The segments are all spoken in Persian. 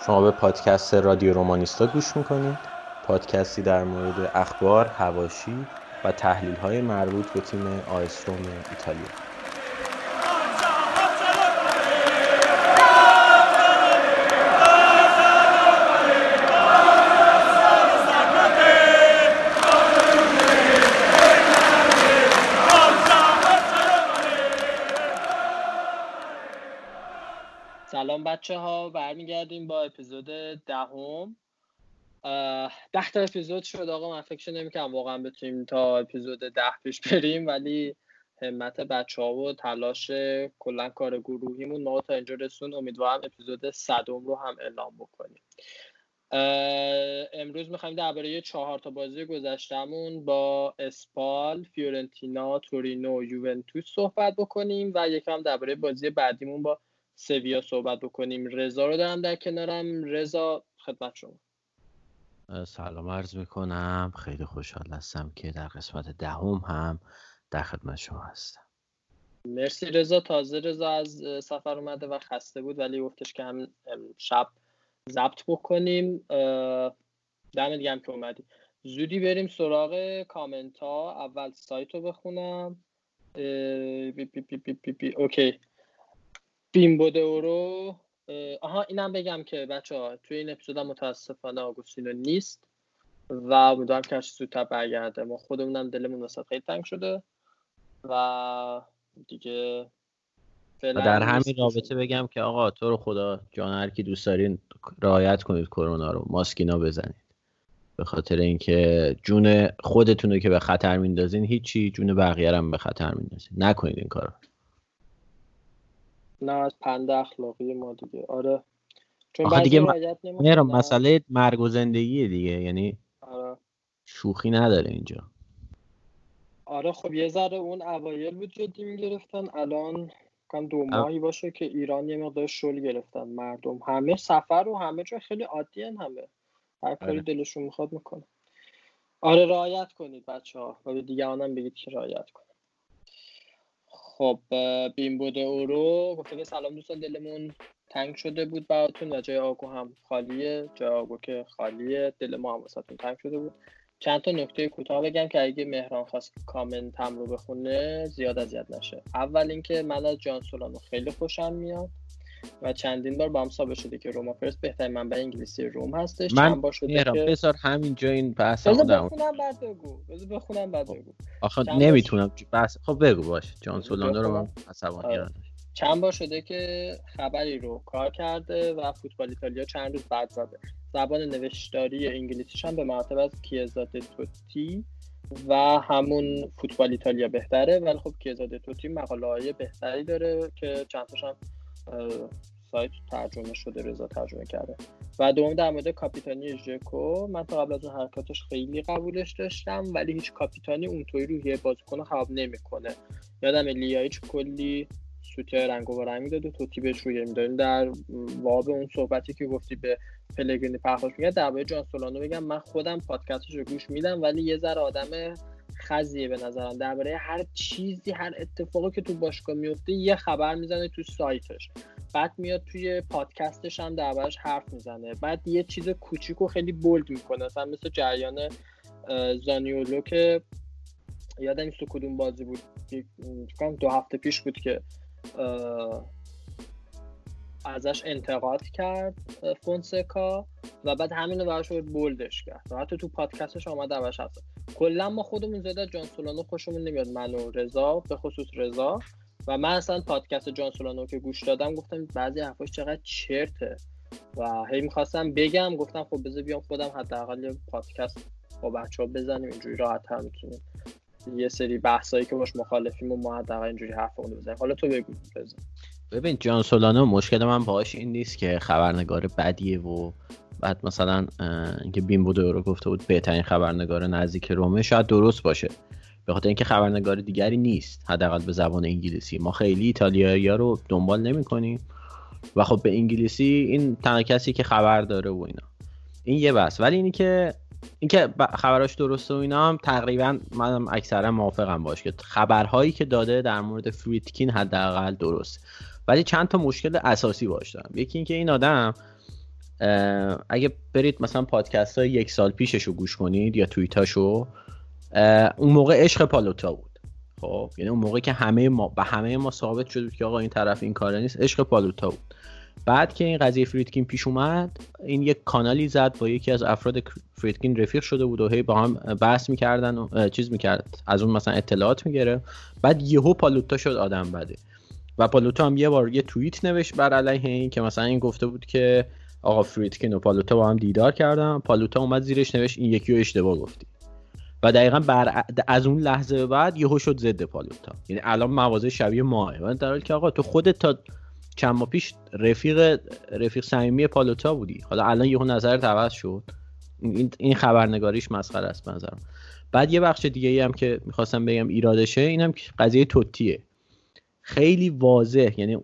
شما به پادکست رادیو رومانیستا گوش می‌کنید. پادکستی در مورد اخبار، هواشی و تحلیل های مربوط به تیم آیس ایتالیا. بچه ها برمیگردیم با اپیزود دهم. ده, ده تا اپیزود شد آقا من فکر نمی‌کنم واقعا بتونیم تا اپیزود ده پیش بریم ولی همت بچه ها و تلاش کلا کار گروهیمون ما تا اینجا رسون. امیدوارم اپیزود صدم رو هم اعلام بکنیم. امروز می‌خوایم درباره چهار تا بازی گذشتهمون با اسپال، فیورنتینا، تورینو، یوونتوس صحبت بکنیم و یکم درباره بازی بعدیمون با سویا صحبت بکنیم. رضا رو دارم در کنارم. رضا خدمت شما. سلام عرض می‌کنم. خیلی خوشحال هستم که در قسمت دهم هم در خدمت شما هستم. مرسی رضا. تازه رضا از سفر اومده و خسته بود ولی گفتش که هم شب ضبط بکنیم. دم دیگه هم که اومدی. زودی بریم سراغ کامنت ها اول سایت رو بخونم. بی بی بی بی بی okay بیمبو اورو آها اینم بگم که بچه ها توی این اپیزود متاسفانه آگوستینو نیست و امیدوارم که هرچی زودتر برگرده. ما خودمونم دلمون واسش خیلی تنگ شده و دیگه و در همین رابطه بگم که آقا تو رو خدا جان هر کی دوست دارین رعایت کنید کرونا رو ماسک اینا بزنید. به خاطر اینکه جون خودتون رو که به خطر میندازین هیچی جون بقیه هم به خطر میندازین. نکنید این کارو. نه از پند اخلاقی ما دیگه. آره. چون آخه دیگه م... مسئله مرگ و زندگیه دیگه. یعنی آره. شوخی نداره اینجا. آره خب یه ذره اون اوایل بود جدی می‌گرفتن. الان کم دو ماهی باشه که ایران یه مقدار شل گرفتن مردم. همه سفر و همه جا خیلی عادی همه. هر کاری آره. دلشون می‌خواد می‌کنه. آره رعایت کنید بچه ها و به دیگرانم بگید که رعایت کنید. خب بین بوده اورو. گفته که سلام دوستان دلمون تنگ شده بود براتون و جای آگو هم خالیه. جای آگو که خالیه دل ما هم واسهتون تنگ شده بود. چند تا نکته کوتاه بگم که اگه مهران خواست کامنت هم رو بخونه زیاد اذیت نشه. اول اینکه من از جان سولانو خیلی خوشم میاد. و چندین بار با هم ثابت شده که روما فرست بهترین منبع انگلیسی روم هستش. من چند بار شده که بذار همینجا این بحث بخونم بعد بگو. بذار بخونم بعد بگو. آخه نمی‌تونم. بحث خب بگو باش. جان سولانو رو من عصبانی آره. چند بار شده که خبری رو کار کرده و فوتبال ایتالیا چند روز بعد زده. زبان نوشتاری انگلیسیش هم به مراتب از کیزاده توتی و همون فوتبال ایتالیا بهتره. ولی خب کیزاده توتی مقاله های بهتری داره که چند هم سایت ترجمه شده رضا ترجمه کرده. و دوم در مورد کاپیتانی ژکو من تا قبل از اون حرکاتش خیلی قبولش داشتم ولی هیچ کاپیتانی اونطوری روحیه بازیکن خراب نمی‌کنه. یادم لیایچ کلی سوتی رنگ و رنگ می‌داد و توتی بهش روی می‌داد در واب اون صحبتی که گفتی به پلگرینی پخش میگه درباره جان سولانو بگم. من خودم پادکستش رو گوش میدم ولی یه ذره آدم خزیه به نظرم. درباره هر چیزی هر اتفاقی که تو باشگاه میفته یه خبر می‌زنه تو سایتش. بعد میاد توی پادکستش هم دربارش حرف می‌زنه. بعد یه چیز کوچیک و خیلی بولد می‌کنه. مثلا مثل جریان زانیولو که یادم نیست کدوم بازی بود. دو هفته پیش بود که ازش انتقاد کرد فونسکا و بعد همینو براش بولدش کرد. و حتی تو پادکستش آمد دربارش هست کلا ما خودمون زیاد جان سولانو خوشمون نمیاد من و رضا به خصوص رضا. و من اصلا پادکست جان سولانو که گوش دادم گفتم بعضی حرفاش چقدر چرته. و هی می‌خواستم بگم گفتم خب بذار بیام خودم حداقل یه پادکست با بچه ها بزنیم اینجوری راحت تر می‌تونیم یه سری بحثایی که باش مخالفیم و ما حداقل اینجوری حرفمون بزنیم. حالا تو بگو ببین جان سولانو مشکل من باهاش این نیست که خبرنگار بدیه و بعد مثلا اینکه بیم بوده رو گفته بود بهترین خبرنگار نزدیک رومه شاید درست باشه. به خاطر اینکه خبرنگار دیگری نیست حداقل به زبان انگلیسی. ما خیلی ایتالیایی رو دنبال نمی کنیم و خب به انگلیسی این تنها کسی که خبر داره و اینا. این یه بس ولی اینی که اینکه خبراش درسته و اینا هم تقریبا منم اکثرا موافقم باش که خبرهایی که داده در مورد فریتکین حداقل درست. ولی چند تا مشکل اساسی باش دارم. یکی اینکه این آدم اگه برید مثلا پادکست های یک سال پیشش رو گوش کنید یا توییتاشو اون موقع عشق پالوتا بود. خب یعنی اون موقع که همه ما به همه ما ثابت شد که آقا این طرف این کاره نیست عشق پالوتا بود. بعد که این قضیه فریدکین پیش اومد این یک کانالی زد با یکی از افراد فریدکین رفیق شده بود و هی با هم بحث می‌کردن و چیز می‌کرد. از اون مثلا اطلاعات می‌گیره بعد یهو پالوتا شد آدم بده. و پالوتا هم یه بار یه توییت نوشت بر علیه این که مثلا این گفته بود که آقا فریدکین و پالوتا با هم دیدار کردن. پالوتا اومد زیرش نوشت این یکی رو اشتباه گفتی. و دقیقا بر از اون لحظه به بعد یهو شد ضد پالوتا. یعنی الان مواضع شبیه ماه من در حالی که آقا تو خودت تا چند ماه پیش رفیق رفیق صمیمی پالوتا بودی. حالا الان یهو نظر عوض شد. این این خبرنگاریش مسخره است نظرم. بعد یه بخش دیگه ای هم که می‌خواستم بگم ایرادشه اینم قضیه توتیه. خیلی واضح. یعنی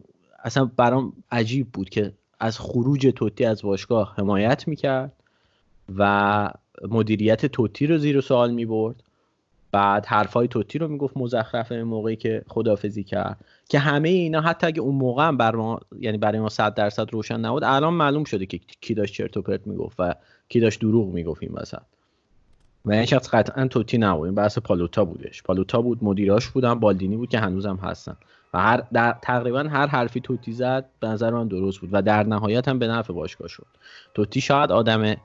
اصلا برام عجیب بود که از خروج توتی از باشگاه حمایت می‌کرد و مدیریت توتی رو زیر سوال می‌برد. بعد حرفای توتی رو می‌گفت مزخرفه موقعی که خدافزی کرد. که همه اینا حتی اگه اون موقع هم بر ما یعنی برای ما 100 درصد روشن نبود الان معلوم شده که کی داشت چرت و پرت می‌گفت و کی داشت دروغ می‌گفت این وسط. و این شخص قطعا توتی نبود. این بحث پالوتا بودش. پالوتا بود مدیراش بودن بالدینی بود که هنوزم هستن. و هر در تقریبا هر حرفی توتی زد به نظر من درست بود و در نهایت هم به نفع باشگاه شد. توتی شاید آدم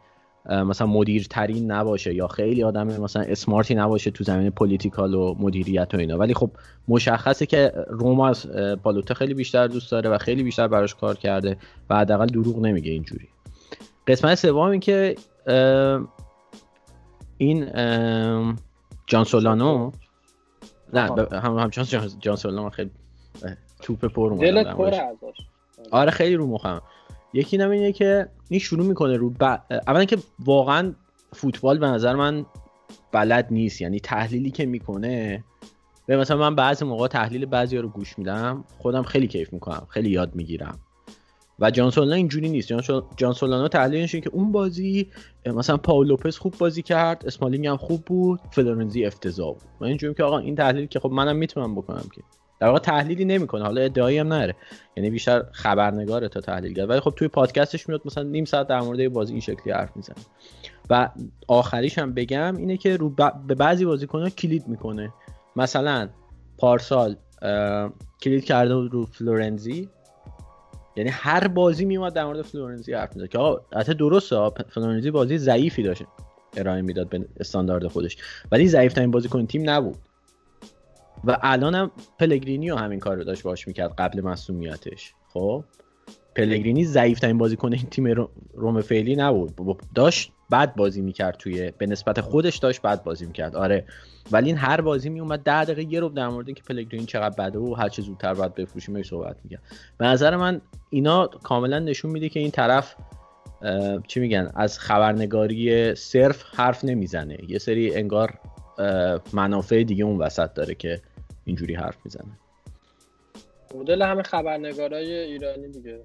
مثلا مدیر ترین نباشه یا خیلی آدم مثلا smart ی نباشه تو زمین political و مدیریت و اینا. ولی خب مشخصه که روما از پالوتا خیلی بیشتر دوست داره و خیلی بیشتر براش کار کرده و حداقل دروغ نمیگه اینجوری. قسمت سوم این که این جان سولانو نه هم همچنان جان سولانو خیلی توپ پر اومد آره. خیلی رو مخم. یکی اینه که این شروع می‌کنه رو ب... اولا که واقعا فوتبال به نظر من بلد نیست. یعنی تحلیلی که می‌کنه به مثلا من بعضی موقع تحلیل بعضی رو گوش میدم خودم خیلی کیف می‌کنم خیلی یاد می‌گیرم. و جان سولانو اینجوری نیست. جان سولانو تحلیلش اینه که اون بازی مثلا پاول لوپز خوب بازی کرد اسمالینگ هم خوب بود فلورنزی افتضاح بود. و اینجوری که آقا این تحلیل که خب منم می‌تونم بکنم که. در واقع تحلیلی نمی‌کنه. حالا ادعایی هم نره. یعنی بیشتر خبرنگاره تا تحلیلگر ولی خب توی پادکستش میاد مثلا نیم ساعت در مورد بازی این شکلی حرف می‌زنه. و آخریش هم بگم اینه که رو به بعضی بازیکن‌ها کلید می‌کنه. مثلا پارسال کلید کرده بود رو فلورنزی. یعنی هر بازی میومد در مورد فلورنزی حرف می‌زد. که آقا درسته فلورنزی بازی ضعیفی داشت. ارائه می‌داد به استاندارد خودش. ولی ضعیف ترین بازیکن تیم نبود. و الانم پلگرینی و همین کار رو داشت باش می‌کرد قبل مسئولیتش خب؟ پلگرینی ضعیف ترین بازیکن این تیم روم فعلی نبود. داشت بعد بازی می‌کرد توی به نسبت خودش داشت بعد بازی می‌کرد. آره. ولی این هر بازی میومد ده دقیقه یه رو در مورد اینکه پلگرینی چقدر بده و هر چه زودتر باید بفروشیم صحبت می‌کرد. به نظر من اینا کاملا نشون میده که این طرف چی میگن از خبرنگاری صرف حرف نمی‌زنه. یه سری انگار منافع دیگه اون وسط داره که اینجوری حرف می‌زنه. مدل همه خبرنگارای ایرانی دیگه.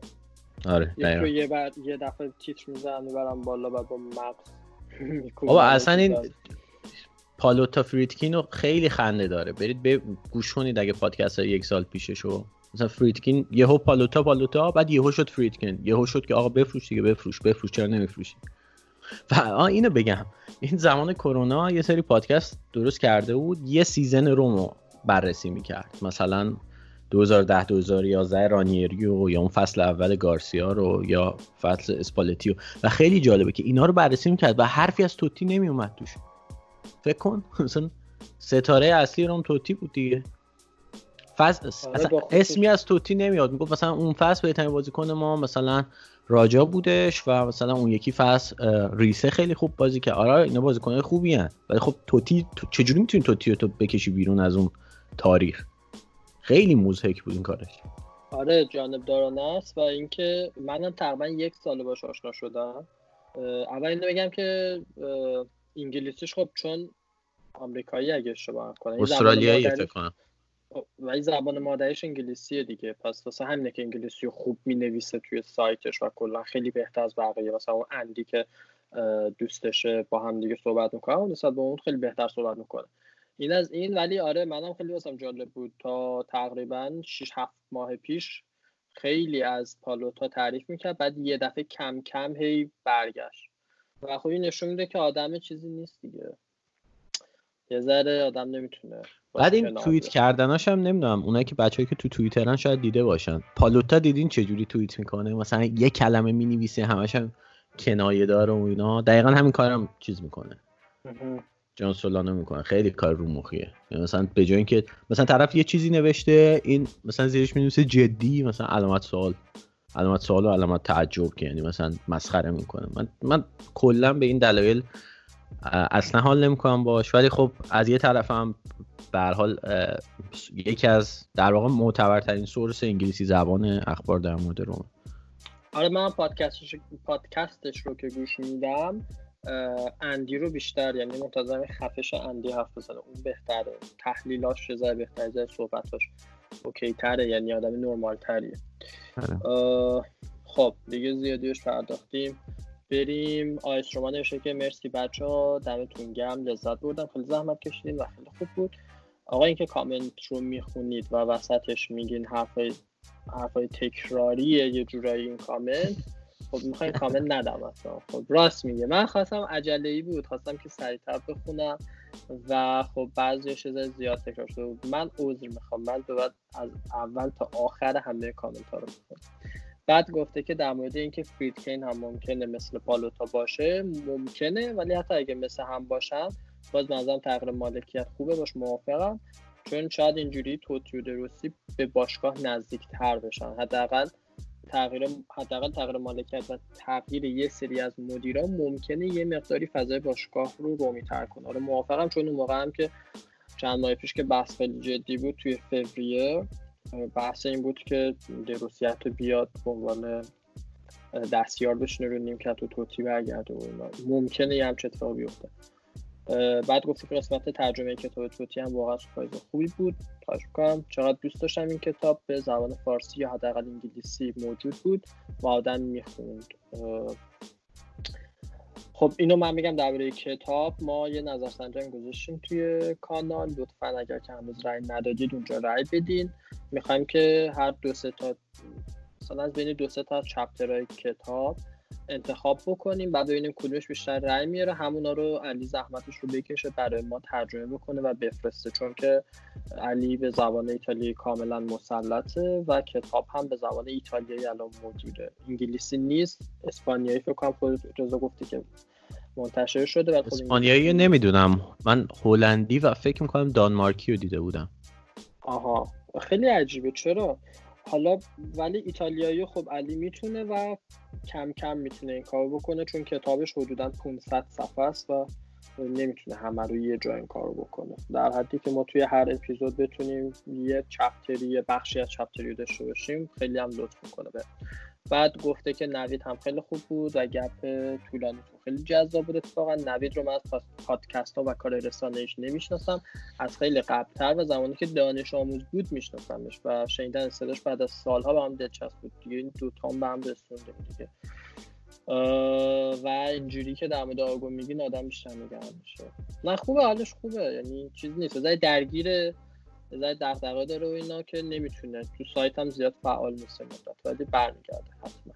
آره یه یه, بر... یه دفعه تیتر می‌زنن می‌برن بالا بعد با مغز بابا اصلا این پالوتا فریدکین رو خیلی خنده داره. برید به گوش کنید اگه پادکست های یک سال پیششو مثلا فریدکین یهو پالوتا پالوتا بعد یهو شد فریدکین یهو شد که آقا بفروش دیگه بفروش بفروش چرا نمیفروشی؟ و اینو بگم. این زمان کرونا یه سری پادکست درست کرده بود. یه season رومو بررسی می‌کرد. مثلا 2010 2011 رانیری و یا اون فصل اول گارسیا رو یا فصل اسپالتی و و خیلی جالبه که اینا رو بررسی می‌کرد و حرفی از توتی نمیومد توش. فکر کن مثلا ستاره اصلی روم توتی بود دیگه. فصل آره، اسمی از توتی نمیاد. می‌گفت مثلا اون فصل بهترین بازیکن ما مثلا راجا بودش و مثلا اون یکی فصل ریسه خیلی خوب بازی که آره اینا بازیکنای خوبی هن. ولی خب توتی چجوری می‌تونی توتی رو تو بکشی بیرون از اون تاریخ. خیلی موزهک بود این کارش. آره جانب دارانه است و اینکه منم تقریبا یک سال باش آشنا شدم. اول اینو بگم که انگلیسیش خب چون آمریکایی اگه اشتباه کنم استرالیایی فکر کنم. ولی زبان مادریش انگلیسیه دیگه. پس واسه همینه که انگلیسی خوب می نویسه توی سایتش و کلا خیلی بهتر از بقیه. مثلا اون اندی که دوستشه با هم دیگه صحبت می‌کنه اون نسبت به اون خیلی بهتر صحبت می‌کنه. این از این ولی آره منم خیلی واسم جالب بود تا تقریبا 6 7 ماه پیش خیلی از پالوتا تعریف می‌کرد بعد یه دفعه کم کم هی برگشت. و خب این نشون میده که آدم چیزی نیست دیگه. یه ذره آدم نمی‌تونه بعد این توییت کردناش هم نمی‌دونم اونایی که بچه‌ای که تو توییترن شاید دیده باشن. پالوتا دیدین چه جوری توییت می‌کنه؟ مثلا یه کلمه می‌نویسه همش هم کنایه داره و اینا. دقیقا همین کارم چیز می‌کنه. جان سولانو می‌کنه خیلی کار رو مخیه. یعنی مثلا به جای اینکه مثلا طرف یه چیزی نوشته این مثلا زیرش می‌نویسه جدی مثلا علامت سوال. علامت سوال و علامت تعجب که یعنی مثلا مسخره می‌کنه. من من کلا به این دلایل اصلا حال نمی‌کنم باش ولی خب از یه طرف هم به حال یکی از در واقع معتبرترین سورس انگلیسی زبان اخبار در مورد روم آره من پادکستش پادکستش رو که گوش میدم اندی رو بیشتر یعنی منتظر خفش اندی حرف بزنه. اون بهتره. تحلیلاش چه بهتره جای صحبتاش اوکی تره یعنی آدم نرمال تریه آره. خب دیگه زیادیش پرداختیم. بریم. آیس روما نوشته که مرسی بچه ها دمتون گرم لذت بردم. خیلی زحمت کشیدین و خیلی خوب بود. آقا اینکه کامنت رو می‌خونید و وسطش میگین حرفای حرفای تکراریه یه جورایی این کامنت. خب می‌خواین کامنت ندم اصلا. خب راست میگه من خواستم عجله ای بود. خواستم که سریعتر بخونم و خب بعضی چیزای زیاد تکرار شده بود. من عذر می‌خوام. من باید از اول تا آخر همه کامنت ها رو بخونم بعد گفته که در مورد اینکه فریدکین هم ممکنه مثل پالوتا باشه ممکنه. ولی حتی اگه مثل هم باشن باز منظرم تغییر مالکیت خوبه. باش موافقم. چون شاید اینجوری توتیو دروسی به باشگاه نزدیکتر بشن. حداقل تغییر حداقل تغییر مالکیت و تغییر یه سری از مدیران ممکنه یه مقداری فضای باشگاه رو رومی تر کنه. آره موافقم چون اون موقع هم که چند ماه پیش که بحث خیلی جدی بود توی فوریه بحث این بود که دروسیت رو بیاد به عنوان دستیار بشنه رو نیمکت و توتی برگرده و ممکنه یه همچه اتفاق بیفته. بعد گفتی که قسمت ترجمه کتاب توتی هم واقعا سپایز خوبی بود. تاش کنم چقدر دوست داشتم این کتاب؟ به زبان فارسی یا حداقل انگلیسی موجود بود. و آدم می‌خوند. خب اینو من میگم درباره کتاب. ما یه نظرسنجی گذاشتیم توی کانال. لطفا اگر که هنوز رای ندادید اونجا رای بدین. می‌خوایم که هر دو سه تا مثلا از بین دو سه تا چپترهای کتاب انتخاب بکنیم بعد ببینیم کدومش بیشتر رأی میاره. همونا رو علی زحمتش رو بکشه برای ما ترجمه بکنه و بفرسته چون که علی به زبان ایتالیایی کاملا مسلطه و کتاب هم به زبان ایتالیایی الان موجوده. انگلیسی نیست اسپانیایی فکر کنم خود رضا گفتی که منتشر شده خب اسپانیایی نمی‌دونم. من هلندی و فکر می‌کنم دانمارکی رو دیده بودم. آها. خیلی عجیبه. چرا؟ حالا ولی ایتالیایی خب علی می‌تونه و کم کم می‌تونه این کارو بکنه چون کتابش حدودا 500 صفحه است و نمی‌تونه همه رو یه جا این کارو بکنه. در حدی که ما توی هر اپیزود بتونیم یه چپتری یه بخشی از چپتری داشته باشیم خیلی هم لطف می‌کنه به بعد گفته که نوید هم خیلی خوب بود و گپ طولانی تو خیلی جذاب بود اتفاقا. نوید رو من از پادکست ها و کار رسانهش نمی‌شناسم. از خیلی قبلتر و زمانی که دانش آموز بود میشناسمش و شنیدن صداش بعد از سالها به هم دلچسب بود. دیگه این دوتا هم به هم رسوندیم دیگه. و اینجوری که در مورد آگو میگین آدم بیشتر نگران میشه. نه خوبه حالش خوبه. یعنی چیز نیست. درگیر ذره دغدغه داره و اینا که نمی‌تونه. تو سایت هم زیاد فعال نیست مدت ولی برمیگرده حتما.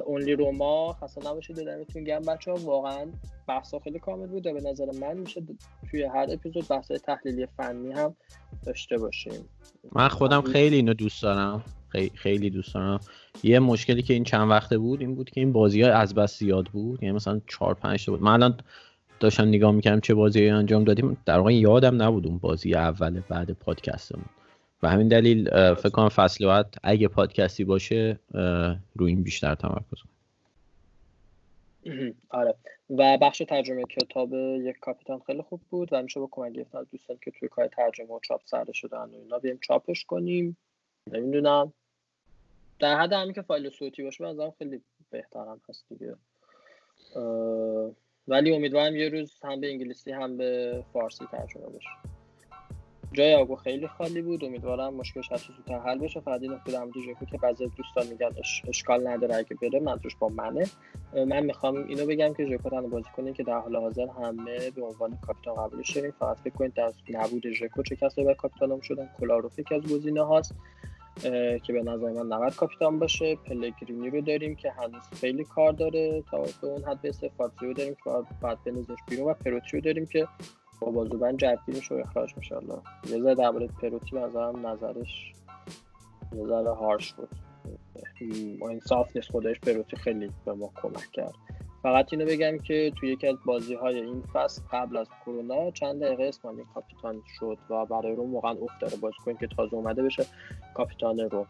اونلی روما خسته نباشید دمتون گرم. بچه ها واقعا بحثا خیلی کامل بود و به نظر من میشه توی هر اپیزود بحث تحلیلی فنی هم داشته باشیم. من خودم خیلی اینو دوست دارم. خیلی دوست دارم. یه مشکلی که این چند وقته بود این بود که این بازی ها از بس زیاد بود. یعنی مثلا 4 5 بود. من الان داشتم نگاه می‌کردم چه بازی انجام دادیم در واقع یادم نبود اون بازی اول بعد پادکستمون. و همین دلیل فکر کنم فصل بعد اگه پادکستی باشه روی این بیشتر تمرکز آره. و بخش ترجمه کتاب یک کاپیتان خیلی خوب بود و میشه با کمک گرفتن از دوستان که توی کار ترجمه و چاپ سرده شدن و اینا بیم چاپش کنیم. نمی‌دونم. در حد همین که فایل صوتی باشه بازم خیلی بهترم هست دیگه. ولی امیدوارم یه روز هم به انگلیسی هم به فارسی ترجمه بشه. جای آگو خیلی خالی بود. امیدوارم مشکلش هر زودتر حل بشه. فقط این نکته که بعضی دوستان میگن اشکال نداره اگه بره منظورش با منه. من می‌خوام اینو بگم که ژکو بازی کنین که در حال حاضر همه به عنوان کاپیتان قبولش داریم فقط فکر کنید در نبود ژکو چه کسایی به کاپیتانم شدن. کلاروف یکی از گزینه هاست. که به نظر من 90 کاپیتان باشه. پلگرینی رو داریم که هنوز خیلی کار داره. تا به اون حد برسه رو داریم که بعد بنزش بیرون و پروتی رو داریم که با بازوبند جدی میشه و اخراج میشه. الله یه ذره درباره پروتی نظرم نظرش یه ذره هارش بود. انصاف نیست. خودش پروتی خیلی به ما کمک کرد. فقط اینو بگم که توی یکی از بازی های این فصل قبل از کرونا چند دقیقه اسمانی کاپیتان شد و برای روم واقعا افت داره بازی کنیم که تازه اومده بشه کاپیتان روم.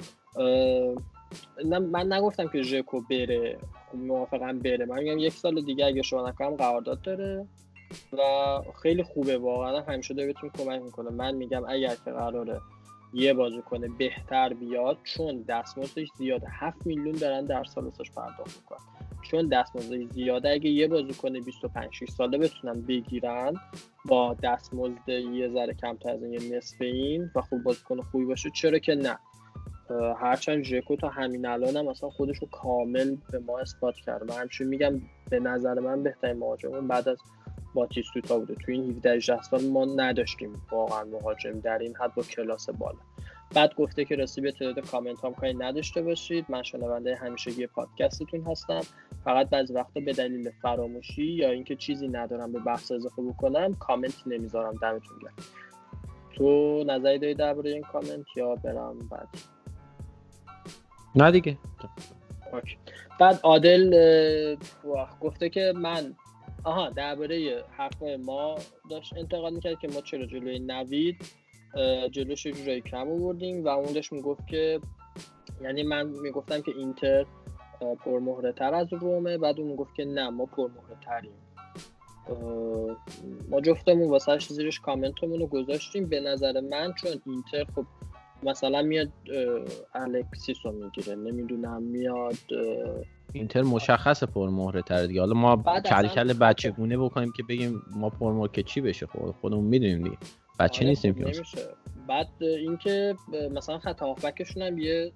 من نگفتم که ژکو بره موافقم بره. من میگم یک سال دیگه اگه شما نکنم قرارداد داره و خیلی خوبه واقعا همیشه داره بهتون کمک می‌کنه. من میگم اگر که قراره یه کنه بهتر بیاد چون دستمزدش زیاده 7 میلیون دارن در سال واسش پرداخت می‌کنن. چون دستمزدش زیاده اگه یه کنه 25 6 ساله بتونن بگیرن با دستمزد یه ذره کمتر از این نصف این و خوب بازیکن خوبی باشه. چرا که نه؟ هرچند ژکو تا همین الان هم مثلا خودش رو کامل به ما اثبات کرده من همیشه میگم به نظر من بهترین مهاجم بعد از باتیستوتا بوده. تو این 17 18 سال ما نداشتیم واقعا مهاجم در این حد با کلاس بالا. بعد گفته که راستی به تعداد کامنت هم کاری نداشته باشید. من شنونده همیشگی پادکستتون هستم. فقط بعضی وقتا به دلیل فراموشی یا اینکه چیزی ندارم به بحث اضافه بکنم کامنت نمی‌ذارم. دمتون گرم. تو نظری داری درباره این کامنت یا برم بعد؟ نه دیگه. بعد عادل گفته که من آها درباره حرفای ما داشت انتقاد می‌کرد که ما چرا جلوی نوید جلوش یه جورایی کم آوردیم و اون داشت می‌گفت که یعنی من می‌گفتم که اینتر پرمهره تر از رومه بعد اون می‌گفت که نه ما پرمهره تریم ما جفتمون واسهش زیرش کامنتمون رو گذاشتیم. به نظر من چون اینتر خب مثلا میاد الکسیس رو می‌گیره نمی‌دونم میاد اینتر مشخص پرمهره تر دیگه. حالا ما کل کل بچه گونه بکنیم که بگیم ما پرمهره که چی بشه؟ خود خودمون می‌دونیم دیگه. بچه آره، نیستیم که بعد اینکه مثلا خط هافبکشون هم یه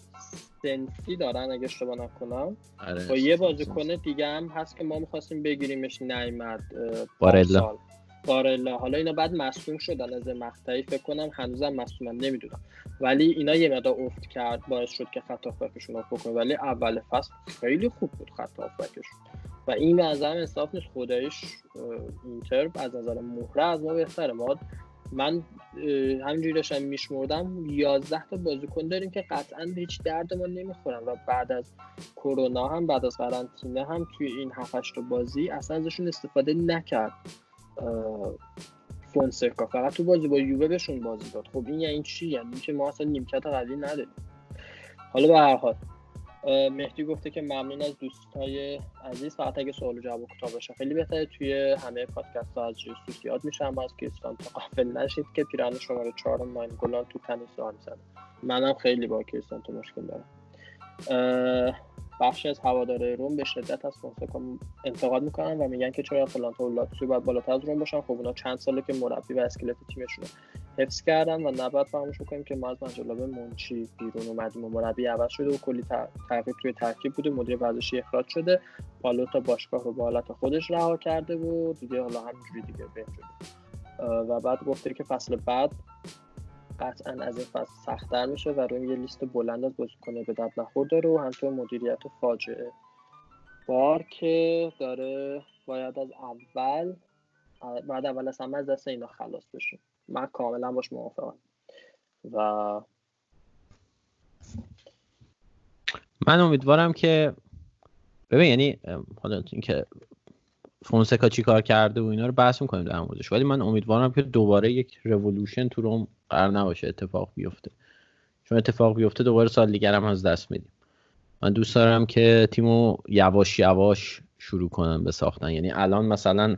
سنسی دارن اگه اشتباه نکنم. آره با یه بازیکن دیگه هم هست که ما می‌خواستیم بگیریمش نیمد بارلا. بارلا. حالا اینا بعد مصوم شدن از مقطعی فکر کنم هنوزم مصومن نمی‌دونم. ولی اینا یه مقدار افت کرد باعث شد که خط هافبکشون افت کنه ولی اول فصل خیلی خوب بود خط هافبکشون. و این به نظرم انصاف نیست خودش اینتر از نظر مهره از ما بهتره. ما من همینجوری داشتم میشمردم. 11 تا بازیکن داریم که قطعا هیچ درد ما نمی‌خورن و بعد از کرونا هم بعد از قرنطینه هم توی این 7 تا بازی اصلا ازشون استفاده نکرد. فونسکا. فقط تو بازی با یووه بهشون بازی داد. خب این یعنی چی؟ یعنی که ما اصلا نیمکت قوی نداریم. حالا به هر حال مهدی گفته که ممنون از دوستای عزیز. فقط اگه سوال جواب کوتاه باشه خیلی بهتره. توی همه پادکست ها از جیسوس یاد میشم. از کریستان تا نشید که پیران شماره 4 ماین گلان تو تنیس دار می‌زنه منم خیلی با کریستان تو مشکل دارم. بخشی از هواداره روم به شدت از فونسکا انتقاد می‌کنن و میگن که چرا فلانتا و لاتسیو باید بالاتر از روم باشن. خب اونا چند ساله که مربی و اسکلت تیمشون حفظ کردن و نباید فراموش کنیم که ما از به منچی بیرون اومدیم و مربی عوض شده و کلی تغییر توی ترکیب بوده. مدیر ورزشی اخراج شده. پالوتا باشگاه رو به حالت خودش رها کرده و دیگه حالا همینجوری دیگه. بین و بعد گفته که فصل بعد قطعا از این فصل سختتر میشه و روی یه لیست بلند از بازیکنه به درد نخورده رو همطور مدیریت فاجعه. بار که داره باید از اول بعد اول از همه از دست اینا خلاص بشیم من کاملا باش موافقم. و من امیدوارم که ببین یعنی حالا اینکه فونسکا چی کار کرده و اینا رو بحث می‌کنیم در موردش. ولی من امیدوارم که دوباره یک رولوشن تو روم قرار نباشه اتفاق بیفته. چون اتفاق بیفته دوباره سال دیگر هم از دست میدیم. من دوست دارم که تیمو یواش یواش شروع کنم به ساختن. یعنی الان مثلا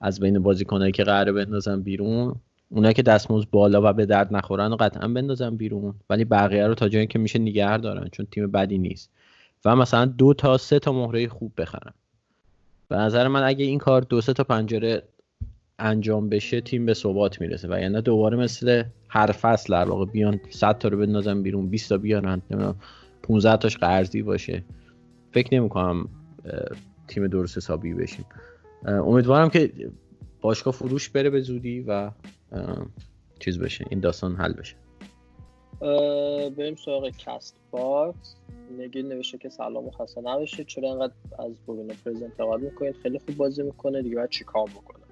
از بین بازیکنایی که قراره بندازن بیرون اونایی که دستمزد بالا و به درد نخورن و قطعا بندازن بیرون. ولی بقیه رو تا جایی که میشه نگه دارن چون تیم بدی نیست. و مثلا دو تا سه تا مهره خوب بخرن. به نظر من اگه این کار دو سه تا پنجره انجام بشه تیم به ثبات می‌رسه. و یعنی دوباره مثل هر فصل در واقع بیان 100 تا رو بندازن بیرون 20 تا بیارن 15 تاش قرضی باشه. فکر نمی کنم تیم درست حسابی بشیم. امیدوارم که باشگاه فروش بره به زودی و چیز بشه این داستان حل بشه. بریم سراغ Castbox. نگین نوشته که سلام و خسته نباشید. چرا انقدر از برونو پرز انتقاد می‌کنید؟ خیلی خوب بازی می‌کنه دیگه باید چیکار بکنه؟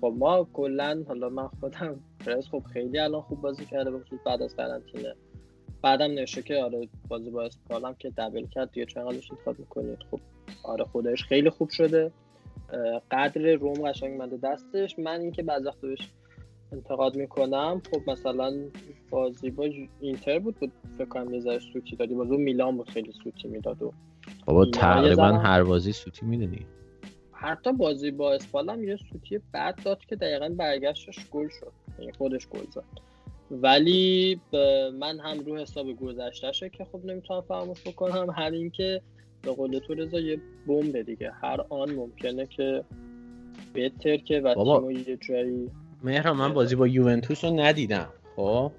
خب ما کلا حالا من خودم پرز خب خیلی الان خوب بازی کرده بخصوص بعد از قرنطینه. بعدم نوشته که آره بازی با اسپال هم که دبل کرد دیگه چرا انقدرش انتقاد می‌کنید؟ خب آره خودش خیلی خوب شده. قلق روم قشنگ اومده دستش من اینکه بعضی وقت انتقاد می‌کنم. خب مثلا بازی با اینتر بود بود فکر کنم یه ذره سوتی دادی. بازی میلان بود خیلی سوتی می‌داد و بابا تقریبا هر بازی سوتی می‌دونی. حتی بازی با اسپال هم یه سوتی بد داد که دقیقا برگشتش گل شد. یعنی خودش گل زد. ولی من هم رو حساب گذشتهشه که خب نمی‌تونم فراموش بکنم. همین که به قول تو رضا یه بمب دیگه. هر آن ممکنه که بهتر که و بابا یه جایی مهران من بازی با یوونتوس رو ندیدم خب؟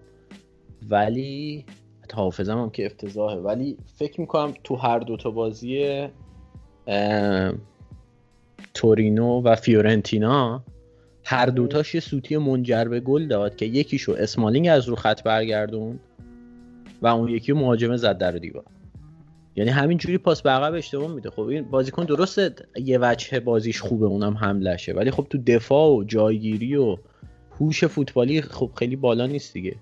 ولی حافظم هم که افتضاحه. ولی فکر می‌کنم تو هر دوتا بازی تورینو و فیورنتینا هر دوتاش یه سوتی منجر به گل داد که یکیشو اسمالینگ از رو خط برگردون و اون یکی مهاجمه زد در دیوار. یعنی همینجوری پاس به عقب اشتباه میده. خب این بازیکن درسته یه وجه بازیش خوبه اونم حملشه ولی خب تو دفاع و جایگیری و هوش فوتبالی خب خیلی بالا نیست دیگه.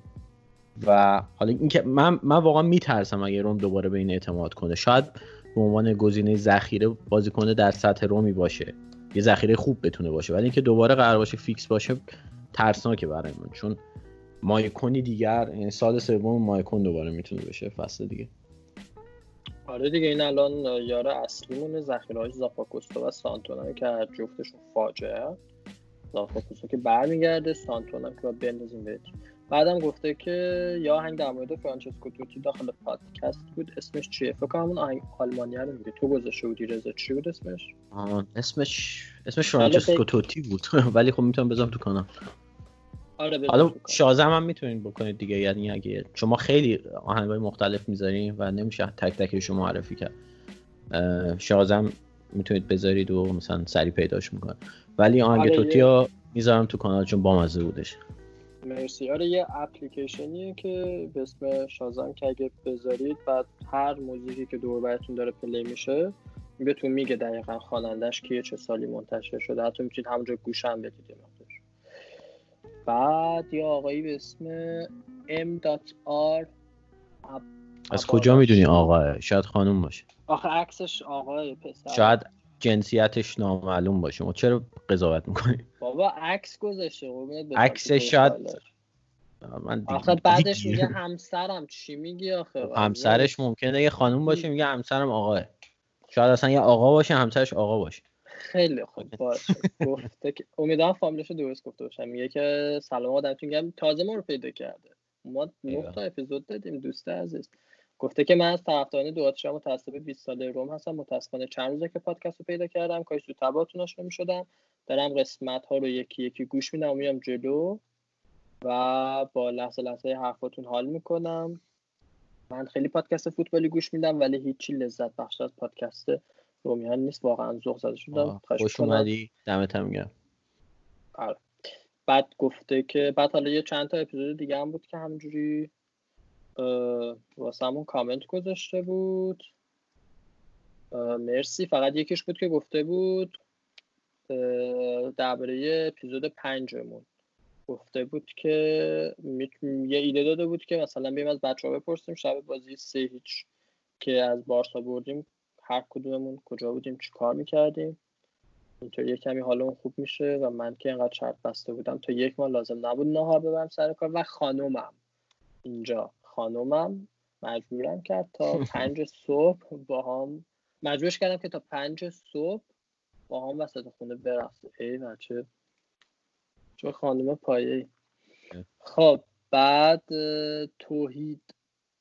و حالا اینکه من من واقعا میترسم اگه روم دوباره به این اعتماد کنه. شاید به عنوان گزینه ذخیره بازیکن در سطح رومی باشه. یه ذخیره خوب بتونه باشه. ولی اینکه دوباره قرار باشه فیکس باشه ترسناکه برای من. چون مایکونی دیگر یعنی سال سوم مایکون دوباره می‌تونه بشه. فصل دیگه. آره دیگه این الان یار اصلیمونه ذخیره های زاپاکوستا و سانتونا که هر جفتشون فاجعه زاپاکوستا که برمیگرده سانتونا که باید بندازیم بهت بعدم گفته که یا آهنگ در مورد فرانچسکو توتی داخل پادکست بود. اسمش چیه؟ فکر کنم اون آهنگ آلمانی رو میگه تو گذاشته بودی رضا. چی بود اسمش؟ آه اسمش اسمش فرانچسکو توتی بود. ولی خب می‌تونم بذارم تو کانال. آره حالا شازم هم می‌تونید بکنید دیگه یعنی اگه شما خیلی آهنگ های مختلف می‌ذارین و نمیشه تک تک شما معرفی کرد شازم می‌تونید بذارید و مثلا سری پیداش می‌کنه ولی آهنگ آره توتی ها می‌ذارم تو کانال چون بامزه بودش. مرسی. آره یه اپلیکیشنیه که به اسم شازم که اگه بذارید بعد هر موزیکی که دور براتون داره پلی میشه بهتون میگه دقیقا خوانندش کیه چه سالی منتشر شده حتی می‌تونید همونجا گوشم بدید بعد یه آقایی به اسم m.r از کجا می‌دونی آقاه شاید خانوم باشه. آخه عکسش آقای پسر. شاید جنسیتش نامعلوم باشه. ما چرا قضاوت می‌کنی بابا عکس گذاشته عکسش شاید من آخه بعدش میگه همسرم. چی میگی آخه؟ همسرش ممکنه یه خانوم باشه میگه همسرم آقاه. شاید اصلا یه آقا باشه همسرش آقا باشه. خیلی خوب باشه گفته که امیدوارم فامیلش درست گفته باشم. میگه که سلام آدمتون گرم. تازه ما رو پیدا کرده. ما نه تا اپیزود دادیم دوست عزیز. گفته که من از طرفداران شما متاسفه 20 ساله روم هستم. متاسفانه چند روزه که پادکست رو پیدا کردم. کاش تو تباتون آشنا می‌شدم. دارم قسمت ها رو یکی یکی گوش میدم و میام جلو و با لحظه لحظه حرفاتون حال می‌کنم. من خیلی پادکست فوتبالی گوش میدم ولی هیچی لذت بخش از پادکست رومیان نیست واقعا ذوق زده شدم. خوش اومدی. دمت هم گرم. آره. بعد گفته که بعد حالا یه چند تا اپیزود دیگه هم بود که همجوری واسه همون کامنت گذاشته بود. مرسی. فقط یکیش بود که گفته بود درباره اپیزود پنجمون. گفته بود که یه ایده داده بود که مثلا بیم از بچه ها بپرسیم شب بازی سه هیچ که از بارسا بردیم. هر کدوممون کجا بودیم چی کار می‌کردیم. اینطور یه کمی حالمون خوب میشه و من که اینقدر شرط بسته بودم تا یک ماه لازم نبود نهار ببرم سر کار و خانومم. اینجا خانومم مجبورم کرد تا پنج صبح با هم مجبورش کردم که تا پنج صبح با هم وسط خونه برقصه ای بچه چه خانوم پایه خب بعد توحید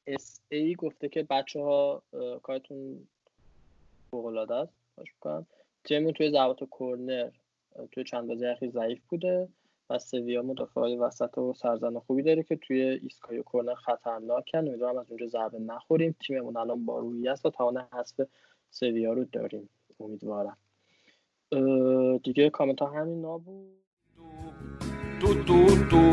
اس ای گفته که بچه ها کارتون فوق‌العاده است باش می‌کنم. تیمون توی ضربات و کورنر توی چند بازی اخیر ضعیف بوده و سویا مدافع وسط و سرزن خوبی داره که توی ایستگاه کورنر خطرناکن. امیدوارم از اونجا ضربه نخوریم. تیممون الان با روحی است و توان حذف سویا رو داریم. امیدوارم. دیگه کامنت ها همین نابود تو تو تو.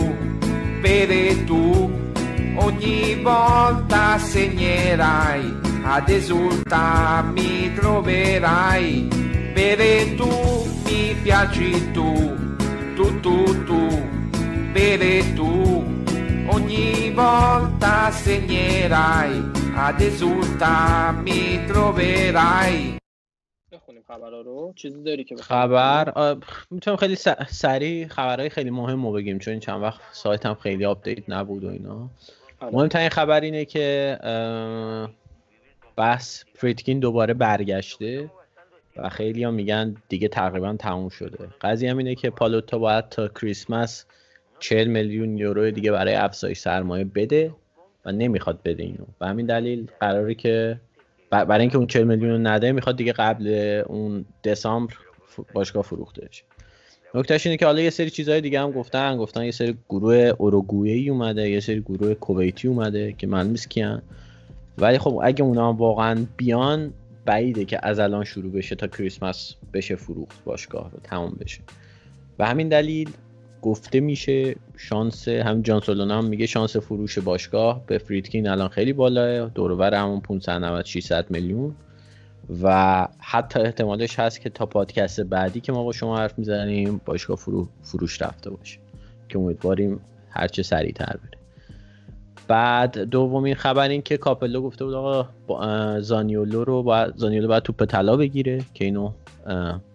Ogni volta segnerai, ad esulta mi troverai, bere tu, mi piaci tu, tu tu tu, bere tu, ogni volta segnerai, ad esulta mi troverai. بخونیم خبرها رو. چیزی داری که خبر؟ می‌تونم خیلی سریع خبرهای خیلی مهم رو بگیم چون این چند وقت سایت هم خیلی update نبود و اینا. مهمترین خبر اینه که بحث فریدکین دوباره برگشته و خیلی هم میگن دیگه تقریبا تموم شده. قضیه هم اینه که پالوتا باید تا کریسمس 40 میلیون یورو دیگه برای افزایش سرمایه بده و نمی‌خواد بده اینو. و همین دلیل قراره که برای اینکه اون 40 میلیون نده می‌خواد دیگه قبل اون دسامبر باشگاه فروخته بشه. نکتهش اینه که حالا یه سری چیزهای دیگه هم گفتن گفتن یه سری گروه اوروگوئه اومده یه سری گروه کویتی اومده که من کیان. ولی خب اگه اونا هم واقعا بیان بعیده که از الان شروع بشه تا کریسمس بشه فروخت باشگاه رو تمام بشه. و همین دلیل گفته میشه شانس هم جان هم میگه شانس فروش باشگاه به فریدکین الان خیلی بالاه. دورور همون 590 600 میلیون. و حتی احتمالش هست که تا پادکست بعدی که ما با شما حرف می‌زنیم باشگاه فرو، فروش رفته باشه. که امیدواریم هرچه سریعتر بره. بعد دومین خبر این که کاپلو گفته بود آقا زانیولو رو باید زانیولو باید توپ طلا بگیره که اینو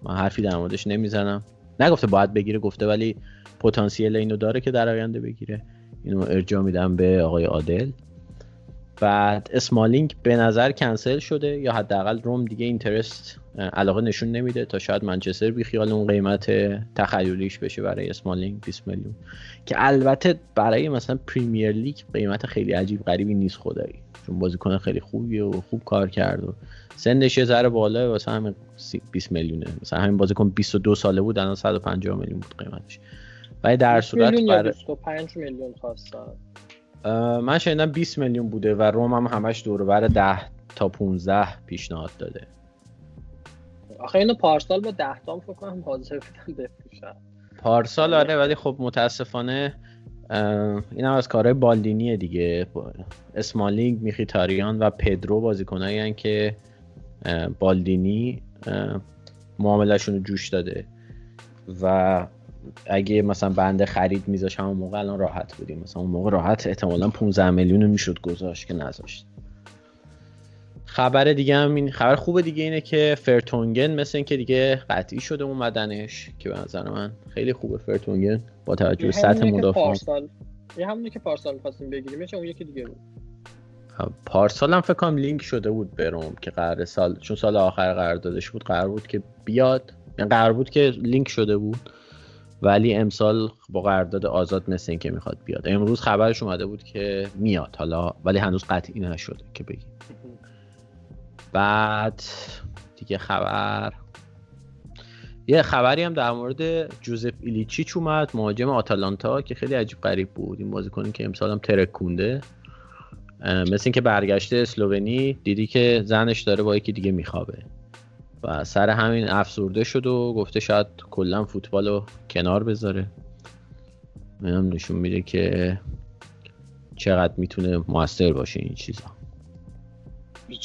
من حرفی در موردش نمی‌زنم. نگفته باید بگیره گفته ولی پتانسیل اینو داره که در آینده بگیره. اینو ارجاع میدم به آقای عادل. بعد اسمالینگ به نظر کنسل شده یا حداقل روم دیگه اینترست علاقه نشون نمیده تا شاید منچستر بی خیال اون قیمت تخیلیش بشه برای اسمالینگ 20 میلیون. که البته برای مثلا پریمیر لیگ قیمت خیلی عجیب غریبی نیست خدایی. چون بازیکن خیلی خوبیه و خوب کار کرد و سنش یه ذره بالا واسه همین 20 میلیونه. مثلا همین بازیکن 22 ساله بود الان 150 میلیون بود قیمتش. ولی در صورت برای 25 میلیون خواستن. من شنیدم 20 میلیون بوده و روم هم همش دور بر 10 تا 15 پیشنهاد داده. آخه اینو پارسال با 10 تا فکر کنم حاضر بودن بفروشن پارسال آره ولی خب متاسفانه این هم از کارهای بالدینیه دیگه. اسمالینگ میخیتاریان و پدرو بازیکنایی که بالدینی معاملهشون رو جوش داده. و اگه مثلا بنده خرید میذاش همون موقع الان راحت بودیم. مثلا اون موقع راحت احتمالا 15 میلیون می‌شد گذاشت که نذاشت. خبر دیگه هم این خبر خوب دیگه اینه که فرتونگن مثل اینکه دیگه قطعی شده اومدنش که به نظر من خیلی خوبه فرتونگن با توجه به سطح مدافع یه همونی که پارسال می‌خواستیم بگیریم چه اون یکی دیگه بود. خب، پارسال هم فکر کنم لینک شده بود بروم که قرار سال چون سال آخر قرار دادش بود قرار بود که بیاد. یعنی قرار بود که لینک شده بود. ولی امسال با قرارداد آزاد مثل اینکه می‌خواد بیاد. امروز خبرش اومده بود که میاد حالا ولی هنوز قطعی نشده که بگیم. بعد دیگه خبر. یه خبری هم در مورد جوزف ایلیچیچ اومد مهاجم آتالانتا که خیلی عجیب غریب بود. این بازیکنی که امسال هم ترکونده مثل اینکه برگشته اسلوونی دیدی که زنش داره با یکی دیگه میخوابه. و سر همین افسرده شد و گفته شاید کلا فوتبال رو کنار بذاره. هم نشون میده که چقدر می‌تونه موثر باشه این چیزا.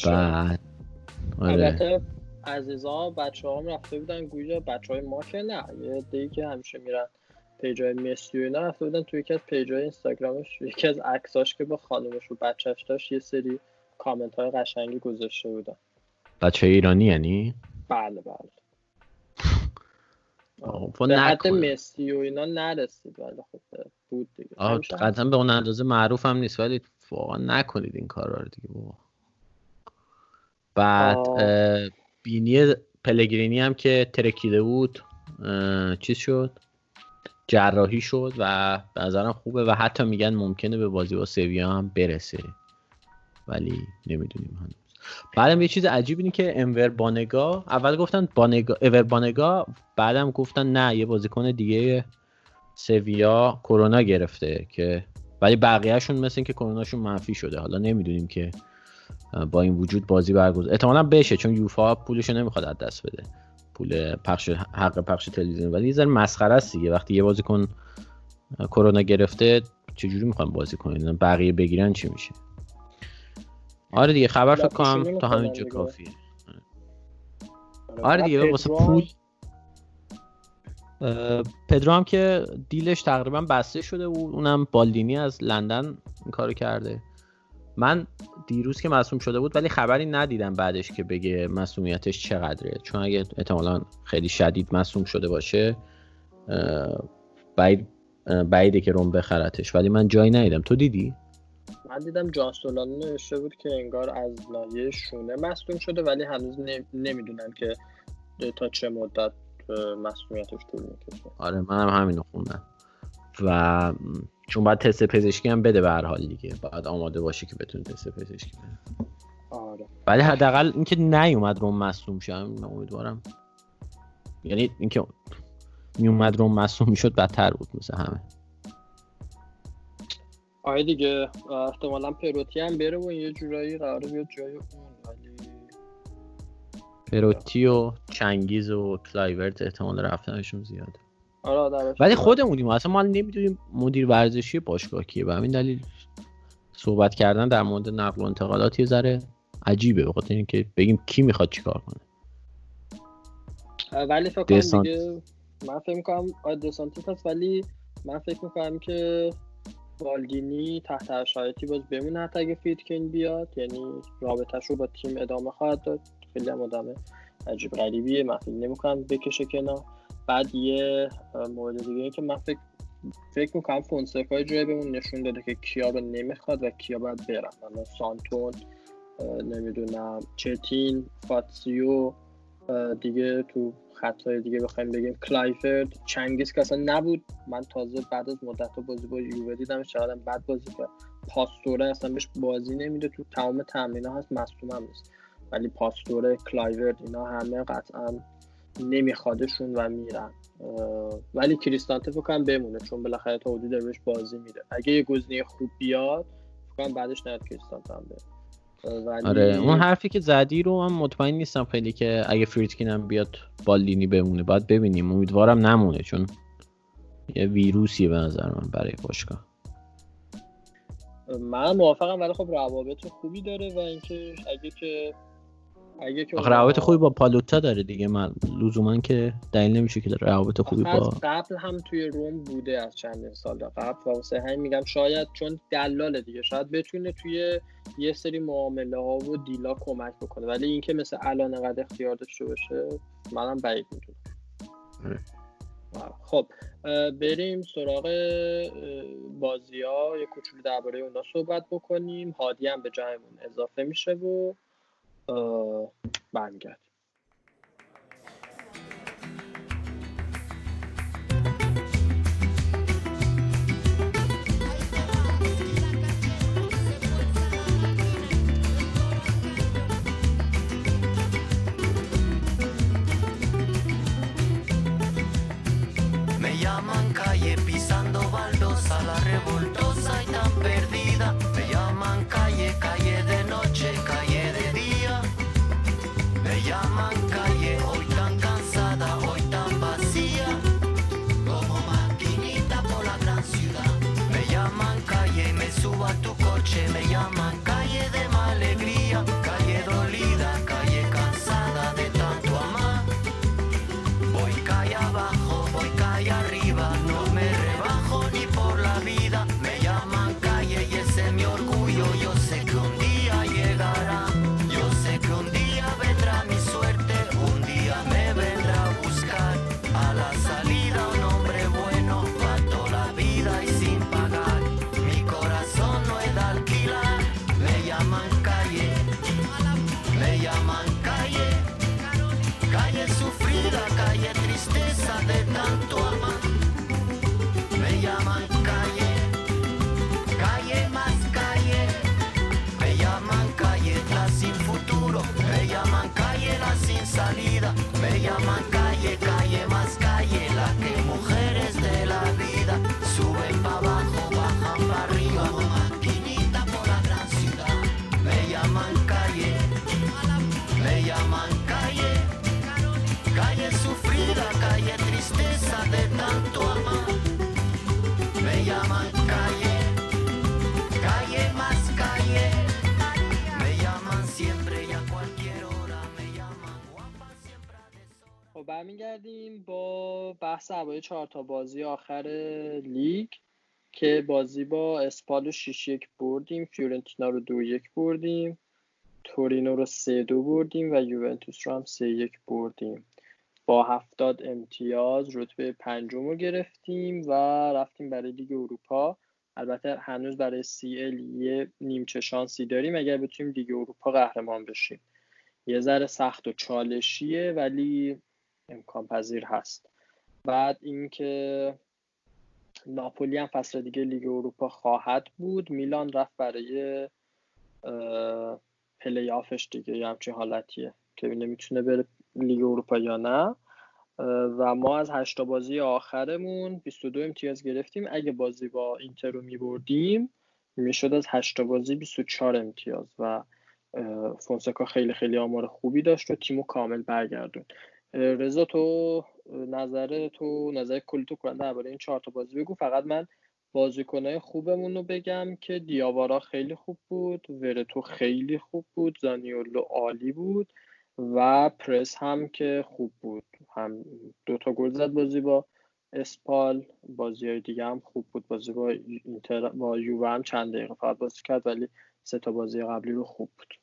بعد آره. عزیزا بچه هم رفته بودن گویا بچه های ما که نه. یه دیگه که همیشه میرن پیجای مسی و اینا رفته بودن توی یکی از پیجای اینستاگرامش. یکی از عکساش که با خانومش و بچهش داشت یه سری کامنت های قشنگی گذاشته بودن. بچه ایرانی یعنی؟ بله بله. به حد مسی و اینا نرسید ولی خب بود دیگه. قطعا به اون اندازه معروف هم نیست ولی واقعا نکنید این کار رو دیگه بابا. بعد بینی پلگرینی هم که ترکیده بود چیز شد؟ جراحی شد و به نظرم خوبه و حتی میگن ممکنه به بازی با سویا هم برسه. ولی نمی‌دونیم هنوز. بعدم یه چیز عجیب اینه که انور بانگا اول گفتن بانگا اور بانگا بعدم گفتن نه یه بازیکن دیگه سویا کرونا گرفته که ولی بقیهشون مثل اینکه کروناشون منفی شده. حالا نمی‌دونیم که با این وجود بازی برگزار احتمالا بشه چون یوفا پولشو نمی‌خواد از دست بده. پول پخش حق پخش تلویزیون. ولی یه ذره مسخره است دیگه. وقتی یه بازیکن کرونا گرفته چجوری می‌خوایم بازی کنیم بقیه بگیرن چی میشه؟ آره دیگه خبر فکر کنم تا همینجا کافیه. آره. دیگه واسه پول. پدرو هم که دیلش تقریبا بسته شده بود اونم بالدینی از لندن این کارو کرده. من دیروز که مصوم شده بود ولی خبری ندیدم بعدش که بگه مسئولیتش چقدره. چون اگه احتمالا خیلی شدید مصوم شده باشه بعید بعیده که روم بخرتش. ولی من جایی ندیدم. تو دیدی؟ من دیدم جان سولانو نوشته بود که انگار از لایه شونه مصدوم شده ولی هنوز نمی‌دونن که تا چه مدت مسئولیتش طول می‌کشه. آره منم همینو خوندم. و چون باید تست پزشکی هم بده به هر حال دیگه. باید آماده باشه که بتونه تست پزشکی بده. آره. ولی حداقل اینکه نیومد روم مصدوم شه امیدوارم. یعنی اینکه میومد روم مصدوم می‌شد بدتر بود مثل همه. آره دیگه احتمالا پتراکی هم بره و یه جورایی قراره بیاد جای اون ولی پروتی و چنگیز و کلایورت احتمال رفتنشون زیاده آره ولی خودمونیم اصلا ما نمی‌دونیم مدیر ورزشی باشگاه کیه به همین دلیل صحبت کردن در مورد نقل و انتقالات یه ذره عجیبه به خاطر اینکه بگیم کی می‌خواد چیکار کنه ولی فکر کنم دیگه من فکر می‌کنم دسانتیس هست ولی من فکر می‌کنم که بالدینی تحت شرایطی باز بمونه حتی اگه فیتکین بیاد یعنی رابطهش رو با تیم ادامه خواهد داد. خیلی هم آدم عجیب غریبیه. من فکر نمی‌کنم بکشه کنار. بعد یه مورد دیگه که من فکر فکر می‌کنم فونسکای جای بهمون نشون داده که کیا رو نمی‌خواد و کیا باید برن. سانتون نمی‌دونم چتین فاتزیو دیگه تو خطای دیگه بخوایم بگیم. کلایفرد چنگیز که اصلا نبود. من تازه بعد از مدت بازی با یووه دیدم چقدر بد بازی کرد. پاستوره اصلا بهش بازی نمیده. تو تمام تمرین هست. مصدوم هم نیست. ولی پاستوره کلایورد اینا همه قطعا نمیخوادشون و میرن. ولی کریستانته فکر بمونه. چون بالاخره تا حدود بهش بازی میده. اگه یه گزینه خوب بیاد فکر بعدش نیاد کریستانته هم ولی... آره اون حرفی که زدی رو من مطمئن نیستم خیلی که اگه فریتکین هم بیاد بالینی بمونه. باید ببینیم. امیدوارم نمونه چون یه ویروسیه به نظر من برای باشگاه. من موافقم ولی خب روابط خوبی داره و اینکه اگه که اگه که روابط خوبی با پالوتا داره دیگه. من لزوما که دلیل نمیشه که داره روابط خوبی با قبل هم توی روم بوده از چند سال قبل. و واسه همین میگم شاید چون دلاله دیگه. شاید بتونه توی یه سری معامله ها و دیلا کمک بکنه. ولی اینکه مثل الان قد اختیار داشته باشه منم بعید می‌دونم. آره. خب بریم سراغ بازی ها یه کوچولو درباره اونا صحبت بکنیم. هادی هم به جایمون اضافه میشه و برمیگردیم Me llaman calle pisando baldosa, la revoltosa y tan perdida. خب برمیگردیم با بحث هوای چهار تا بازی آخر لیگ که بازی با اسپال رو 6 یک بردیم فیورنتینا رو دو یک بردیم تورینو رو سه دو بردیم و یوونتوس رو هم سه یک بردیم. با هفتاد امتیاز رتبه پنجم رو گرفتیم و رفتیم برای لیگ اروپا. البته هنوز برای CL یه نیمچه شانسی داریم اگر بتونیم لیگ اروپا قهرمان بشیم. یه ذره سخت و چالشیه ولی امکان پذیر هست. بعد اینکه ناپولی هم فصل دیگه لیگ اروپا خواهد بود میلان رفت برای پلی آفش دیگه. یه همچین حالتیه که نمی‌تونه بره لیگ اروپا یا نه. و ما از هشتا بازی آخرمون 22 امتیاز گرفتیم. اگه بازی با اینتر رو میبردیم می‌شد از هشتا بازی 24 امتیاز. و فونسکا خیلی خیلی آمار خوبی داشت و تیمو کامل برگردون رضا تو نظر تو نظر کلی تو کننده درباره این چهار تا بازی بگو. فقط من بازیکنهای خوبمون رو بگم که دیاوارا خیلی خوب بود ورتو خیلی خوب بود زانیولو عالی بود و پرس هم که خوب بود. هم دو تا گل زد بازی با اسپال بازی های دیگه هم خوب بود. بازی با اینتر با یووه هم چند دقیقه فقط بازی کرد ولی سه تا بازی قبلی رو خوب بود.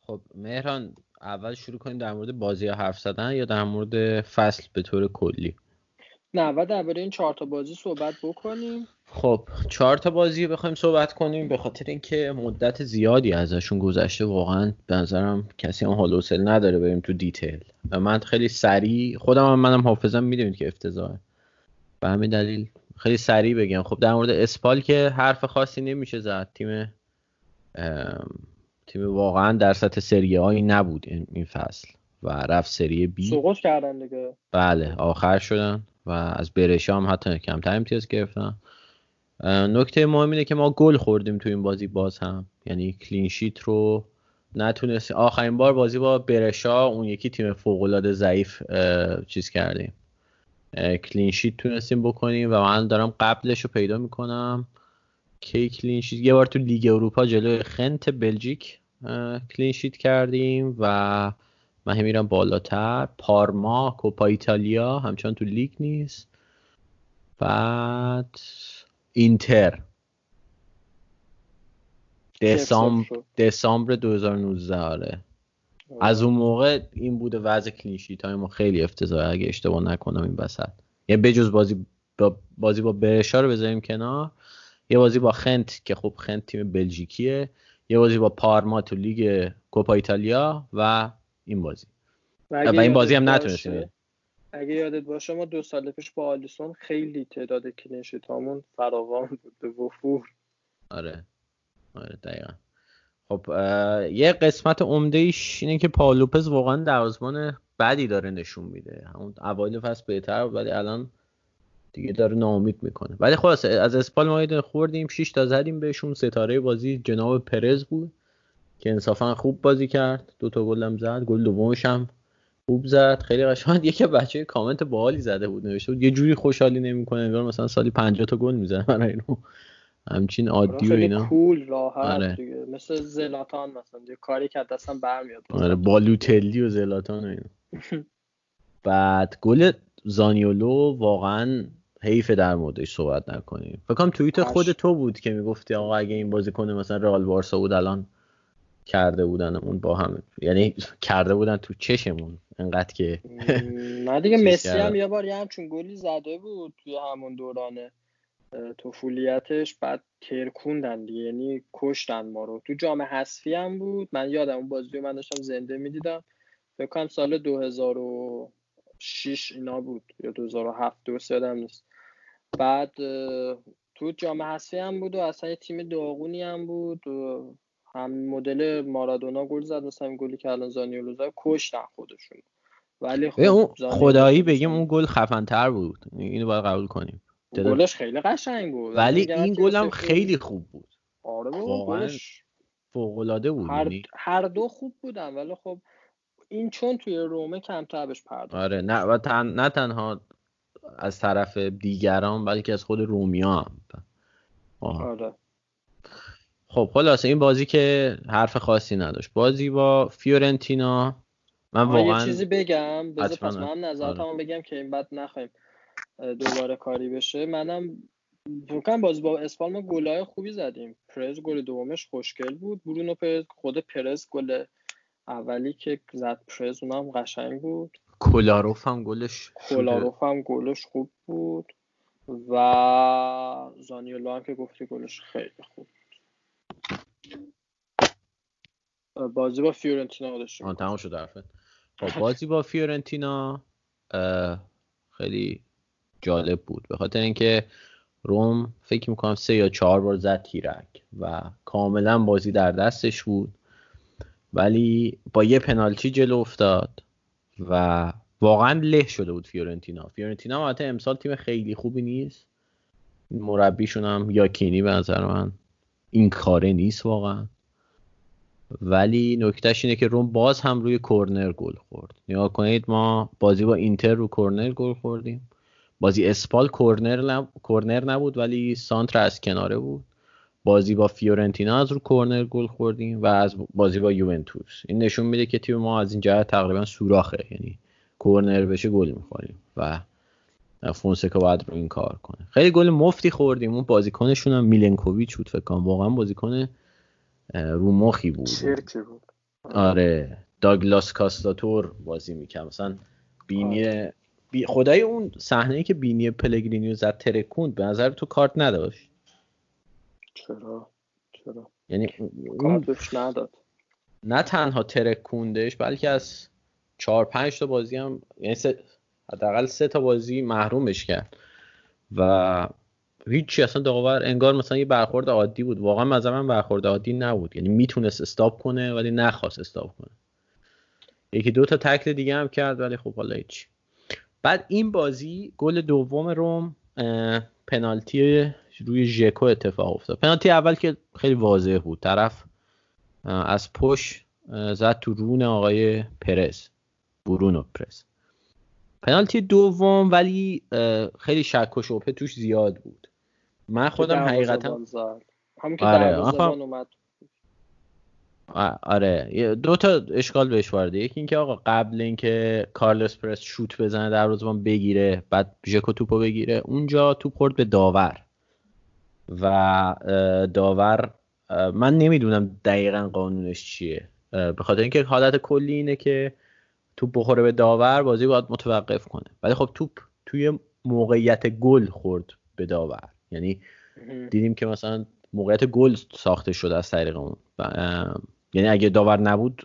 خب مهران اول شروع کنیم در مورد بازی ها حرف زدن یا در مورد فصل به طور کلی؟ نه اول درباره این چهار تا بازی صحبت بکنیم. خب چهار تا بازی بخوایم صحبت کنیم. به خاطر اینکه مدت زیادی ازشون گذشته واقعا به نظرم کسی هم حال حوصله نداره بریم تو دیتیل. و من خیلی سریع خودم هم منم حافظم می‌دونید که افتضاحه. به همین دلیل خیلی سریع بگم. خب در مورد اسپال که حرف خاصی نمیشه زد تیم تیم واقعا در سطح سری هایی نبود این فصل. و رفت سری بی. سقوط کردن دیگه. بله آخر شدن و از برشام حتی کمتر امتیاز گرفتن. نکته مهم اینه که ما گل خوردیم تو این بازی باز هم. یعنی کلینشیت رو نتونستیم آخرین بار بازی با برشا اون یکی تیم فوق العاده ضعیف چیز کردیم. clean sheet تونستیم بکنیم و من دارم قبلش رو پیدا می‌کنم. کی clean sheet یه بار تو لیگ اروپا جلوی خنت بلژیک clean sheet کردیم و من میرم بالاتر. پارما کوپا ایتالیا همچنان تو لیگ نیست. بعد اینتر. دسامبر دسامبر 2019 آره. از اون موقع این بوده وضع clean sheet های ما. خیلی افتضاحه. اگه اشتباه نکنم این وسط. یه بجز بازی با بازی با برشا رو بذاریم کنار یه بازی با خنت که خب خنت تیم بلژیکیه. یه بازی با پارما تو لیگ کوپا ایتالیا و این بازی. و, این بازی هم نتونستیم اگه یادت باشه ما دو سال پیش با آلیسون خیلی تعداد clean sheet هامون فراوان بود به وفور. آره. آره دقیقا. خب یه قسمت عمده ایش اینه که پاولوپز واقعا دروازه‌بان بدی داره نشون میده. همون اوایل فصل بهتر ولی الان دیگه داره ناامید می‌کنه. ولی خلاصه از اسپال ما خوردیم 6 تا زدیم بهشون. ستاره بازی جناب پرز بود که انصافا خوب بازی کرد. دو تا گل هم زد گل دومش هم خوب زد. خیلی قشنگ. یکی بچه کامنت باحالی زده بود نوشته بود یه جوری خوشحالی نمی‌کنه انگار مثلا سالی 50 تا گل می‌زنه من اینو. همچین عادی و اینا. کول راحت آره. دیگه. مثل زلاتان مثلا یه کاری که دستم برمیاد. آره بالوتلی و زلاتان و اینا. بعد گل زانیولو واقعا حیف در موردش صحبت نکنیم. فکر کنم توییت خود تو بود که می‌گفتی آقا اگه این بازی کنه مثلا رئال بارسا بود الان کرده بودن اون با هم. یعنی کرده بودن تو چشمون. انقدر که نه دیگه مسی هم یه بار یه همچون گلی زده بود توی همون دوران طفولیتش بعد ترکوندن دیگه. یعنی کشتن ما رو. تو جام حذفی هم بود. من یادم اون بازی رو من داشتم زنده می‌دیدم. فکر کنم سال 2006 اینا بود یا 2007 درست یادم نیست. بعد تو جام حذفی هم بود و اصلا یه تیم داغونی هم بود و هم مدل مارادونا گل زد مثلا گلی که الان زانیولو زد کشتن خودشون. ولی خب اون خدایی بگیم اون گل خفن تر بود. اینو باید قبول کنیم. گلش خیلی قشنگ بود. ولی این گل هم خیلی خوب بود. آره گلش فوق العاده بود هر, هر دو خوب بودن ولی خب این چون توی رومه کمتر بهش پرداخت. آره نه و تن... نه تنها از طرف دیگران بلکه از خود رومیا هم آره. خب خلاصه این بازی که حرف خاصی نداشت. بازی با فیورنتینا من من یه واقعا چیزی بگم. بذار. پس من نظرتمو آره. بگم که این بعد نخوایم دوباره کاری بشه. منم فکر کنم بازی با اسپال ما گلای خوبی زدیم. پرز گل دومش خوشگل بود. برونو پرز خود پرز گل اولی که زد پرز اونم قشنگ بود. کولاروف هم گلش کولاروف هم گلش خوب بود. و زانیولو هم که گفتی گلش خیلی خوب بود. بازی با فیورنتینا داشتیم. تمام شد حرفت. خب بازی با فیورنتینا خیلی جالب بود. به خاطر اینکه روم فکر می‌کنم سه یا چهار بار زد تیرک و کاملا بازی در دستش بود. ولی با یه پنالتی جلو افتاد و واقعا له شده بود فیورنتینا. فیورنتینا البته امسال تیم خیلی خوبی نیست. مربیشون هم یاکینی به نظر من این کاره نیست واقعا. ولی نکتهش اینه که روم باز هم روی کورنر گل خورد. نگاه کنید ما بازی با اینتر رو کورنر گل خوردیم. بازی اسپال کورنر, نب... کورنر نبود ولی سانتر از کناره بود. بازی با فیورنتینا از رو کورنر گل خوردیم و از بازی با یوونتوس. این نشون میده که تیم ما از این جهت تقریبا سوراخه یعنی کورنر بشه گل می‌خوریم و فونسکا باید رو این کار کنه. خیلی گل مفتی خوردیم. اون بازیکنشون هم میلنکوویچ بود فکر کنم. واقعا بازیکن رو مخی بود. چرکی بود. آره. داگلاس کاستاتور بازی می‌کرد. مثلا بینی بی... خدای اون صحنه ای که بینی پلگرینیو زد ترکوند به نظر تو کارت نداشت؟ چرا؟ چرا؟ یعنی اون کارتش نداد؟ نه تنها ترکوندش بلکه از چهار پنج تا بازی هم یعنی سه... حداقل سه تا بازی محرومش کرد. و هیچی اصلا داور انگار مثلا یه برخورد عادی بود. واقعا مثلا من برخورد عادی نبود. یعنی می‌تونست استاپ کنه ولی نخواست استاپ کنه. یکی دو تا تکل دیگه هم کرد ولی خب حالا هیچ. بعد این بازی گل دوم روم پنالتی روی ژکو اتفاق افتاد. پنالتی اول که خیلی واضح بود. طرف از پشت زد تو رون آقای پرز برونو پرز پنالتی دوم ولی خیلی شک و شبهه توش زیاد بود. من خودم حقیقتا. همون که آره، اومد. آره. دو تا اشکال بهش وارده. یکی اینکه آقا قبل اینکه کارلوس پرس شوت بزنه در روزبان بگیره بعد ژکو توپو بگیره اونجا توپ خورد به داور. و داور من نمی‌دونم دقیقا قانونش چیه. به خاطر اینکه حالت کلی اینه که توپ بخوره به داور بازی باید متوقف کنه. ولی خب توپ توی موقعیت گل خورد به داور. یعنی دیدیم که مثلا موقعیت گل ساخته شده از طریق اون. یعنی اگه داور نبود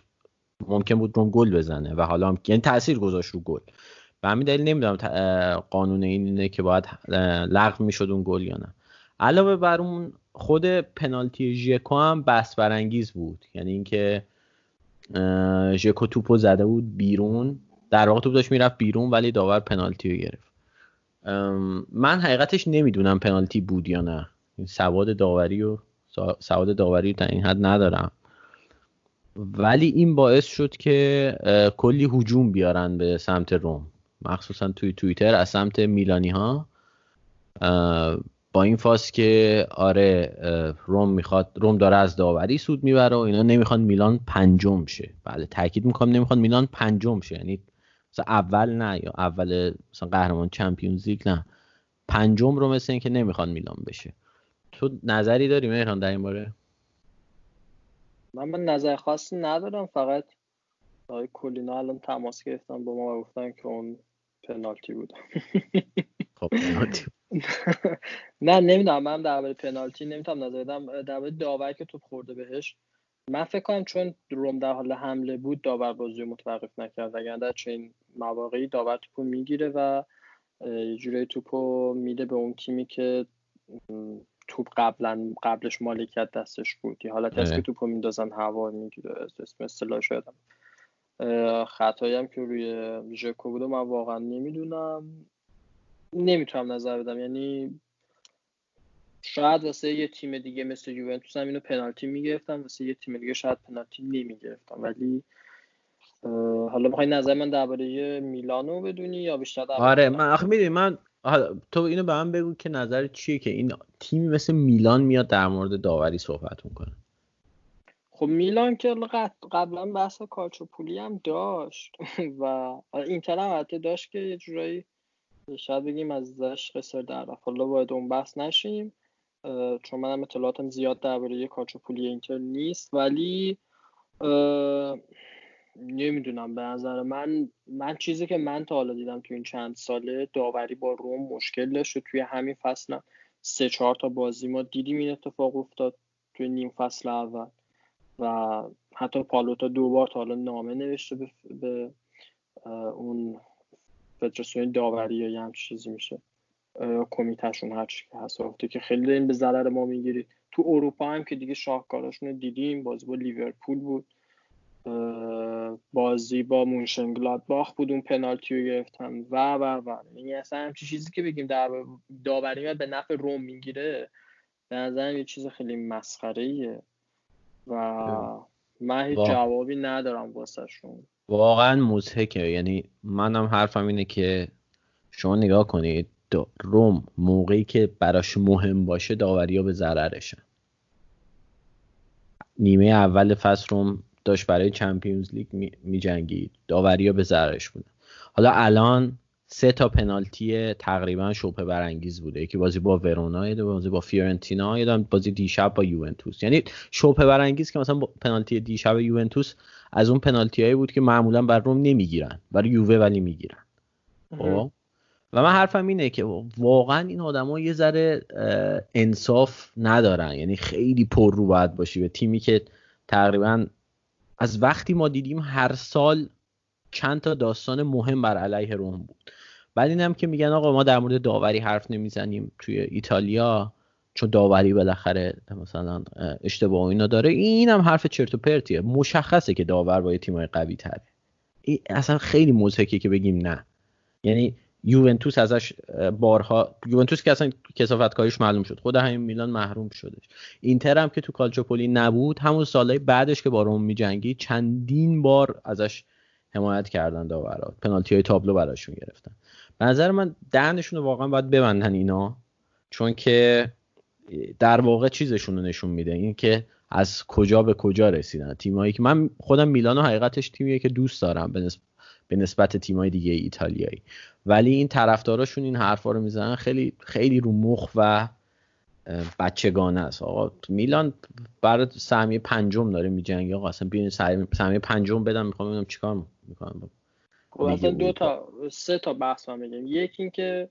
ممکن بود روم گل بزنه. و حالا هم یعنی تاثیر گذاشت رو گل. به همین دلیل نمی‌دونم قانون این اینه که باید لغو می‌شد اون گل یا نه. علاوه بر اون خود پنالتی ژکو هم بحث برانگیز بود. یعنی اینکه ژکو توپو زده بود بیرون. در واقع توپ داشت می‌رفت بیرون ولی داور پنالتی رو گرفت. من حقیقتش نمی‌دونم پنالتی بود یا نه. این سواد داوری و سواد داوری در این حد ندارم. ولی این باعث شد که کلی هجوم بیارن به سمت روم. مخصوصا توی توییتر از سمت میلانی ها با این فاز که آره روم می‌خواد روم داره از داوری سود می‌بره و اینا نمی‌خوان میلان پنجم شه. بله تاکید می‌کنم نمی‌خوان میلان پنجم شه. یعنی مثلا اول نه یا اول مثلا قهرمان چمپیونز لیگ نه. پنجم رو مثل اینکه نمی‌خوان میلان بشه. تو نظری داری مهران در این باره؟ من من نظر خاصی ندارم. فقط آقای کولینا الان تماس گرفتن با ما و گفتن که اون پنالتی بود خب پنالتی. نه نمی‌دونم من درباره پنالتی نمی‌تونم نظر بدم. درباره داور که توپ خورده بهش. من فکر کنم چون روم در حال حمله بود داور بازی رو متوقف نکرد. اگر در چنین مواقعی داور توپو می‌گیره و یه جورایی توپو میده به اون تیمی که توپ قبلا قبلش مالکیت دستش بود. یه حالتی هست آره. که توپو میندازن هوا می‌گیره. اسم اصطلاحش یادم اه، خطایی هم که روی ژکو بود من واقعا نمی‌دونم. نمی‌تونم نظر بدم. یعنی شاید واسه یه تیم دیگه مثل یوونتوس هم اینو پنالتی می‌گرفتم واسه یه تیم دیگه شاید پنالتی نمی‌گرفتم. ولی حالا می‌خوای نظر من درباره میلانو بدونی یا بیشتر درباره آره؟ من آخه می‌دونی من تو اینو به من بگو که نظر چیه که این تیمی مثل میلان میاد در مورد داوری صحبت می‌کنه. خب میلان که قبلا بحث کالچوپولی هم داشت و اینتر هم حتی داشت که یه جورایی شاید بگیم ازش قصر در حالا باید اون بحث نشیم چون منم اطلاعاتم زیاد درباره کالچوپولی اینتر نیست. ولی نمی‌دونم به نظر من من چیزی که من تا حالا دیدم تو این چند ساله داوری با روم مشکل داشت توی همین فصل سه چهار تا بازی ما دیدیم این اتفاق افتاد توی نیم فصل اول. و حتی پالوتا دو بار تا حالا نامه نوشته به اون فدراسیون داوری یا یه چیزی میشه. کمیتهشون هر چی که هست. که خیلی این به ضرر ما می‌گیرید. تو اروپا هم که دیگه شاهکاراشون رو دیدیم. بازی با لیورپول بود. بازی با باخ بود. اون پنالتی رو گرفتن و و و. یعنی اصلا همچی چیزی که بگیم در داوری به نفع روم می‌گیره. به نظرم یه چیز خیلی مسخره و من هیچ جوابی ندارم واسه شون واقعا مزهکه یعنی منم حرفم اینه که شما نگاه کنید روم موقعی که براش مهم باشه داوری ها به ضررشن. نیمه اول فصل روم داشت برای چمپیونز لیگ می جنگید داوری ها به ضررش بودن حالا الان سه تا پنالتی تقریبا شوپه برانگیز بوده. یکی بازی با ورونا یه بازی با فیورنتینا یه بازی دیشب با یوونتوس. یعنی شوپه برانگیز که مثلا پنالتی دیشب یوونتوس از اون پنالتی بود که معمولا بر روم نمی‌گیرن برای یووه ولی می‌گیرن. خب؟ و من حرفم اینه که واقعا این آدما یه ذره انصاف ندارن. یعنی خیلی پر رو باید باشی. به تیمی که تقریبا از وقتی ما دیدیم هر سال چند تا داستان مهم بر علیه روم بود. بعد اینم که میگن آقا ما در مورد داوری حرف نمی‌زنیم توی ایتالیا چون داوری بالاخره مثلا اشتباه اینا داره. اینم حرف چرت و پرتیه. مشخصه که داور با تیمای قوی تره. اصلا خیلی مضحکه که بگیم نه. یعنی یوونتوس ازش بارها یوونتوس که اصلا کسافت کاریش معلوم شد. خود همین میلان محروم شدش. اینتر هم که تو کالچوپولی نبود همون سالهای بعدش که با روم میجنگی چندین بار ازش حمایت کردن داورا. پنالتی های تابلو براشون گرفتن. به نظر من دهنشون رو واقعا باید ببندن اینا چون که در واقع چیزشون رو نشون میده. این که از کجا به کجا رسیدن. تیمایی که من خودم میلان و حقیقتش تیمیه که دوست دارم به نسبت به نسبت تیمای دیگه ایتالیایی. ولی این طرفداراشون این حرفا رو می‌زنن خیلی خیلی رو مخ و بچگانه است. آقا میلان برای سهمیه پنجم داره میجنگه آقا اصلا بیاین سهمیه پنجم بدم می‌خوام ببینم چیکار می‌کنم. خب اصلا دو تا سه تا بحث هم میگم یکی اینکه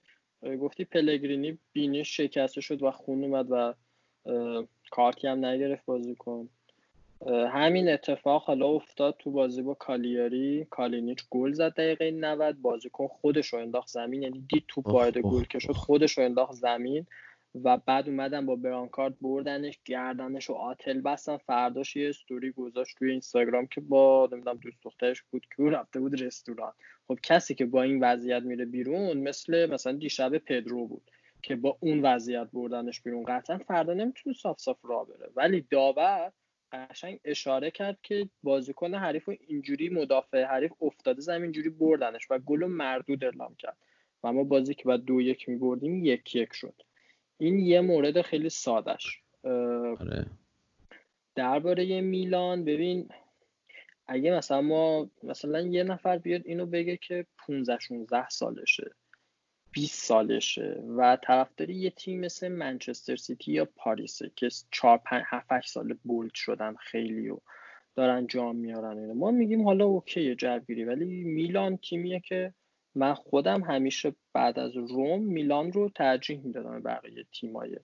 گفتی پلگرینی بینیش شکسته شد و خون اومد و کارتی هم نگرفت بازی کن. همین اتفاق حالا افتاد تو بازی با کالیاری. کالینیچ گل زد دقیقه 90 بازیکن خودش رو انداخت زمین یعنی دید تو وارد گل که شد خودش رو انداخت زمین. و بعد اومدن با برانکارد بردنش گردنش و آتل بستن. فرداش یه استوری گذاشت توی اینستاگرام که با نمی‌دونم دوست دخترش بود که رفته بود رستوران. خب کسی که با این وضعیت میره بیرون مثل مثلا دیشب پدرو بود که با اون وضعیت بردنش بیرون. قطعا فردا نمی‌تونه صاف صاف را بره. ولی داور قشنگ اشاره کرد که بازیکن حریف و اینجوری مدافع حریف افتاده زمین اینجوری بردنش و گل مردود اعلام کرد. و ما بازی که بعد دو یک می بردیم یک یک شد. این یه مورد خیلی سادش آره. درباره میلان ببین اگه مثلا ما مثلا یه نفر بیاد اینو بگه که 15 16 سالشه 20 سالشه و طرفداری یه تیم مثل منچستر سیتی یا پاریسه که 4 5 7 سال بولد شدن خیلی و دارن جام میارن اینو ما میگیم حالا okay جوگیری ولی میلان تیمیه که من خودم همیشه بعد از روم میلان رو ترجیح می‌دادم بقیه تیمای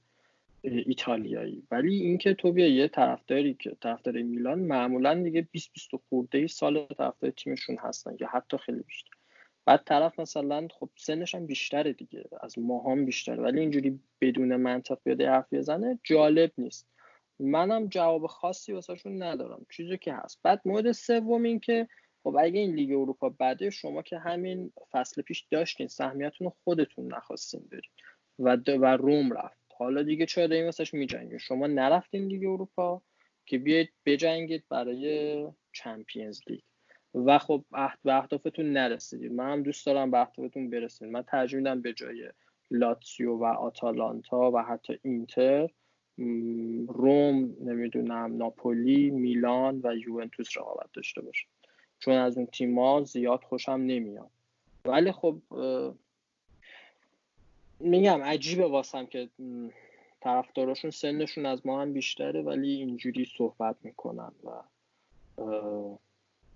ایتالیایی. ولی اینکه تو بیا یه طرفداری که طرفدار میلان معمولا دیگه 20 20 خورده سال طرفدار تیمشون هستن یا حتی خیلی بیشتر. بعد طرف مثلا خب سنش هم بیشتره دیگه از ما هم بیشتره ولی اینجوری بدون منطق بیاد حرف بزنه جالب نیست. منم جواب خاصی واسهشون ندارم. چیزی که هست. بعد مورد سوم این که خب اگه این لیگ اروپا بده شما که همین فصل پیش داشتین سهمیتون رو خودتون نخواستین برید و, و روم رفت. حالا دیگه چرا داریم واسش میجنگید؟ شما نرفتین لیگ اروپا که بیاید بجنگید برای چمپیونز لیگ. و خب به اهدافتون نرسیدید. من هم دوست دارم به اهدافتون برسید من ترجیح میدم به جای لاتسیو و آتالانتا و حتی اینتر روم نمی‌دونم ناپولی میلان و یوونتوس رقابت داشته باشه چون از اون تیما زیاد خوشم نمیاد. ولی خب میگم عجیبه واسم که طرفداراشون سنشون از ما هم بیشتره ولی اینجوری صحبت می‌کنن و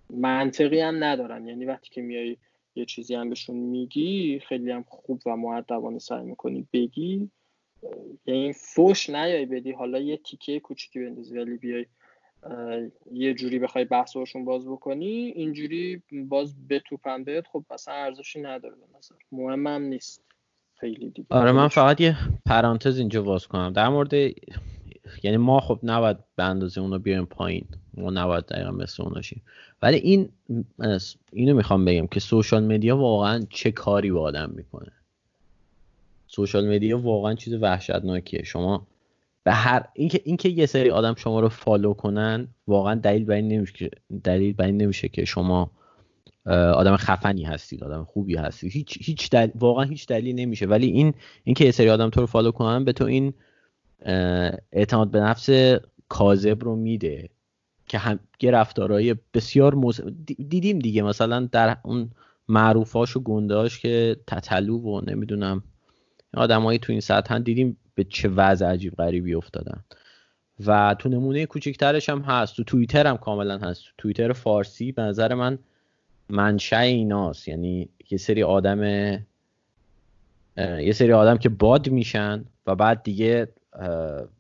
منطقی هم ندارن. یعنی وقتی که میای یه چیزی هم بهشون میگی خیلی هم خوب و معدبانه سعی می‌کنی بگی یعنی فوش نیای بدی. حالا یه تیکه کوچیکی بندازی ولی بیای یه جوری بخوای بحثشون باز بکنی اینجوری باز به توپن بهت خب اصلا ارزشی نداره به نظر. مهمم نیست. خیلی دیگه. آره من فقط یه پرانتز اینجا باز کنم. در مورد یعنی ما خب نباید به اندازه اونو بیایم پایین. ما نباید دقیقا مثل اوناشیم ولی این اینو می‌خوام بگم که social media واقعا چه کاری با آدم می‌کنه؟ social media واقعا چیز وحشتناکیه. شما به هر اینکه اینکه یه سری آدم شما رو follow کنن واقعا دلیل بر این نمیشه دلیل بر نمیشه که شما آدم خفنی هستید آدم خوبی هستید. هیچ هیچ دل... واقعا هیچ دلیلی نمیشه. ولی این اینکه یه سری آدم تو رو فالو کنن به تو این اعتماد به نفس کاذب رو میده که هم یه بسیار موز... دیدیم دیگه. مثلا در اون معروفاش و گندهاش که تتلو و نمی‌دونم آدمایی تو این سطح دیدیم. به چه وضع عجیب غریبی افتادن. و تو نمونه کوچکترش هم هست. تو توییتر هم کاملا هست. تو توییتر فارسی به نظر من منشأ ایناست. یعنی یه سری آدم یه سری آدم که باد میشن و بعد دیگه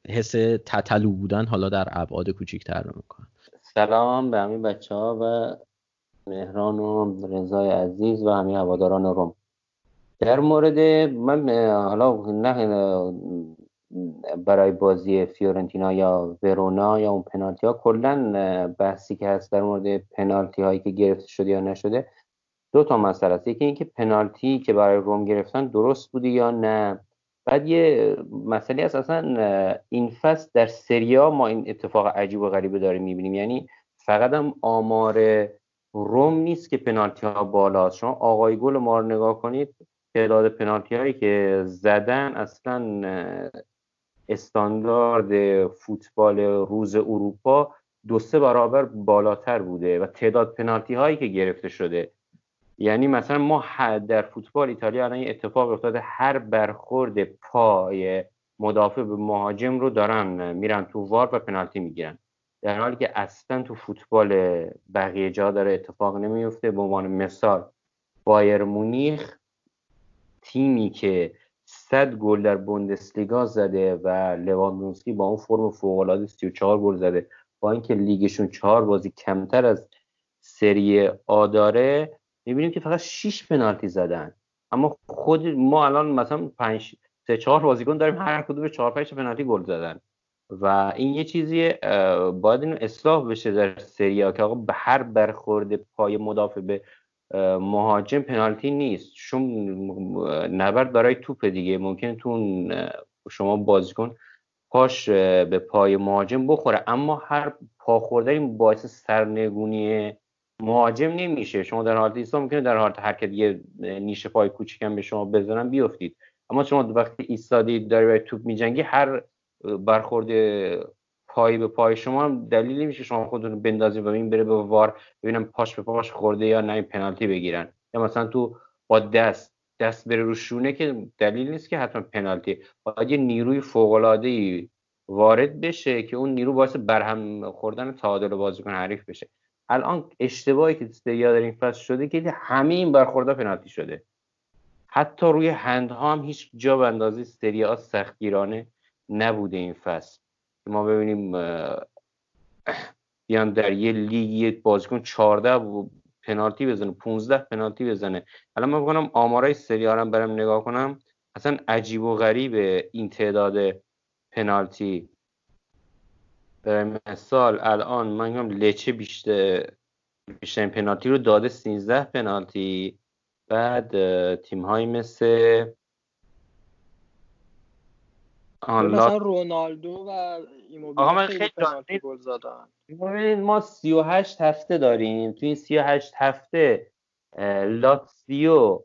حس تتلو بودن حالا در ابعاد کوچیکتر رو می‌کنن. سلام به همین بچه ها و مهران و رضای عزیز و همین هواداران روم. در مورد من حالا نه برای بازی فیورنتینا یا ورونا یا اون پنالتی ها کلا بحثی که هست در مورد پنالتی هایی که گرفته شده یا نشده دو تا مسئله است. یکی اینکه پنالتی که برای روم گرفتن درست بوده یا نه. بعد یه مسئله هست اصلا این فصل در سریا ما این اتفاق عجیب و غریبه داریم می‌بینیم. یعنی فقط هم آمار روم نیست که پنالتی ها بالاست شما آقای گل ما رو نگاه کنید تعداد پنالتی هایی که زدن اصلا استاندارد فوتبال روز اروپا دو سه برابر بالاتر بوده و تعداد پنالتی هایی که گرفته شده. یعنی مثلا ما در فوتبال ایتالیا الان اتفاق افتاده. هر برخورد پای مدافع به مهاجم رو دارن میرن تو وار و پنالتی می‌گیرن. در حالی که اصلا تو فوتبال بقیه جا داره اتفاق نمیفته به عنوان مثال بایر مونیخ تیمی که 100 گل در بوندسلیگا زده و لواندونسکی با اون فرم فوق العاده 34 گل زده. با اینکه لیگشون چهار بازی کمتر از سری آ داره می‌بینیم که فقط 6 پنالتی زدن. اما خود ما الان مثلا 5 سه چهار بازیکن داریم هر کدوم 4 5 پنالتی گل زدن. و این یه چیزیه باید اینو اصلاح بشه در سری آ که آقا به هر برخورد پای مدافع به مهاجم پنالتی نیست. چون نبرد برای توپ دیگه. ممکن تو شما بازیکن پاش به پای مهاجم بخوره. اما هر پا خورده باعث سرنگونی مهاجم نمیشه. شما در حالت ایستاد ممکنه در حالت حرکت یه نیشه پای کوچیکم به شما بزنن بیفتید. اما شما وقتی ایستادی داری برای توپ میجنگی هر برخورد پای به پای. شما دلیلی میشه شما خودتون بندازید و این بره به وار ببینم پاش به پاش خورده یا نه پنالتی بگیرن. یا مثلا تو با دست دست بره رو شونه که دلیل نیست که حتما پنالتی. باید یه نیروی فوق العاده وارد بشه که اون نیرو باعث برهم خوردن تعادل بازیکن حریف بشه. الان اشتباهی که سریا در این فصل شده که همه این برخوردا پنالتی شده. حتی روی هندها هم هیچ جا به اندازه سریا سختگیرانه نبوده این فصل. ما ببینیم بیان در یه لیگ بازیکن 14 پنالتی بزنه 15 پنالتی بزنه. الان من بکنم آمارای سریالم برم نگاه کنم اصلا عجیب و غریب این تعداد پنالتی. برای مثال الان من میگم لچه بیشتر بیشترین پنالتی رو داده 13 پنالتی بعد تیم های مثل مثلا رونالدو و ایموبیله خیلی پنالتی گل زدن. ما 38 هفته داریم. تو این 38 هفته لاتسیو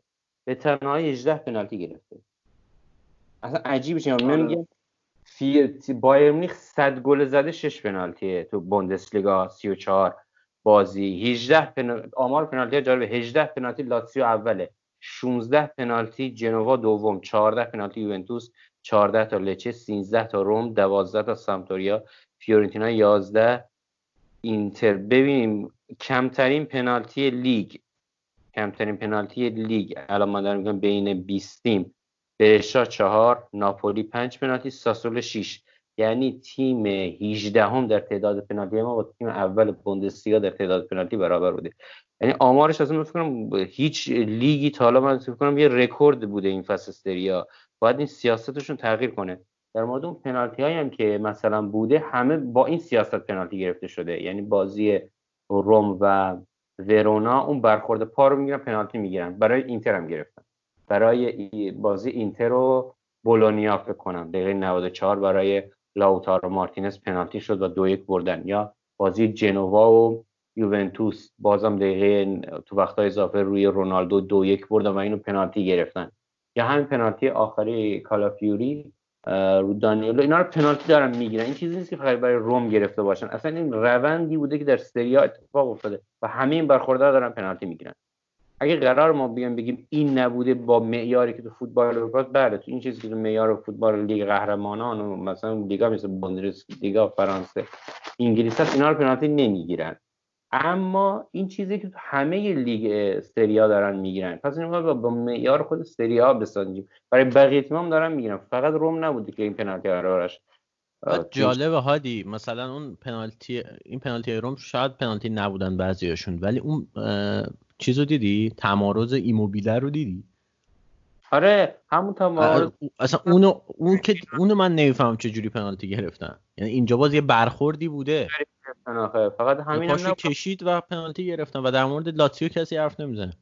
به تنهایی 18 پنالتی گرفته. اصلا عجیبه چه من میگم سی, بایر مونیخ 100 گل زده 6 پنالتیه تو بوندسلیگا 34 بازی. 18 پنالتی آمار پنالتی جالب 18 پنالتی لاتسیو اوله. 16 پنالتی جنوا دوم. 14 پنالتی یوونتوس. 14 تا لچه 13 تا روم 12 تا سامتوریا فیورنتینا 11 اینتر ببینیم کمترین پنالتی لیگ. کمترین پنالتی لیگ. الان من دارم میگم بین 20 تیم برشا 4 ناپولی 5 پنالتی ساسولو 6 یعنی تیم 18 هم در تعداد پنالتی. ما با تیم اول بوندسلیگا در تعداد پنالتی برابر بوده. یعنی آمارش اصلا فکر هیچ لیگی تا حالا من فکر کنم یه رکورد بوده این فصل استریا باید این سیاستشون تغییر کنه. در مورد اون پنالتی هایی هم که مثلا بوده همه با این سیاست پنالتی گرفته شده. یعنی بازی روم و ورونا اون برخورد پا رو می‌گیرن پنالتی می‌گیرن. برای اینتر هم گرفتن. برای بازی اینتر رو بولونیا فکر کنم. دقیقه 94 برای لاوتارو مارتینز پنالتی شد و دو یک بردن. یا بازی جنوا و یوونتوس. بازم دقیقه تو وقتهای اضافه روی رونالدو دو یک بردن و اینو پنالتی گرفتن. یا همین پنالتی آخری کالافیوری رو دانیلو اینا رو پنالتی دارن می‌گیرن. این چیزی نیست که فقط برای روم گرفته باشن. اصلا این روندی بوده که در سریا اتفاق افتاده و همه این برخوردا رو دارن پنالتی می‌گیرن. اگه قرار ما بیایم بگیم این نبوده با معیاری که تو فوتبال اروپا بله تو این چیزی که تو معیار فوتبال لیگ قهرمانان و مثلا لیگا مثل لیگا فرانسه انگلیس اینا رو پنالتی نمی‌گیرن. اما این چیزی که تو همه لیگ سریا دارن می‌گیرن. پس این با, با معیار خود سریا بسازیم. برای بقیه تیم هم دارن می‌گیرن. فقط روم نبوده که این پنالتی قرارش جالب هادی. مثلا اون پنالتی این پنالتی روم شاید پنالتی نبودن بعضیاشون. ولی اون چیزو دیدی؟ تمارز ایموبیله رو دیدی؟ آره همون تمارز اصلا اونو اون که اونو من نمی‌فهمم چه جوری پنالتی گرفتن. یعنی اینجا باز یه برخوردی بوده. فقط همین هم کشید و پنالتی گرفتن و در مورد لاتسیو کسی حرف نمی‌زنه.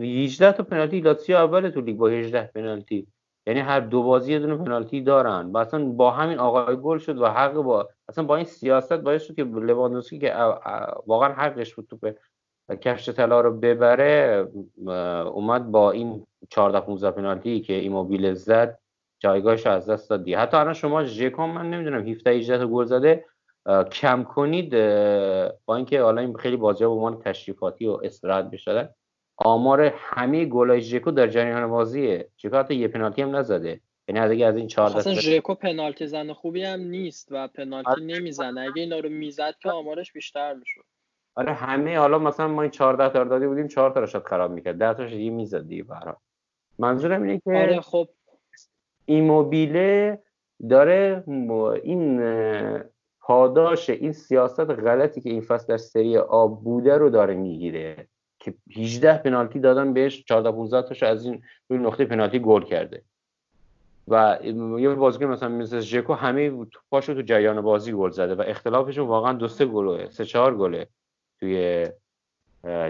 18 تا پنالتی. لاتسیو اول تو لیگ با 18 پنالتی. یعنی هر دو بازی یه دونه پنالتی دارن. و اصلا با همین آقای گل شد و حق با اصلا با این سیاست باعث شد که لواندوسکی که واقعا حقش بود کفش طلا رو ببره اومد با این 14 15 پنالتی که ایموبیل زد جایگاهش از دست داد حتی الان شما ژکون من نمی‌دونم 17 18 تا گل زده کم کنید با اینکه حالا این خیلی بازی به عنوان تشریفاتی و استراحت بشدن آمار همه گلای ژکو در جریان بازیه ژکو حتی یه پنالتی هم نزده. یعنی اگه از این 14 اصلا ژکو پنالتی زن خوبی هم نیست و پنالتی آره. نمی‌زنه. اگه اینا رو می‌زد که آمارش بیشتر می‌شد. آره همه حالا مثلا ما این 14 تا دادی بودیم 4 تا رو خراب می‌کرد. 10 تاش یه می‌زد دیگه برا منظورم اینه که آره خب. ایموبیله داره این پاداش این سیاست غلطی که این فصل در سری آ بوده رو داره می‌گیره که 18 پنالتی دادن بهش 14 15 تاش از این روی نقطه پنالتی گل کرده. و یه بازیکن مثلا مثل ژکو همه پاشو تو جریان بازی گل زده و اختلافشون واقعا دو سه گله سه چهار گله. توی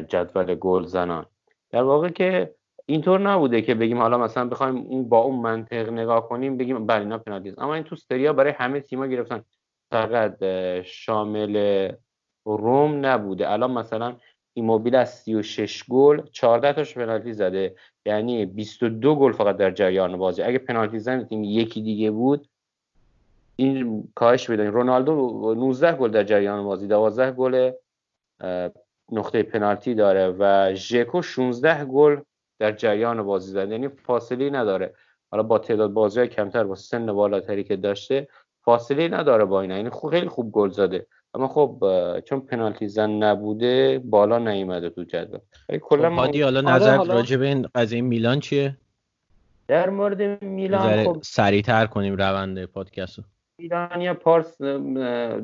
جدول گل زنان. در واقع که اینطور نبوده که بگیم حالا مثلا بخوایم اون با اون منطق نگاه کنیم بگیم بله اینا پنالتی اما این تو سریا برای همه تیم‌ها گرفتن. فقط شامل روم نبوده. الان مثلا ایموبیل از 36 گل 14 تاش پنالتی زده. یعنی 22 گل فقط در جریان بازی. اگه پنالتی زن تیم یکی دیگه بود این کاهش بدن رونالدو 19 گل در جریان بازی 12 گل نقطه پنالتی داره و ژکو 16 گل در جریان بازی زده یعنی فاصله نداره. حالا با تعداد بازی کمتر با سن بالاتری که داشته فاصله نداره با اینا. یعنی خیلی خوب گل زده. اما خب چون پنالتی زن نبوده بالا نیومده تو جدول. کلا خب هادی حالا نظر آره راجع به این قضیه میلان چیه؟ در مورد میلان خب سریعتر کنیم روند پادکستو. میلانیا پارس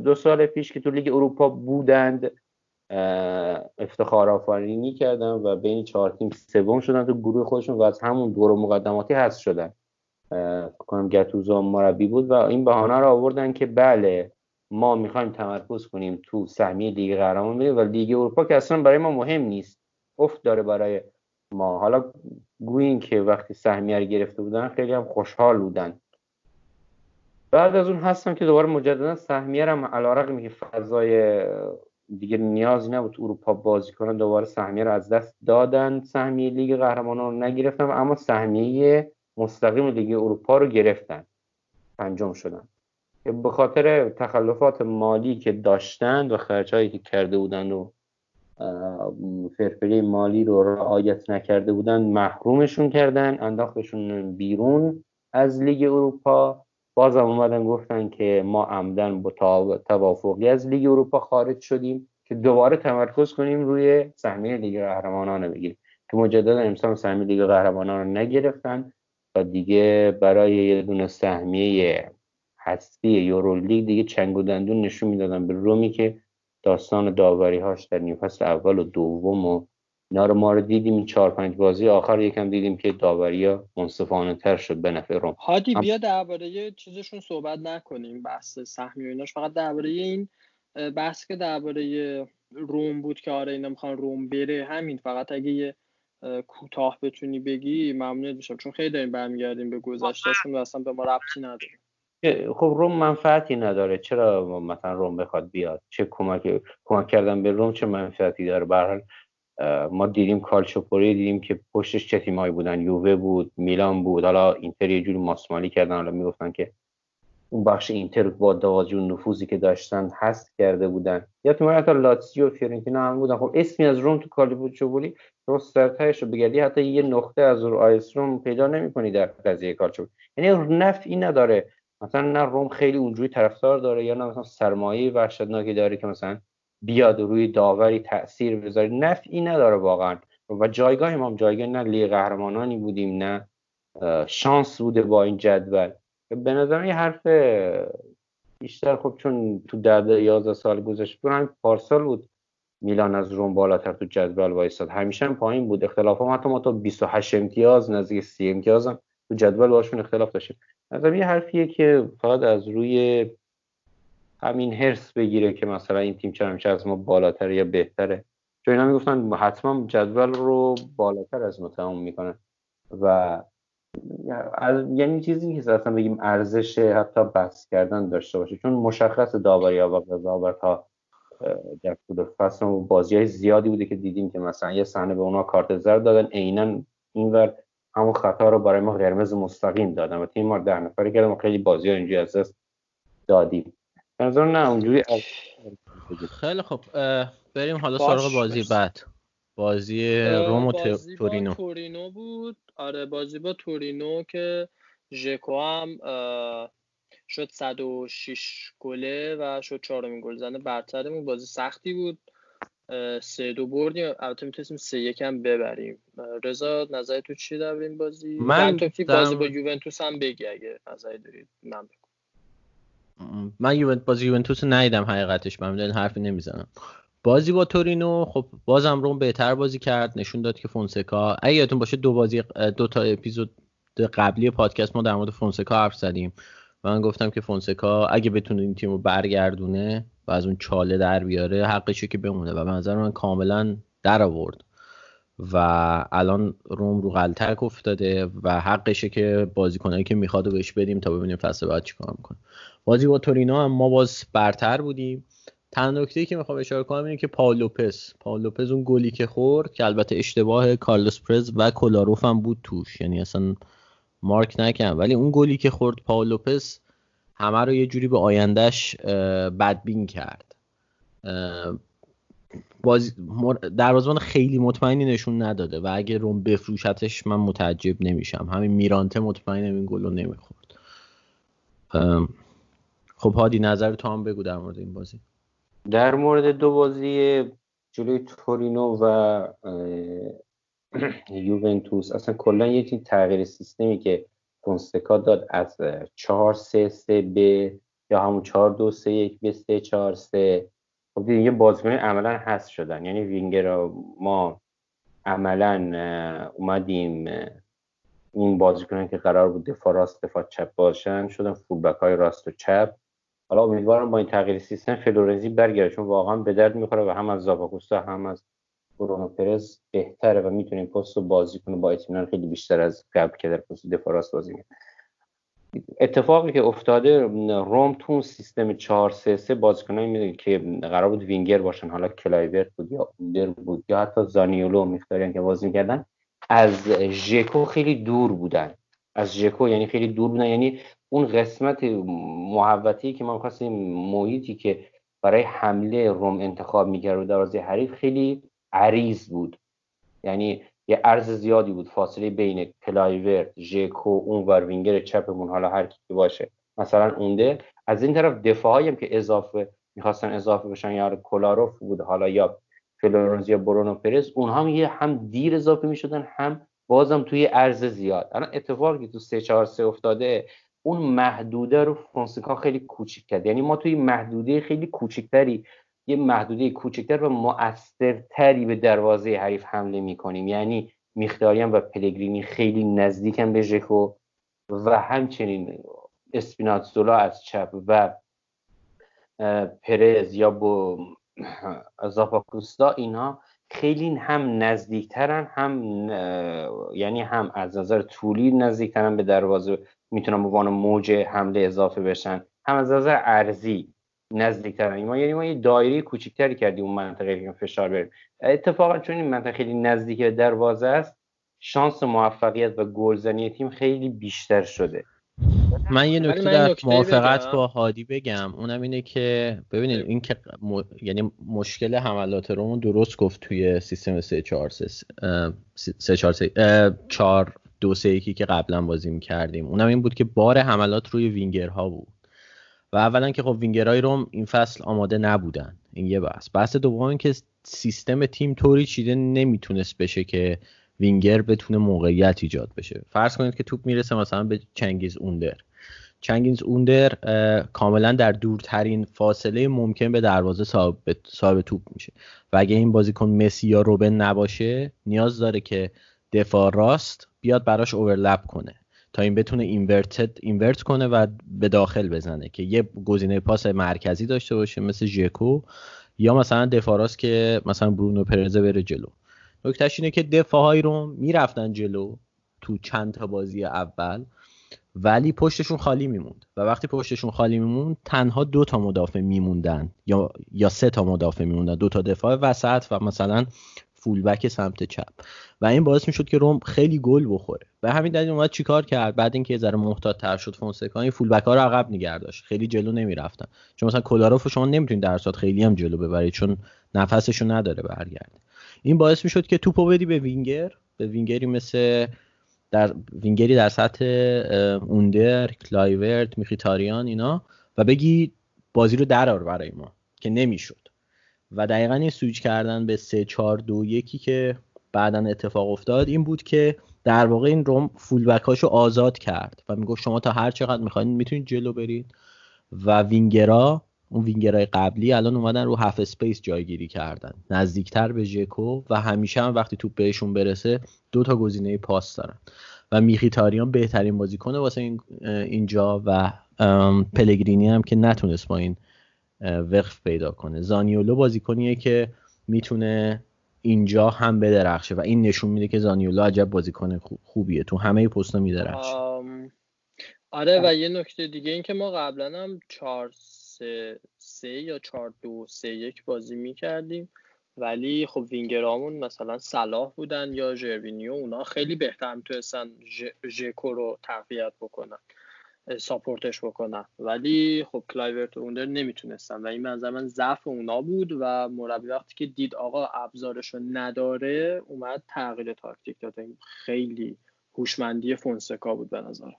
دو سال پیش که تو لیگ اروپا بودند افتخار آفرینی کردن و بین چهار تیم سوم شدن تو گروه خودشون و از همون دور مقدماتی هست شدن. کنم گتوزو مربی بود و این بهانه رو آوردن که بله ما می‌خوایم تمرکز کنیم تو سهمیه لیگ قهرمان و لیگ اروپا که اصلا برای ما مهم نیست. افت داره برای ما. حالا گو اینکه وقتی سهمیه رو گرفته بودن خیلی هم خوشحال بودن. بعد از اون هستم که دوباره مجددا سهمیه رو علیرغم که فضای دیگه نیازی نبود اروپا بازی کنن دوباره سهمیه رو از دست دادن. سهمیه لیگ قهرمانان رو نگرفتن اما سهمیه مستقیم لیگ اروپا رو گرفتن. پنجم شدن. به خاطر تخلفات مالی که داشتند و خرجهایی که کرده بودند و فرفری مالی رو رعایت نکرده بودن محرومشون کردن انداختشون بیرون از لیگ اروپا. بازم اومدن گفتن که ما عمدن با توافقی از لیگ اروپا خارج شدیم که دوباره تمرکز کنیم روی سهمیه لیگ قهرمانان بگیریم. که مجددا امسال سهمیه لیگ قهرمانان رو نگرفتن و دیگه برای یه دونه سهمیه هستی یورولیگ دیگه چنگ و دندون نشون می‌دادن به رومی که داستان داوری هاش در نیمه فصل اول و دوم و اینا رو ما رو دیدیم این چهار پنج بازی آخر یکم دیدیم که داوری ها منصفانه تر شد به نفع روم هادی بیا درباره چیزشون صحبت نکنیم بحث سهمی و ایناش. فقط درباره این بحث که درباره روم بود که آره اینا می‌خوان روم بره همین. فقط اگه یه کوتاه بتونی بگی ممنون میشم. چون خیلی داریم برمیگردیم به گذشتهشون و اصلا به ما ربطی نداره. خب روم منفعتی نداره. چرا مثلا روم بخواد بیاد؟ چه کمک کمک کردن به روم چه منفعتی داره؟ به ما دیدیم کالچوپوری دیدیم که پشتش چه تیمایی بودن؟ یووه بود میلان بود حالا اینتر یه جوری ماسمالی کردن. حالا می‌گفتن که اون بخش اینتر با توجه نفوذی که داشتن هست کرده بودن. یا تو حتی لاتزیو و هم بودن. خب اسمی از روم تو کالچوپوری رو سرتایش رو بگردی. حتی یه نقطه از رو آیس روم پیدا نمی‌کنی در قضیه کالچوپولی یعنی نفعی نداره. مثلا نه روم خیلی اونجوری طرفدار داره یا نه مثلا سرمایه وحشتناکی داره که مثلا بیاد روی داوری تاثیر بذاره. نفعی نداره واقعا. و جایگاه ما جایگاه نه لیگ قهرمانانی بودیم نه شانس بوده با این جدول. به نظر یه حرف بیشتر خب چون تو ده 11 سال گذشته بود همین پارسال بود. میلان از روم بالاتر تو جدول وایستاد. همیشه هم پایین بود. اختلاف هم حتی ما تا 28 امتیاز نزدیک 30 امتیاز هم تو جدول باشون اختلاف داشتیم. نظرم یه حرفیه که فقط از روی همین هرس بگیره که مثلا این تیم چرا همیشه از ما بالاتره یا بهتره. چون اینا می‌گفتن حتما جدول رو بالاتر از ما تمام می‌کنن و از یعنی چیزی که اصلا بگیم ارزش حتی بحث کردن داشته باشه. چون مشخص داوری ها و قضاوت ها در طول فصل و بازی های زیادی بوده که دیدیم که مثلا یه صحنه به اونا کارت زرد دادن. عینا اینور همون خطا رو برای ما قرمز مستقیم دادن و تیم ما در نفره کردن و خیلی بازی ها اینجوری از دست دادیم. نظر نه اونجوری خیلی خب بریم حالا سراغ بازی بعد. بازی روم و تورینو. تورینو بود. آره بازی با تورینو که ژکو هم شد 106 گله و شد چهارمین گلزن برترمون بازی سختی بود. سه دو بردیم. البته می‌تونستیم سه یکم ببریم. رضا نظر تو چی در این بازی؟ من بازی با یوونتوس هم بگی اگه نظری دارید. من بگم. من یوونت بازی یوونتوس ندیدم حقیقتش. من حرفی نمی‌زنم. بازی با تورینو خب بازم روم بهتر بازی کرد. نشون داد که فونسکا اگه یادتون باشه دو بازی دو تا اپیزود قبلی پادکست ما در مورد فونسکا حرف زدیم. و من گفتم که فونسکا اگه بتونه این تیم برگردونه و از اون چاله در بیاره حقشه که بمونه. و به نظر من کاملا در آورد. و الان روم رو غلطک افتاده و حقشه که بازیکنایی که می‌خواد بهش بدیم تا ببینیم فصل بعد چیکار می‌کنه. بازی با تورینو هم ما باز برتر بودیم. تنها نکته که می‌خوام اشاره کنم اینه که پاول لوپز. پاول لوپز اون گلی که خورد که البته اشتباه کارلوس پرز و کلاروف هم بود توش. یعنی اصلا مارک نکن ولی اون گلی که خورد پاول لوپز همه رو یه جوری به آیندهش بدبین کرد. بازی دروازه‌بان خیلی مطمئنی نشون نداده و اگه روم بفروشتش من متعجب نمیشم. همین میرانته مطمئن این گل رو نمی‌خورد. خب هادی نظر تو هم بگو در مورد این بازی. در مورد دو بازی جلوی تورینو و یوونتوس اصلا کلا یه تغییر سیستمی که فونسکا داد از 4 3 3 به یا همون 4 2 3 1 به 3 4 3 خب دیگه بازیکن عملا هست شدن. یعنی وینگر ما عملا اومدیم این بازیکنان که قرار بود دفاع راست دفاع چپ باشن شدن فولبک های راست و چپ. حالا امیدوارم با این تغییر سیستم فلورنزی برگرده چون واقعا به درد می‌خوره و هم از زاپاکوستا هم از برونو پرز بهتره و می‌تونه این پست رو بازی کنه با اطمینان خیلی بیشتر از قبل که در پست دفاع بازی کنه اتفاقی که افتاده روم تو سیستم 4 3 3 بازیکنایی می‌دونه که قرار بود وینگر باشن. حالا کلایورت بود یا اوندر بود یا حتی زانیولو میختاریان که بازی می‌کردن از ژکو خیلی دور بودن. از ژکو یعنی خیلی دور بودن. یعنی اون قسمت محوطی که ما می‌خواستیم محیطی که برای حمله روم انتخاب می‌کرد و دروازه حریف خیلی عریض بود. یعنی یه عرض زیادی بود فاصله بین کلایورت ژکو اون ور وینگر چپمون حالا هر کی باشه. مثلا اوندر. از این طرف دفاعی هم که اضافه می‌خواستن اضافه بشن یا کولاروف بود حالا یا فلورنز یا برونو پرز اونها هم یه هم دیر اضافه می‌شدن هم بازم توی عرض زیاد. الان اتفاقی تو 3 4 3 افتاده اون محدوده رو فونسکا خیلی کوچیک کرد. یعنی ما توی محدوده خیلی کوچکتری یه محدوده کوچکتر و مؤثرتری به دروازه حریف حمله می‌کنیم. یعنی میختاریان و پلگرینی خیلی نزدیکن به ژکو و همچنین اسپیناتزولا از چپ و پرز یا با زاپاکوستا اینها خیلی هم نزدیکترن هم یعنی هم از نظر طولی نزدیکترن به دروازه می‌تونن به عنوان موج حمله اضافه بشن. هم از نظر ارزی نزدیکترن. ما یعنی ما یه دایره کوچیکتری کردیم اون منطقه که فشار بریم اتفاقا چون این منطقه خیلی نزدیک به دروازه است شانس موفقیت و گلزنی تیم خیلی بیشتر شده. من یه نکته در موافقت با هادی بگم. اونم اینه که ببینید این که یعنی مشکل حملات رو درست گفت توی سیستم 3 4 3 4 4 2 3 1 که قبلا بازی می‌کردیم. اونم این بود که بار حملات روی وینگرها بود. و اولا که خب وینگرهای روم این فصل آماده نبودن. این یه بحث. بحث دوم که سیستم تیم طوری چیده نمی‌تونست بشه که وینگر بتونه موقعیت ایجاد بشه. فرض کنید که توپ می‌رسه مثلا به چنگیز اوندر. چنگیز اوندر کاملا در دورترین فاصله ممکن به دروازه صاحب, صاحب توپ میشه. و اگه این بازیکن مسی یا روبن نباشه نیاز داره که دفاع راست بیاد براش اوورلپ کنه تا این بتونه اینورتد اینورت کنه و به داخل بزنه که یه گزینه پاس مرکزی داشته باشه مثل ژکو یا مثلا دفاع راست که مثلا برونو پرزه بره جلو. نکتهش اینه که دفاعهایی رو می‌رفتن جلو تو چند تا بازی اول ولی پشتشون خالی میموند و وقتی پشتشون خالی میموند تنها دو تا مدافع میموندن یا یا سه تا مدافع میموندن دو تا دفاع وسط و مثلا فولبک سمت چپ. و این باعث می‌شد که روم خیلی گل بخوره. و همین دلیل اومد چیکار کرد؟ بعد اینکه یه ذره محتاط تر شد فونسکا این فولبک ها رو عقب نگه داشت. خیلی جلو نمی‌رفتن. چون مثلا کولاروف شما نمی‌تونید در خیلی هم جلو ببرید چون نفسشو نداره برگرده. این باعث می‌شد که توپو بدی به وینگر. به وینگری مثل در وینگری در سطح اوندر کلایورت میخیتاریان اینا و بگی بازی رو درار برای ما که نمی‌شد. و دقیقا این سویچ کردن به 3 4 2 1 که بعدا اتفاق افتاد این بود که در واقع این روم فولبک هاشو آزاد کرد و می‌گفت شما تا هر چقدر می‌خواین می‌تونید جلو برید و وینگرا اون وینگرای قبلی الان اومدن رو half space جایگیری کردن. نزدیکتر به ژکو و همیشه هم وقتی توپ بهشون برسه دو تا گزینه پاس دارن. و میخیتاریان بهترین بازیکنه واسه این اینجا و پلگرینی هم که نتونست با این وفق پیدا کنه. زانیولو بازیکنیه که می‌تونه اینجا هم بدرخشه و این نشون میده که زانیولو عجب بازیکن خوبیه. تو همه پست‌ها میدرخشه. آره و یه نکته دیگه این که ما قبلا هم 4 3 3 یا 4 2 3 1 بازی می‌کردیم. ولی خب وینگرامون مثلا صلاح بودن یا ژروینیو اونا خیلی بهتر می‌تونستن ژکو رو تقویت بکنن. support ش بکنن ولی خب کلایورت اوندر نمی‌تونستن و این منظر من ضعف اونا بود و مربی وقتی که دید آقا ابزارش رو نداره اومد تغییر تاکتیک داد. خیلی هوشمندی فونسکا بود به نظرم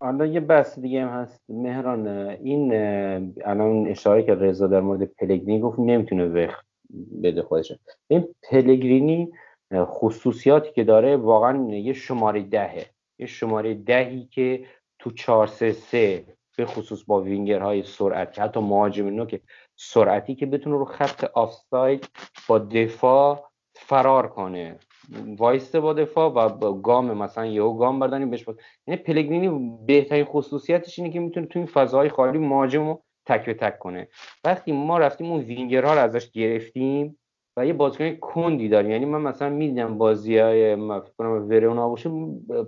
حالا یه بحث دیگه هم هست. مهران این الان اشاره که رضا در مورد پلگرینی گفت نمی‌تونه وفق بده خودش. این پلگرینی خصوصیاتی که داره واقعا یه شماره دهه. یه شماره دهی که تو 4 3 3 به خصوص با وینگرهای سرعتی حتی مهاجم که سرعتی که بتونه رو خط آفساید با دفاع فرار کنه. وایسته با دفاع و با گام مثلا یهو گام بردنی بهش بود یعنی پلگرینی بهترین خصوصیتش اینه که می‌تونه تو این فضاهای خالی مهاجم رو تک به تک کنه. وقتی ما رفتیم اون وینگرها رو ازش گرفتیم و یه بازیکن کندی داریم. یعنی من مثلا می‌دیدم بازی های ورونا باشه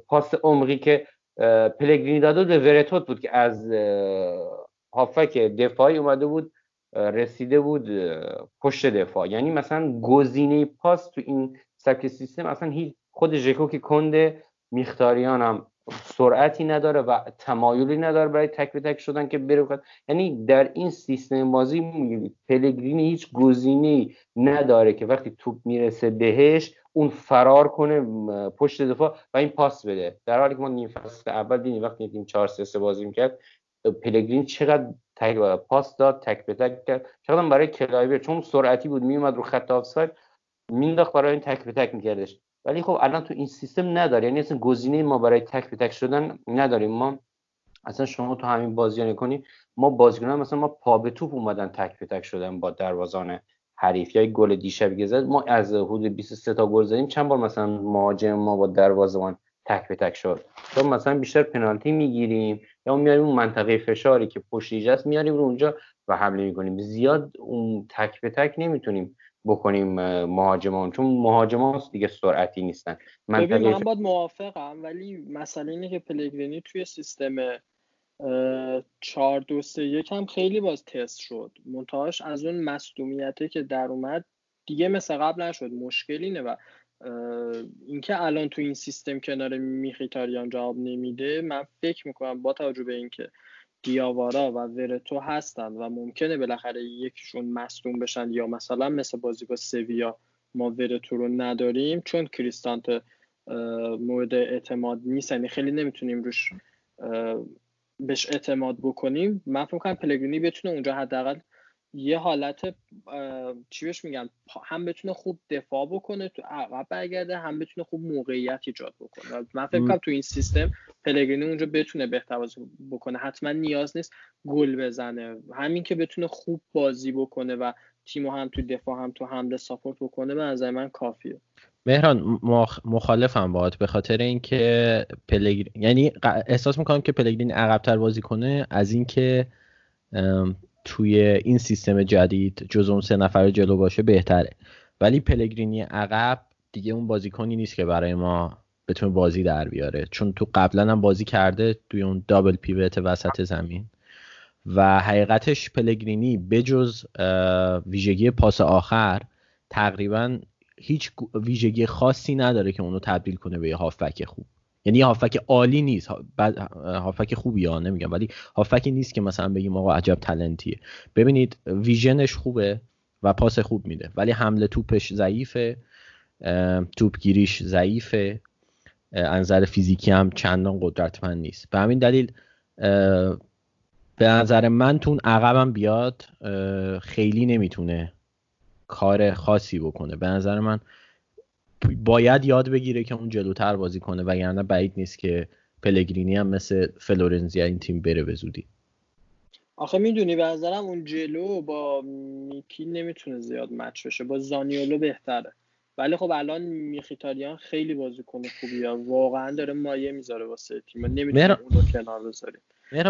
پاس عمقی که پلگرینی داده به ورتوت بود که از هافک دفاعی اومده بود رسیده بود پشت دفاع. یعنی مثلا گزینه پاس تو این سبک سیستم اصلا هیچ خود ژکو که کنده میختاریان هم سرعتی نداره و تمایلی نداره برای تک به تک شدن که بره بخواد. یعنی در این سیستم بازی پلگرینی هیچ گزینه نداره که وقتی توپ می‌رسه بهش اون فرار کنه پشت دفاع و این پاس بده. در حالی که ما نیم فصل اول دیدیم وقتی تیم 4 3 بازی می‌کرد پلگرین چقدر تک پاس داد تک به تک کرد. چقدر برای کلایبر چون سرعتی بود میومد رو خط آفساید مینداخت برای این تک به تک میکردش. ولی خب الان تو این سیستم نداره یعنی اصلا گزینه ما برای تک به تک شدن نداریم. ما اصلا شما تو همین بازی کنی ما بازیکنان مثلا ما پا به توپ اومدن تک به تک شدن با دروازان حریف یا گل دیشب زد ما از حدود 23 تا گل زدیم. چند بار مثلا مهاجم ما با دروازه‌بان تک به تک شد. چون مثلا بیشتر پنالتی می‌گیریم یا میاریم اون منطقه فشاری که پشت است میاریم رو اونجا و حمله می‌کنیم. زیاد اون تک به تک نمی‌تونیم بکنیم مهاجمان. چون مهاجمان دیگه سرعتی نیستن. ببین من باید موافقم ولی مسئله اینه که پلگرینی توی سیستم چهار دو سه یک هم خیلی باز تست شد. منتهاش از اون مصدومیته که در اومد دیگه مثل قبل نشد. مشکل اینه و اینکه الان تو این سیستم کنار میخیتاریان جواب نمیده من فکر می‌کنم با توجه به اینکه دیاوارا و ورتو هستن و ممکنه بالاخره یکیشون مصدوم بشن یا مثلا مثل بازی با سویا ما ورتو رو نداریم چون کریستانت مورد اعتماد نیست. یعنی خیلی نمی‌تونیم روش بهش اعتماد بکنیم من فکر کنم پلگرینی بتونه اونجا حداقل یه حالت چی بهش میگن هم بتونه خوب دفاع بکنه تو عقب برگرده هم بتونه خوب موقعیت ایجاد بکنه. من فکر کنم تو این سیستم پلگرینی اونجا بتونه بهتر بازی بکنه. حتما نیاز نیست گل بزنه. همین که بتونه خوب بازی بکنه و تیمو هم تو دفاع هم تو حمله ساپورت بکنه به نظر من کافیه. مهران مخالفم باهات به خاطر اینکه پلگرین یعنی احساس می‌کنم که پلگرین عقبتر بازی کنه از اینکه توی این سیستم جدید جز اون سه نفر جلو باشه بهتره. ولی پلگرینی عقب دیگه اون بازیکنی نیست که برای ما بتونه بازی در بیاره. چون تو قبلا هم بازی کرده توی اون دابل پیوت وسط زمین. و حقیقتش پلگرینی بجز ویژگی پاس آخر تقریبا هیچ ویژگی خاصی نداره که اونو تبدیل کنه به یه هافبک خوب. یعنی هافک عالی نیست. هافک خوبی ها نمیگم ولی هافکی نیست که مثلا بگیم آقا عجب تلنتیه ببینید ویژنش خوبه و پاس خوب میده ولی حمله توپش ضعیفه توپگیریش ضعیفه انظر فیزیکی هم چندان قدرتمند نیست. به همین دلیل به نظر من تون عقبم بیاد خیلی نمی‌تونه کار خاصی بکنه. به نظر من باید یاد بگیره که اون جلوتر بازی کنه و یعنی بعید نیست که پلگرینی هم مثل فلورنزیا این تیم بره به زودی. آخه می‌دونی به نظرم اون جلو با میکی نمی‌تونه زیاد مچ بشه. با زانیولو بهتره. ولی خب الان میخیتاریان خیلی بازیکن خوبی ها واقعا داره مایه می‌ذاره واسه تیم. نمی‌تونه اون رو کنار بذاریم.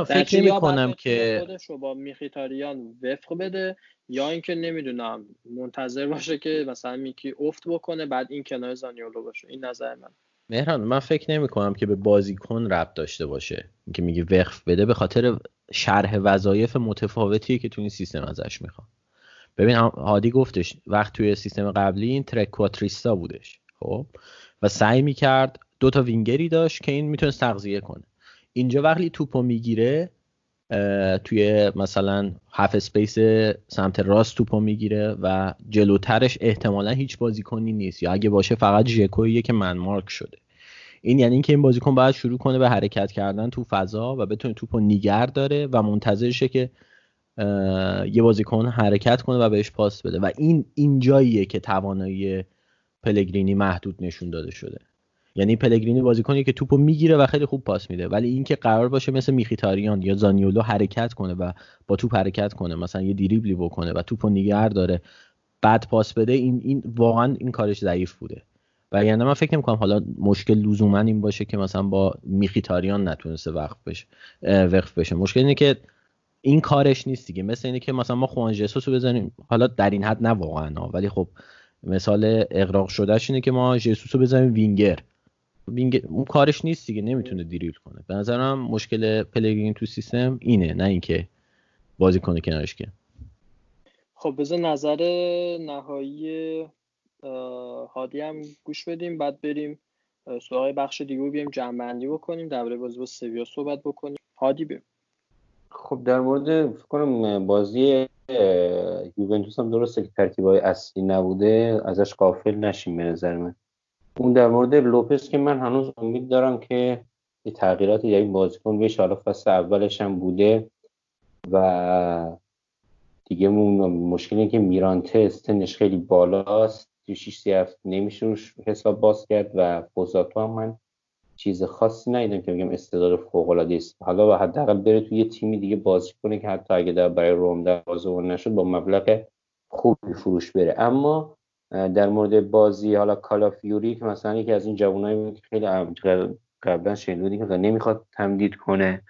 فکر نمی کنم که خودش با میخیتاریان وفق بده. یا اینکه نمی‌دونم منتظر باشه که مثلا میکی افت بکنه بعد این کنار زانیولو باشه. این نظر من. مهران من فکر نمی کنم که به بازیکن ربط داشته باشه. اینکه میگه وقف بده به خاطر شرح وظایف متفاوتیه که تو این سیستم ازش می‌خوام. ببین هادی گفتش وقت توی سیستم قبلی این ترک کواتریستا بودش خب؟ و سعی می‌کرد دو تا وینگری داشت که این می‌تونه تغذیه کنه. اینجا وقتی توپو می‌گیره توی مثلا half space سمت راست توپو می‌گیره و جلوترش احتمالا هیچ بازیکنی نیست. یا اگه باشه فقط ژکویی که man mark شده. این یعنی اینکه این بازیکن باید شروع کنه به حرکت کردن تو فضا و بتونه توپو نیگر داره و منتظرشه که یه بازیکن حرکت کنه و بهش پاس بده. و این این جاییه که توانایی پلگرینی محدود نشون داده شده. یعنی پلگرینی بازیکنی که توپو می‌گیره و خیلی خوب پاس میده. ولی اینکه قرار باشه مثل میخیتاریان یا زانیولو حرکت کنه و با توپ حرکت کنه مثلا یه دریبلی بکنه و توپو نگه داره بعد پاس بده این این واقعا این کارش ضعیف بوده. و یعنی من فکر نمی‌کنم حالا مشکل لزوما این باشه که مثلا با میخیتاریان نتونسته وقف بشه وقف بشه. مشکل اینه که این کارش نیست دیگه. مثل اینه که مثلا ما خوان رو بزنیم. حالا در این حد نه واقعا ولی خب مثال اقراق شدهش اینه که ما جسوس رو بزنیم وینگر. وینگر اون کارش نیست دیگه نمی‌تونه دریبل کنه. به نظرم مشکل پلگرین تو سیستم اینه نه اینکه بازی کنه کنارش که. خب بذار نظر نهایی هادی هم گوش بدیم بعد بریم سراغ بخش دیگه رو بیایم جمع بکنیم درباره بازی با سویا صحبت بکنیم. هادی بیم خب در مورد فکر کنم بازی یوونتوس هم درسته که ترکیبای اصلی نبوده ازش قافل نشیم به نظر من. اون در مورد لوپس که من هنوز امید دارم که یه تغییراتی در این بازیکن بشه. حالا فصل اولش هم بوده و دیگه مشکلی که میرانته سنش خیلی بالاست. 6 هفت نمیشه حساب باز کرد و فوزاتو هم من چیز خاصی ندیدم که بگم استعداد فوق العاده است. حالا و حداقل بره توی یه تیمی دیگه بازی کنه که حتی اگه در برای روم در نشد با مبلغ خوبی فروش بره. اما در مورد بازی حالا کالافیوری که مثلا یکی از این جوانایی که خیلی قبلا شنیدی که نمی‌خواد تمدید کنه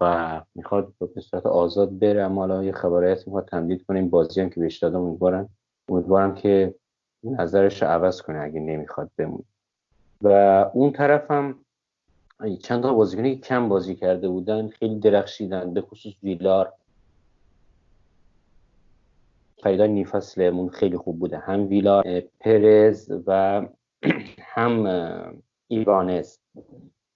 و می‌خواد به صورت آزاد بره اما حالا یه خبرایت می‌خواد تمدید کنه. این بازی هم که بهش دادم امیدوارم امیدوارم که نظرش رو عوض کنه اگه نمی‌خواد بمونه. و اون طرف هم چند تا بازیکنی که کم بازی کرده بودن خیلی درخشیدن به خصوص ویلار. خریدای نیفصلمون خیلی خوب بوده. هم ویلار پرز و هم ایوانس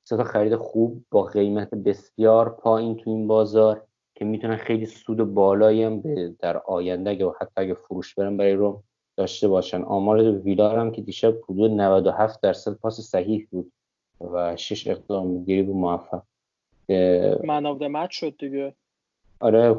سه تا خرید خوب با قیمت بسیار پایین تو این بازار که می‌تونن خیلی سود بالایی هم در آینده اگه حتی اگه فروش برن برای روم داشته باشن. آمار ویلار هم که دیشب حدود 97 درصد پاس صحیح بود و 6 اقدام گیری بود موفق. man of match شد دیگه. آره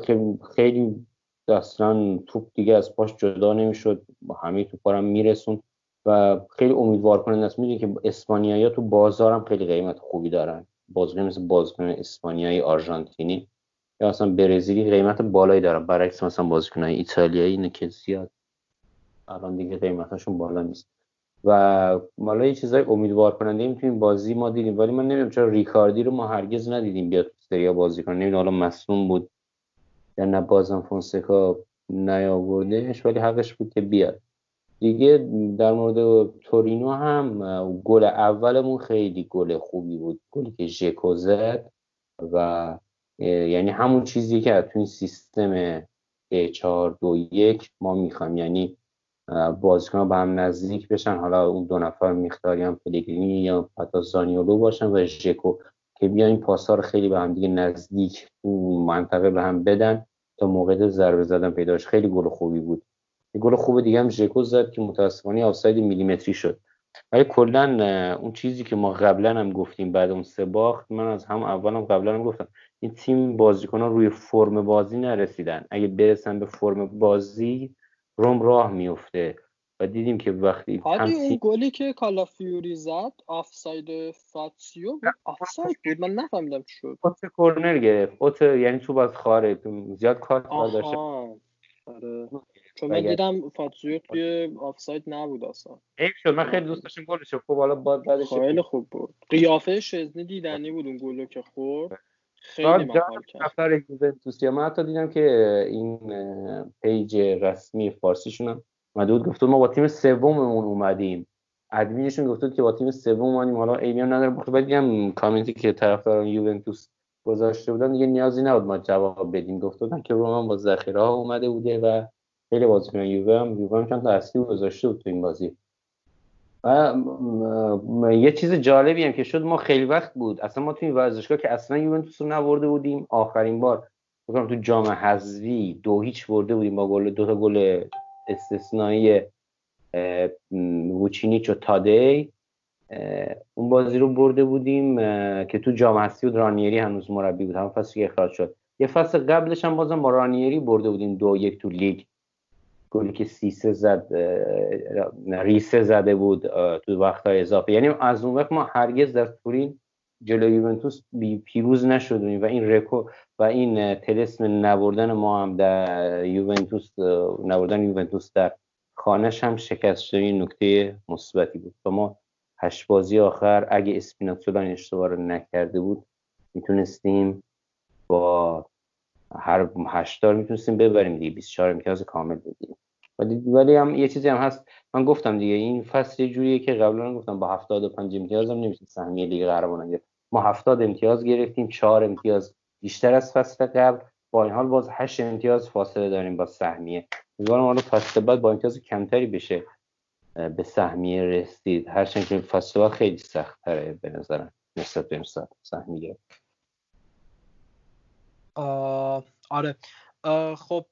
خیلی اصلا توپ دیگه از پاش جدا نمی‌شد. همه توپا هم میرسون و خیلی امیدوار کننده است می‌دونی که اسپانیایی تو بازار هم خیلی قیمت خوبی دارن. بازیکن مثل بازیکن اسپانیایی آرژانتینی یا اصلا برزیلی قیمت بالایی دارن. برعکس مثلا بازیکن ایتالیایی اینه که زیاد الان دیگه قیمتاشون بالا نیست. و حالا یه چیزای امیدوار کننده این تو بازی ما دیدیم. ولی من نمی‌دونم چرا ریکاردی رو ما هرگز ندیدیم بیاد سریا بازی کنه نمی‌دونم حالا مصوم بود. یا نه بازم فونسکا نیاوردهش ولی حقش بود که بیاد. دیگه در مورد تورینو هم گل اولمون خیلی گل خوبی بود گلی که ژکو زد و یعنی همون چیزی که تو این سیستم 4 2 1 ما می‌خوایم. یعنی بازیکن با هم نزدیک بشن. حالا اون دو نفر میختاریان پلگرینی یا حتی زانیولو باشن و ژکو که بیان این پاسا رو خیلی به هم دیگه نزدیک منطقه به هم بدن تا موقع ضربه زدن پیداش. خیلی گل خوبی بود. یه گل خوب دیگه هم ژکو زد که متاسفانه آفساید میلیمتری شد. ولی کلا اون چیزی که ما قبلا هم گفتیم بعد اون سه باخت من از هم اولم قبلا هم گفتم این تیم بازیکنان روی فرم بازی نرسیدن. اگه برسن به فرم بازی روم راه میفته و دیدیم که وقتی هم اون گلی که کالافیوری زد آفساید فاتسیو آفساید بود. من نفهمیدم چی شد. اوت کورنر گرفت. اوت یعنی تو باز خاره. زیاد کار داشته آره. چون من دیدم فاتسیو توی آفساید نبود اصلا. حیف شد. من خیلی دوست داشتم گلش خب حالا باد بعدش خیلی خوب بود. قیافه شزنی دیدنی بود اون گلو که خورد. خیلی من حتی دیدم که این پیج رسمی فارسیشون هم اومده بود گفته ما با تیم سوممون اومدیم. ادمینشون گفته که با تیم سوم اومدیم. حالا ایمی هم نداره. بخاطر بعد دیدم کامنتی که طرفداران یوونتوس گذاشته بودن دیگه نیازی نبود ما جواب بدیم. گفته بودن که رومان با ذخیره ها اومده بوده و خیلی بازیکن یووه هم یووه هم چند تا اصلی گذاشته بود تو این بازی. و یه چیز جالبی هم که شد ما خیلی وقت بود. اصلا ما تو این ورزشگاه که اصلا یوونتوس رو نبرده بودیم. آخرین بار بکنم تو جام حذفی دو هیچ برده بودیم با گل دو تا گل استثنایی ووچینیچ و تادی اون بازی رو برده بودیم که تو جام حذفی بود رانیری هنوز مربی بود هم فصلی که اخراج شد. یه فصل قبلش هم بازم با رانیری برده بودیم دو یک تو لیگ. گلی که سیسه زد ریسه زده بود تو وقت اضافه. یعنی از اون وقت ما هرگز در تورین جلوی یوونتوس پیروز نشدیم و این رکو و این تلسم نبردن ما هم در یوونتوس نبردن یوونتوس در خانش هم شکست این نکته مثبتی بود. و ما هشت بازی آخر اگه اسپیناتزولا این اشتباه رو نکرده بود می‌تونستیم با هر هشتار می‌تونستیم ببریم دیگه. 24 امتیاز کامل بگیریم ولی ولی هم یه چیزی هم هست. من گفتم دیگه این فصل یه جوریه که قبلا گفتم با 75 امتیاز هم نمیشه سهمیه لیگ قهرمانان گرفت ما 70 امتیاز گرفتیم 4 امتیاز بیشتر از فصل قبل. با این حال باز 8 امتیاز فاصله داریم با سهمیه. امیدوارم حالا فصل بعد با امتیاز کمتری بشه به سهمیه رسید. هرچند که فاصله خیلی سخت تره به نظرم نسبت به سهمیه آره. خب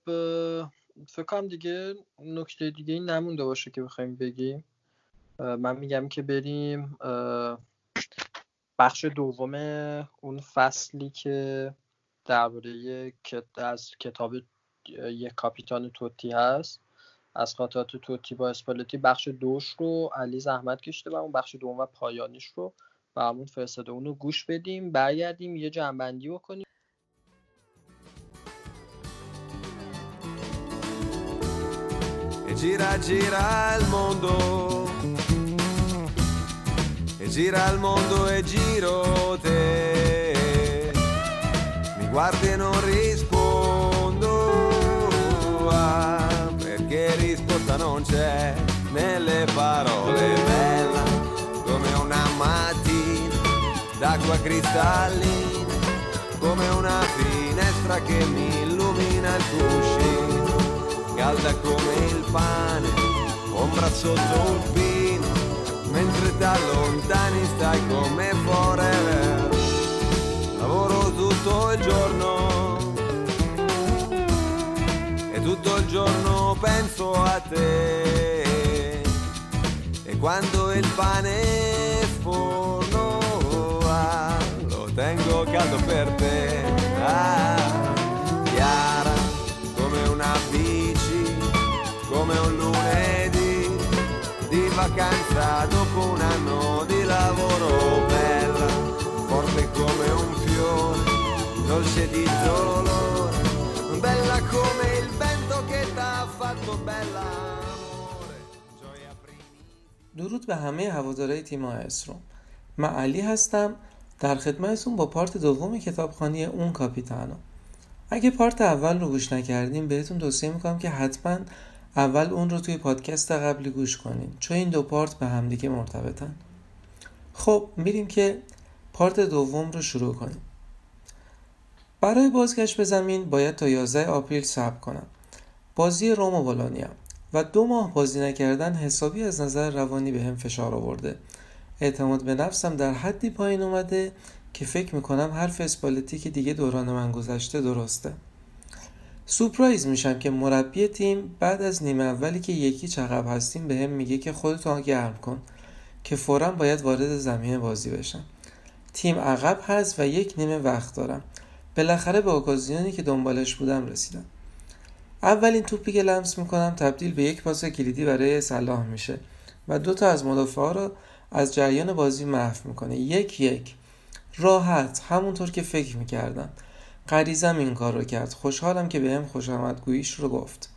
فکر کنم دیگه نکته دیگه نمونده باشه که بخوایم بگیم. من میگم که بریم بخش دوم اون فصلی که درباره از کتاب یک کاپیتان توتی هست از خاطرات توتی با اسپالتی بخش دوش رو علی زحمت کشته و اون بخش دوم و پایانیش رو همون فرستاده. اون رو گوش بدیم برگردیم یه جنبندی بکنیم. gira gira il mondo gira il mondo e giro te. Mi guardi e non rispondo ah, perché risposta non c'è nelle parole. Bella come una mattina d'acqua cristallina come una finestra che mi illumina il cuscino calda come il pane, ombra sotto il pino, da lontani stai come forever. Lavoro tutto il giorno e tutto il giorno penso a te. E quando il pane forno ah, lo tengo caldo per te. Ah, chiara come una bici, come un lunedì vacanza dopo un anno di lavoro bella, forte come un fiore, dolce di dolore, bella come il vento che t'ha fatto bella. درود به همه هوادارهای تیم آیسروم من علی هستم در خدمتتون با پارت دوم کتابخانی اون کاپیتانو اگه پارت اول رو گوش نکردیم بهتون توصیه می‌کنم که حتما اول اون رو توی پادکست قبلی گوش کنین. چون این دو پارت به همدیگه مرتبطن. خب میریم که پارت دوم رو شروع کنیم. برای بازگشت به زمین باید تا 11 آپریل صبر کنم. بازی روم و بولونیا. و دو ماه بازی نکردن حسابی از نظر روانی به هم فشار آورده. اعتماد به نفسم در حدی پایین اومده که فکر می‌کنم حرف اسپالتی که دیگه دوران من گذشته درسته. سورپرایز میشم که مربی تیم بعد از نیمه اولی که یکی چقب هستیم به هم میگه که خودتو گرم کن که فورا باید وارد زمین بازی بشم. تیم عقب هست و یک نیمه وقت دارم. بالاخره به اوکازیونی که دنبالش بودم رسیدم. اولین توپی که لمس می‌کنم تبدیل به یک پاس کلیدی برای صلاح میشه و دو تا از مدافعا رو از جریان بازی محو می‌کنه. یک یک. راحت. همونطور که فکر می‌کردم. غریزم این کار رو کرد. خوشحالم که بهم خوش آمدگوییش رو گفت.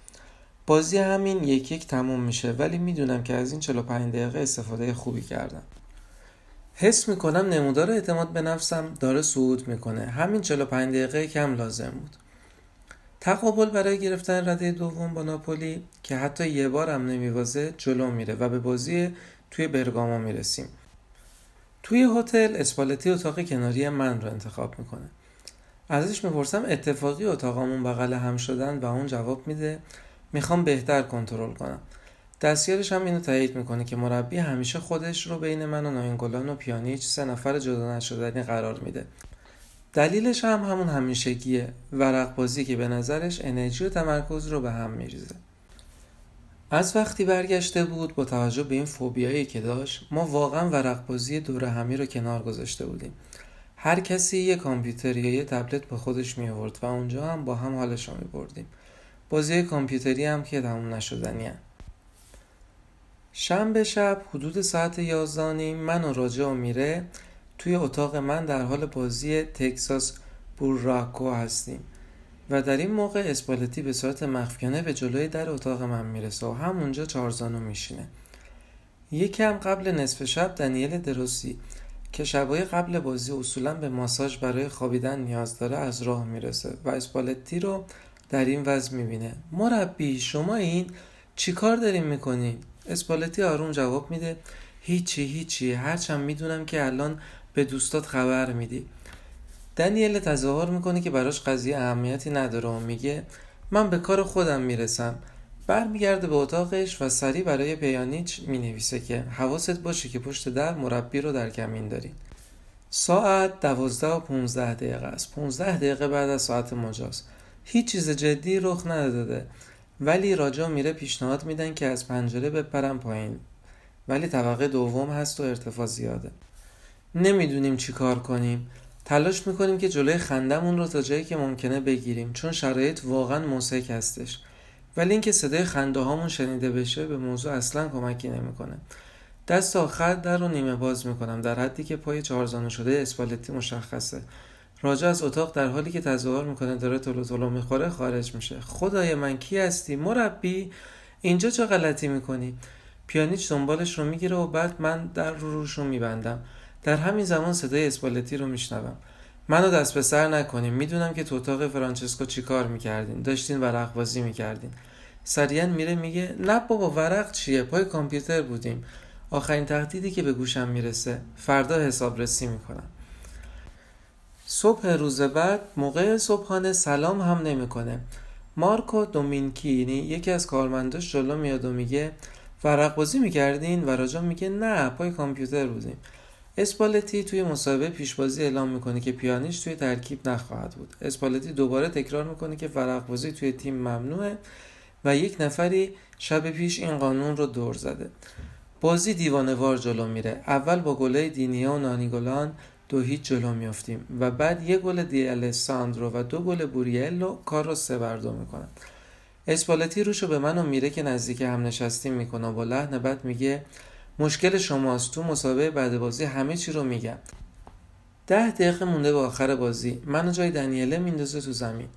بازی همین یک یک تموم میشه ولی می‌دونم که از این 45 دقیقه استفاده خوبی کردم. حس می‌کنم نمودار اعتماد به نفسم داره صعود می‌کنه. همین 45 دقیقه کم لازم بود. تقابل برای گرفتن رده دوم با ناپولی که حتی یه بار هم نمیوازه جلو میره و به بازی توی برگاما می‌رسیم. توی هتل اسپالتی اتاق کناری من رو انتخاب می‌کنه. ازش می‌پرسم اتفاقی اتاقمون بغل هم شدن و اون جواب میده می‌خوام بهتر کنترل کنم. دستیارش هم اینو تایید می‌کنه که مربی همیشه خودش رو بین من و ناینگولان و پیانیچ سه نفر جدا نشدنی قرار میده. دلیلش هم همون همیشگیه. ورق بازی که به نظرش انرژی و تمرکز رو به هم میریزه. از وقتی برگشته بود با توجه به این فوبیایی که داشت ما واقعا ورق بازی دور همی رو کنار گذاشته بودیم. هر کسی یه کامپیوتر یا یه تبلت با خودش می آورد و اونجا هم با هم حالش می بردیم بازی کامپیوتری هم که تموم نشدنی هم. شنبه شب حدود ساعت یازده نیم من و راجع و میره توی اتاق من در حال بازی تکساس بوراکو هستیم و در این موقع اسپالتی به صورت مخفیانه به جلوی در اتاق من می‌رسه و همونجا چارزانو میشینه یکم قبل نصف شب دنیل دروسی که شبای قبل بازی اصولا به ماساژ برای خوابیدن نیاز داره از راه می‌رسه و اسپالتی رو در این وضع می‌بینه. مربی شما این چی کار دارین می‌کنین؟ اسپالتی آروم جواب میده هیچی هیچی. هرچند می‌دونم که الان به دوستات خبر میدی. دنیل تظاهر می‌کنه که براش قضیه اهمیتی نداره و میگه من به کار خودم می‌رسم. برمیگرده به اتاقش و سریع برای پیانیچ می نویسه که حواست باشه که پشت در مربی رو در کمین داری. ساعت دوازده و پونزده دقیقه است. پونزده دقیقه بعد از ساعت مجاز. هیچ چیز جدی رخ نداده ولی راجا میره پیشنهاد میدن که از پنجره بپرم پایین. ولی طبقه دوم هست و ارتفاع زیاده. نمی‌دونیم چی کار کنیم. تلاش می‌کنیم که جلوی خندمون رو تا جایی که ممکنه بگیریم چون شرایط واقعا موسیک هستش. ولی اینکه صدای خنده هامون شنیده بشه به موضوع اصلا کمکی نمی‌کنه. دست آخر در رو نیمه باز می‌کنم در حدی که پای چهارزانو شده اسپالتی مشخصه. راجع از اتاق در حالی که تظاهر می‌کنه داره تلو تلو می‌خوره خارج میشه. خدای من کی هستی؟ مربی اینجا چه غلطی می‌کنی؟ پیانیچ دنبالش رو می‌گیره و بعد من در رو روش رو میبندم. در همین زمان صدای اسپالتی رو میشنوم. منو دست به سر نکنیم می‌دونم که تو اتاق فرانچسکو چیکار می‌کردین. داشتین ورق بازی می‌کردین. سریعا میره میگه نه بابا ورق چیه؟ پای کامپیوتر بودیم. آخرین تهدیدی که به گوشم می‌رسه فردا حسابرسی می‌کنم. صبح روز بعد موقع صبحانه سلام هم نمی‌کنه. مارکو دومینکینی یکی از کارمنداش جلو میاد و میگه ورق بازی می‌کردین؟ و راجا میگه نه پای کامپیوتر بودیم. اسپالتی توی مسابقه پیشبازی اعلام می‌کنه که پیانیش توی ترکیب نخواهد بود. اسپالتی دوباره تکرار می‌کنه که ورق بازی توی تیم ممنوعه و یک نفری شب پیش این قانون رو دور زده. بازی دیوانوار جلو میره. اول با گله دینیا و نانیگولان دو هیچ جلو میافتیم و بعد یک گل دی ساندرو و دو گل بوریلو کار رو سه بر دو می‌کنن. اسپالتی روشو به منو میره که نزدیک هم نشستیم می‌کنه و با لحن بد میگه مشکل شماست. تو مسابقه بعد بازی همه چی رو میگم. ده دقیقه مونده به آخر بازی. منو جای دنیله میندازه تو زمین.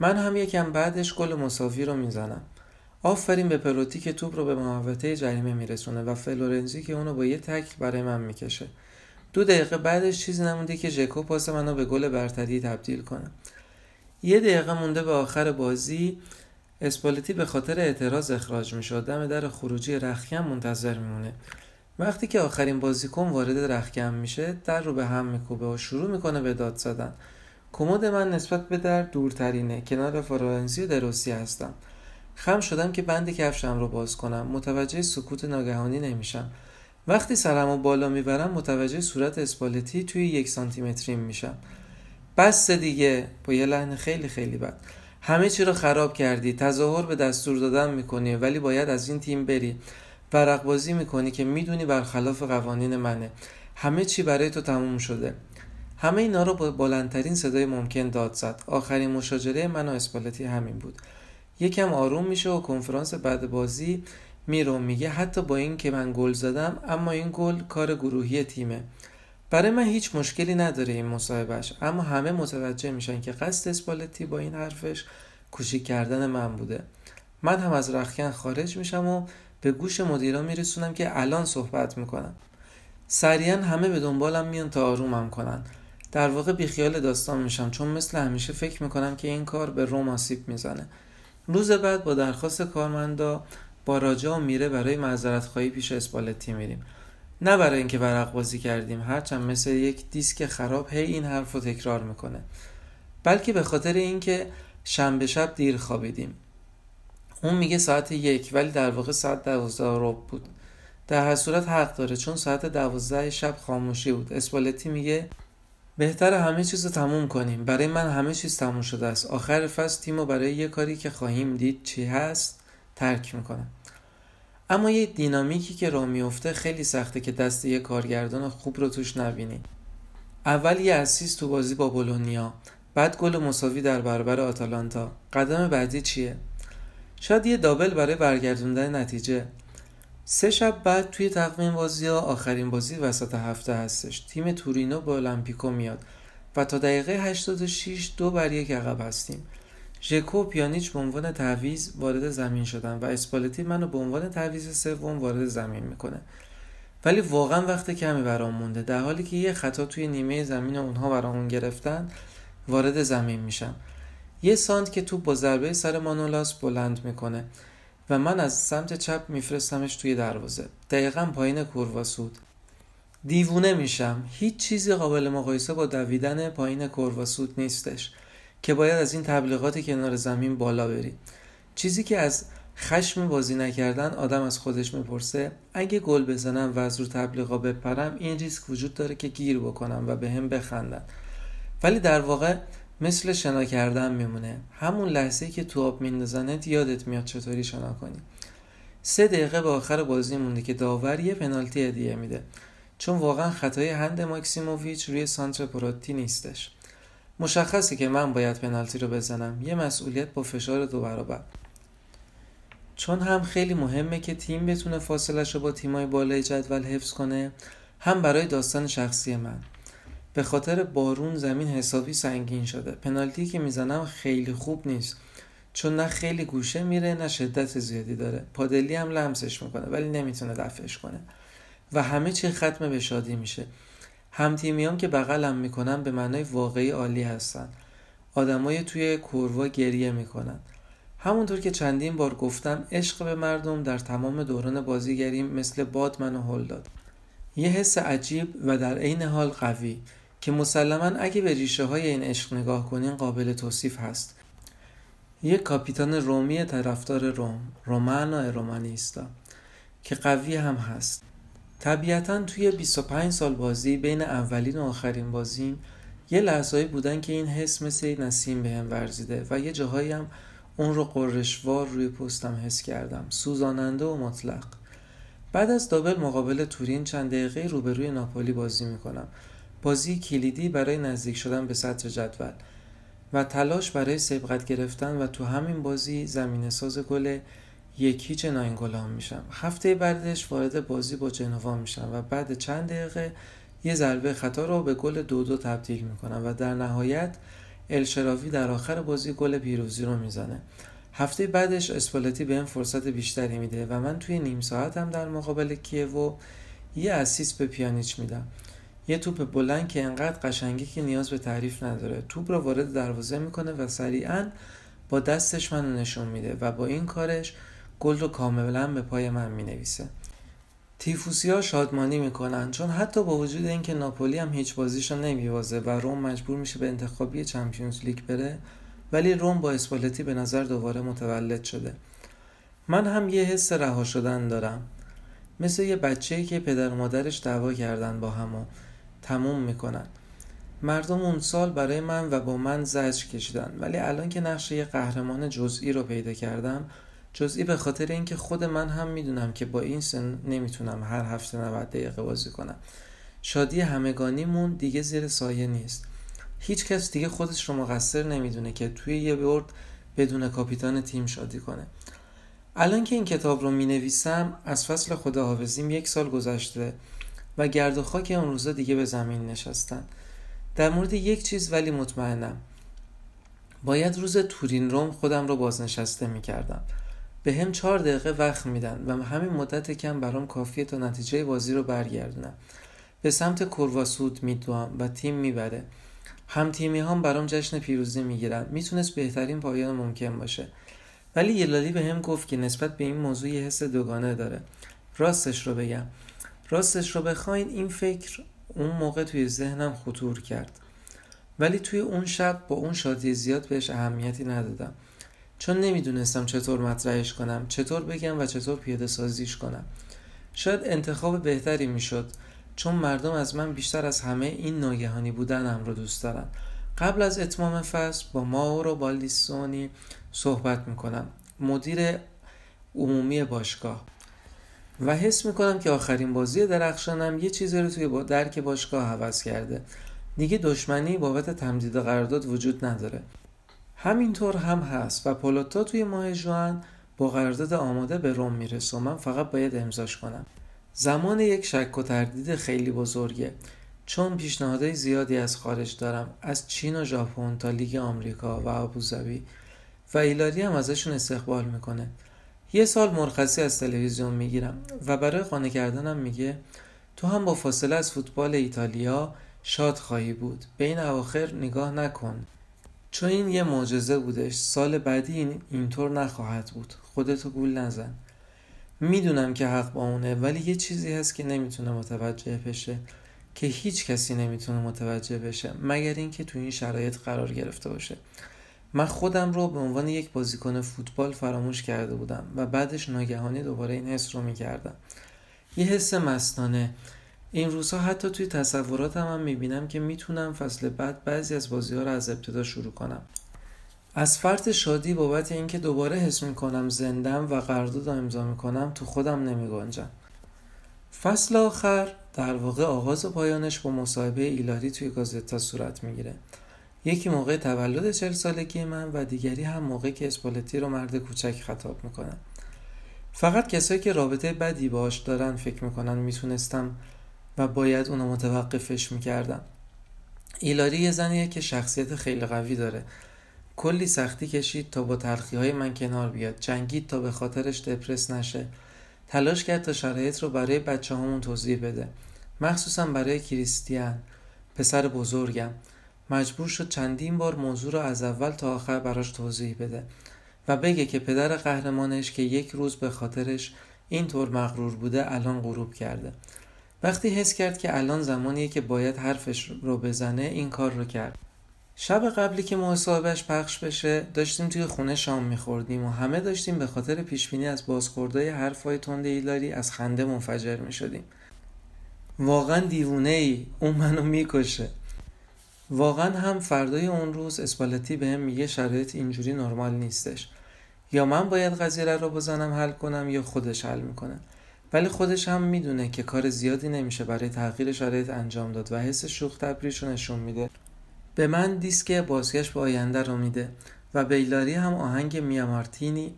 من هم یکم بعدش گل مساوی رو می‌زنم. آفرین به پروتی که توپ رو به محوطه جریمه میرسونه و فلورنزی که اونو با یه تکل برای من می‌کشه. دو دقیقه بعدش چیزی نمونده که ژکو پاس منو به گل برتری تبدیل کنه. یه دقیقه مونده به آخر بازی. اسپالتی به خاطر اعتراض اخراج می‌شد. دم در خروجی رخکم منتظر میمونه. وقتی که آخرین بازیکن وارد رخکم میشه در رو به هم میکوبه و شروع می‌کنه به داد زدن. کمد من نسبت به در دورترینه. کنار فلورنزی و دروسی هستم. خم شدم که بند کفشم رو باز کنم. متوجه سکوت ناگهانی نمیشم. وقتی سرم رو بالا می‌برم متوجه صورت اسپالتی توی یک سانتیمتریم میشم. بس دیگه با یه لحن خیلی خیلی بد. همه چی رو خراب کردی تظاهر به دستور دادن می‌کنی ولی باید از این تیم بری. ورق بازی می‌کنی که می‌دونی برخلاف قوانین منه. همه چی برای تو تموم شده. همه اینا رو با بلندترین صدای ممکن داد زد. آخرین مشاجره من و اسپالتی همین بود. یکم آروم میشه و کنفرانس بعد بازی میره میگه حتی با این که من گل زدم اما این گل کار گروهی تیمه. برای من هیچ مشکلی نداره این مصاحبهش اما همه متوجه میشن که قصد اسپالتی با این حرفش کوچیک کردن من بوده. من هم از رخکن خارج میشم و به گوش مدیرا میرسونم که الان صحبت می‌کنم. سریعا همه به دنبالم میان تا آرومم کنن. در واقع بیخیال داستان میشم چون مثل همیشه فکر می‌کنم که این کار به روم آسیب می‌زنه. روز بعد با درخواست کارمندا با راجا و میره برای معذرت خواهی پیش اسپالتی میریم. نه برای اینکه ورق بازی کردیم هرچند مثل یک دیسک خراب هی این حرف رو تکرار می‌کنه. بلکه به خاطر اینکه شنبه شب دیر خوابیدیم. اون میگه ساعت یک ولی در واقع ساعت دوازده رو بود. در هر صورت حق داره چون ساعت دوازده شب خاموشی بود. اسپالتی میگه بهتر همه چیز رو تموم کنیم. برای من همه چیز تموم شده است. آخر فصل تیم رو برای یه کاری که خواهیم دید چی هست؟ ترک می‌کنم اما یه دینامیکی که راه میفته خیلی سخته که دست یه کارگردان خوب رو توش نبینی. اول یه اسیس تو بازی با بولونیا بعد گل مساوی در برابر آتالانتا. قدم بعدی چیه؟ شاید یه دابل برای برگردوندن نتیجه. سه شب بعد توی تقویم بازی ها آخرین بازی وسط هفته هستش. تیم تورینو با المپیکو میاد و تا دقیقه 86 دو بر یک عقب هستیم. ژکو و پیانیچ به عنوان تعویض وارد زمین شدن و اسپالتی منو به عنوان تعویض سوم وارد زمین می‌کنه. ولی واقعا وقت کمی برام مونده در حالی که یه خطا توی نیمه زمین اونها برامون گرفتن وارد زمین میشم. یه سانت که توپ با ضربه سر مانولاس بلند می‌کنه و من از سمت چپ میفرستمش توی دروازه. دقیقا پایین کورواسود دیوونه میشم. هیچ چیزی قابل مقایسه با دویدن پایین کورواسود نیستش. که باید از این تبلیغات کنار زمین بالا بری چیزی که از خشم بازی نکردن آدم از خودش می‌پرسه اگه گل بزنم و از رو تبلیغا بپرم این ریسک وجود داره که گیر بکنم و به هم بخندن. ولی در واقع مثل شنا کردن میمونه. همون لحظه که تو آب میندازنت یادت میاد چطوری شنا کنی. سه دقیقه به آخر بازی مونده که داور یه پنالتی هدیه میده. چون واقعا خطای هند ماکسیموویچ روی سانتر پروتی نیستش. مشخصه که من باید پنالتی رو بزنم. یه مسئولیت با فشار دو برابر. چون هم خیلی مهمه که تیم بتونه فاصلش رو با تیمای بالای جدول حفظ کنه هم برای داستان شخصی من. به خاطر بارون زمین حسابی سنگین شده. پنالتی که می‌زنم خیلی خوب نیست. چون نه خیلی گوشه میره نه شدت زیادی داره. پادلی هم لمسش می‌کنه ولی نمی‌تونه دفعش کنه. و همه چی ختم به شادی میشه. هم تیمیام که بغلم می‌کنن به معنای واقعی عالی هستن. آدمای توی کوروا گریه می‌کنن. همونطور که چندین بار گفتم عشق به مردم در تمام دوران بازیگریم مثل باد منو هل داد. یه حس عجیب و در عین حال قوی که مسلما اگه به ریشه های این عشق نگاه کنین قابل توصیف هست. یک کاپیتان رومی طرفدار روم رومانا رومانیستا که قوی هم هست. طبیعتا توی 25 سال بازی بین اولین و آخرین بازیم یه لحظهایی بودن که این حس مثل نسیم به هم ورزیده و یه جاهایی هم اون رو قرشوار روی پستم حس کردم سوزاننده و مطلق. بعد از دابل مقابل تورین چند دقیقه روبروی ناپولی بازی می‌کنم. بازی کلیدی برای نزدیک شدن به سطر جدول و تلاش برای سبقت گرفتن و تو همین بازی زمین ساز گل یکی چه ناینگولان میشم. هفته بعدش وارد بازی با جنوا میشم و بعد چند دقیقه یه ضربه خطا رو به گل دو دو تبدیل می‌کنم و در نهایت الشراوی در آخر بازی گل پیروزی رو می‌زنه. هفته بعدش اسپالتی بهم فرصت بیشتری میده و من توی نیم ساعت هم در مقابل کیوو یه اسیس به پیانیچ میدم. یه توپ بلند که انقدر قشنگی که نیاز به تعریف نداره. توپ رو وارد دروازه می‌کنه و سریعا با دستش منو نشون میده و با این کارش گل رو کاملا به پای من می‌نویسه. تیفوسی ها شادمانی می‌کنن چون حتی با وجود اینکه ناپولی هم هیچ بازیشو نمیوازه و روم مجبور میشه به انتخابی چمپیونز لیگ بره ولی روم با اسپالتی به نظر دوباره متولد شده. من هم یه حس رها شدن دارم. مثل یه بچه که پدر و مادرش دعوا کردن با هم و تموم می‌کنن. مردم اون سال برای من و با من زجر کشیدن ولی الان که نقش یه قهرمان جزئی رو پیدا کردم جزئی به خاطر اینکه خود من هم می‌دونم که با این سن نمی‌تونم هر هفته 90 دقیقه بازی کنم. شادی همگانیمون دیگه زیر سایه نیست. هیچ کس دیگه خودش رو مقصر نمی‌دونه که توی یه برد بدون کاپیتان تیم شادی کنه. الان که این کتاب رو می نویسم از فصل خداحافظیم یک سال گذشته و گرد و خاک اون روزا دیگه به زمین نشستن. در مورد یک چیز ولی مطمئنم. باید روز تورین روم خودم رو بازنشسته می کردم به هم چهار دقیقه وقت میدن و همین مدت کم برام کافیه تا نتیجه بازی رو برگردونم. به سمت کرواسود میدوام و تیم می‌بره. هم تیمی هم برام جشن پیروزی می‌گیرن. می‌تونست بهترین پایان ممکن باشه. ولی یلالی به هم گفت که نسبت به این موضوع یه حس دوگانه داره. راستش رو بگم. راستش رو بخواین این فکر اون موقع توی ذهنم خطور کرد. ولی توی اون شب با اون شادی زیاد بهش اهمیتی ندادم. چون نمی‌دونستم چطور مطرحش کنم چطور بگم و چطور پیاده سازیش کنم. شاید انتخاب بهتری می‌شد چون مردم از من بیشتر از همه این ناگهانی بودنم رو دوست دارن. قبل از اتمام فصل با ماورو بالیسونی صحبت می‌کنم. مدیر عمومی باشگاه. و حس می‌کنم که آخرین بازی درخشانم یه چیزی رو توی با درک باشگاه عوض کرده. دیگه دشمنی بابت تمدید قرارداد وجود نداره. همینطور هم هست و پولوتا توی ماه جوان با قرارداد آماده به روم می‌رسه و من فقط باید امضاش کنم. زمان یک شک و تردید خیلی بزرگه. چون پیشنهادهای زیادی از خارج دارم از چین و ژاپن تا لیگ آمریکا و ابوظبی و ایلاری هم ازشون استقبال می‌کنه. یه سال مرخصی از تلویزیون می‌گیرم و برای خانه کردنم میگه تو هم با فاصله از فوتبال ایتالیا شاد خواهی بود. به این اواخر نگاه نکن. چون این یه معجزه بودش سال بعدی این اینطور نخواهد بود. خودتو گول نزن. می‌دونم که حق با اونه ولی یه چیزی هست که نمی‌تونه متوجه بشه که هیچ کسی نمی‌تونه متوجه بشه مگر اینکه تو این شرایط قرار گرفته باشه. من خودم رو به عنوان یک بازیکن فوتبال فراموش کرده بودم و بعدش ناگهانی دوباره این حس رو می‌کردم. یه حس مستانه. این روزها حتی توی تصوراتم هم می‌بینم که می‌تونم فصل بعد بعضی از بازی ها رو از ابتدا شروع کنم. از فرط شادی بابت اینکه دوباره حس می‌کنم زندم و قرارداد امضا می‌کنم تو خودم نمیگنجم. فصل آخر در واقع آغاز و پایانش با مصاحبه ایلاری توی گازتا صورت می‌گیره. یکی موقع تولد چل سالگی من و دیگری هم موقعی که اسپالتی رو مرد کوچک خطاب می‌کنه. فقط کسایی که رابطه بدی باش دارن فکر می‌کنن می‌تونستم و باید اونو متوقفش می‌کردم ایلاری یه زنیه که شخصیت خیلی قوی داره. کلی سختی کشید تا با تلخی های من کنار بیاد. جنگید تا به خاطرش دپرس نشه. تلاش کرد تا شرایط رو برای بچه همون توضیح بده. مخصوصا برای کریستیان پسر بزرگم. مجبور شد چندین بار موضوع رو از اول تا آخر براش توضیح بده و بگه که پدر قهرمانش که یک روز به خاطرش اینطور مغرور بوده الان غروب کرده. وقتی حس کرد که الان زمانیه که باید حرفش رو بزنه این کار رو کرد. شب قبلی که مصاحبهش پخش بشه داشتیم توی خونه شام میخوردیم و همه داشتیم به خاطر پیشبینی از بازخوردهای حرفهای تند ایلاری از خنده منفجر می‌شدیم. واقعا دیوونه ای اون منو می‌کشه. واقعا هم فردای اون روز اسپالتی بهم میگه شرایط اینجوری نرمال نیستش. یا من باید قضیه رو بزنم حل کنم یا خودش حل می‌کنه. ولی خودش هم می‌دونه که کار زیادی نمیشه برای تغییر شرایط انجام داد و حس شوخ تبریش رو نشون میده. به من دیسک بازگشت به آینده رو میده و بیلاری هم آهنگ میا مارتینی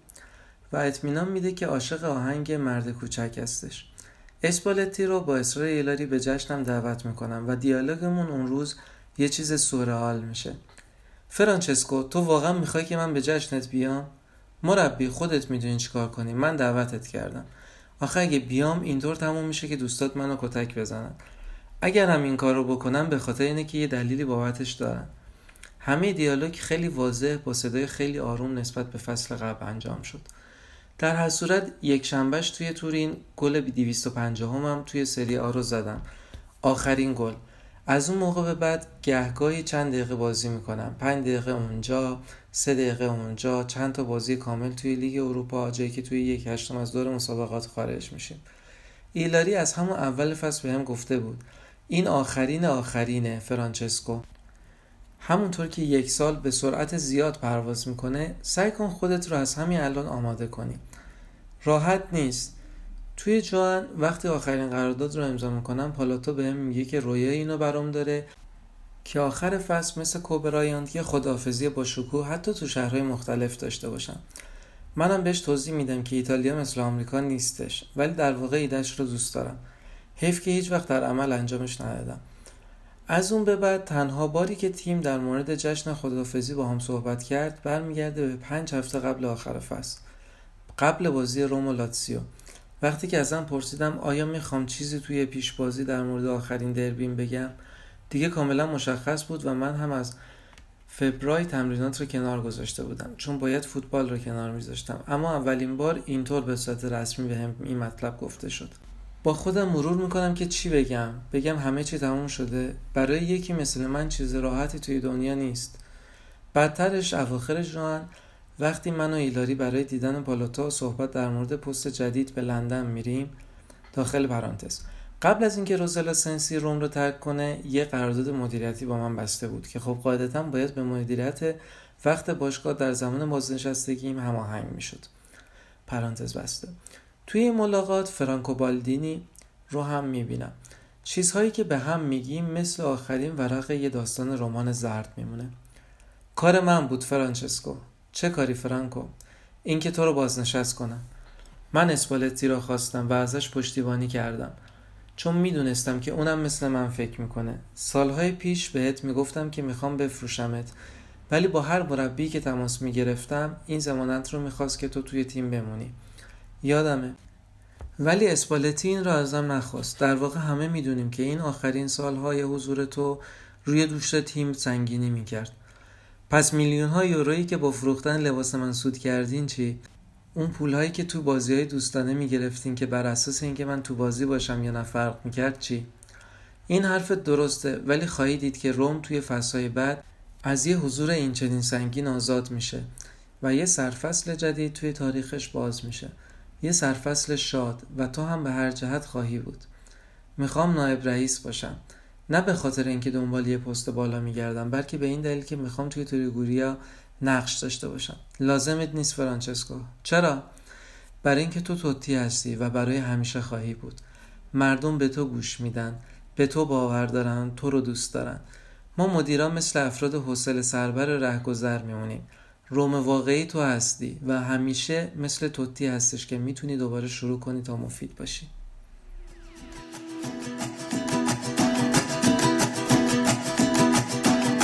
و اطمینان میده که عاشق آهنگ مرد کوچک هستش. اسپالتی رو با اصرار ایلاری به جشنم دعوت می‌کنم و دیالوگمون اون روز یه چیز سورئال میشه. فرانچسکو تو واقعا می‌خوای که من به جشنت بیام؟ مربی خودت می‌دونی چیکار کنی. من دعوتت کردم. آخه اگه بیام اینطور تموم میشه که دوستات منو کتک بزنن. اگر هم این کار رو بکنم به خاطر اینه که یه دلیلی بابتش دارن همه دیالوگ خیلی واضح با صدای خیلی آروم نسبت به فصل قبل انجام شد. در هر صورت یک شنبهش توی تورین گل 250 هم توی سری آ رو زدم. آخرین گل. از اون موقع به بعد گهگاهی چند دقیقه بازی می‌کنم. پنج دقیقه اونجا سه دقیقه اونجا چند تا بازی کامل توی لیگ اروپا جایی که توی یک هشتم از دور مسابقات خارج میشیم. ایلاری از همون اول فصل بهم گفته بود این آخرین آخرینه فرانچسکو. همونطور که یک سال به سرعت زیاد پرواز می‌کنه سعی کن خودت رو از همین الان آماده کنی. راحت نیست. توی جوان وقتی آخرین قرارداد رو امضا می‌کنم پالاتو بهم میگه که رویای اینو برام داره که آخر فصل مثل کوبرایاند یه خداحافظی با شکوه حتی تو شهرهای مختلف داشته باشم. منم بهش توضیح میدم که ایتالیا مثل آمریکا نیستش ولی در واقع ایدهش رو دوست دارم. حیف که هیچ وقت در عمل انجامش ندادم. از اون به بعد تنها باری که تیم در مورد جشن خداحافظی با هم صحبت کرد برمیگرده به پنج هفته قبل آخر فصل قبل بازی روم و لاتسیو. وقتی که ازم پرسیدم آیا می‌خوام چیزی توی پیش بازی در مورد آخرین دربیم بگم دیگه کاملا مشخص بود و من هم از فبرای تمرینات رو کنار گذاشته بودم چون باید فوتبال رو کنار میذاشتم. اما اولین بار اینطور به صورت رسمی به هم این مطلب گفته شد. با خودم مرور می‌کنم که چی بگم؟ بگم همه چی تموم شده. برای یکی مثل من چیز راحتی توی دنیا نیست. بدترش اواخر جوان وقتی من و ایلاری برای دیدن پالوتا صحبت در مورد پست جدید به لندن میریم داخل پرانتز. قبل از اینکه روزلا سنسی روم رو ترک کنه یه قرارداد مدیریتی با من بسته بود که خب قاعدتا باید به مدیریت وقت باشگاه در زمان بازنشستگیم هماهنگ می‌شد. پرانتز بسته. توی این ملاقات فرانکو بالدینی رو هم می‌بینم. چیزهایی که به هم میگیم مثل آخرین ورق یه داستان رمان زرد میمونه. کار من بود فرانچسکو. چه کاری فرانکو؟ اینکه تو رو بازنشست کنم. من اسپالتی را خواستم و ازش پشتیبانی کردم. چون می‌دونستم که اونم مثل من فکر می‌کنه. سالهای پیش بهت می‌گفتم که می‌خوام بفروشمت. ولی با هر مربی که تماس می‌گرفتم این زمانت رو می‌خواست که تو توی تیم بمونی. یادمه. ولی اسپالتی این را ازم نخواست. در واقع همه می‌دونیم که این آخرین سالهای حضور تو روی دوش تیم سنگینی می‌کرد. پس میلیون های یورویی که با فروختن لباس من سود کردین چی؟ اون پول هایی که تو بازی های دوستانه می‌گرفتین که بر اساس اینکه من تو بازی باشم یا نه فرق می‌کرد چی؟ این حرف درسته ولی خواهی دید که روم توی فصلهای بعد از یه حضور این چنین سنگین آزاد میشه و یه سرفصل جدید توی تاریخش باز میشه یه سرفصل شاد و تو هم به هر جهت خواهی بود می‌خوام نایب رئیس باشم نه به خاطر اینکه دنبال یه پست بالا میگردم بلکه به این دلیل که می‌خوام توی توریگوریا نقش داشته باشم. لازمت نیست فرانچسکو. چرا؟ برای اینکه تو توتی هستی و برای همیشه خواهی بود. مردم به تو گوش میدن به تو باور دارن تو رو دوست دارن. ما مدیران مثل افراد حوصله سربر رهگذر میمونیم. روم واقعی تو هستی و همیشه مثل توتی هستش که می‌تونی دوباره شروع کنی تا مفید باشی.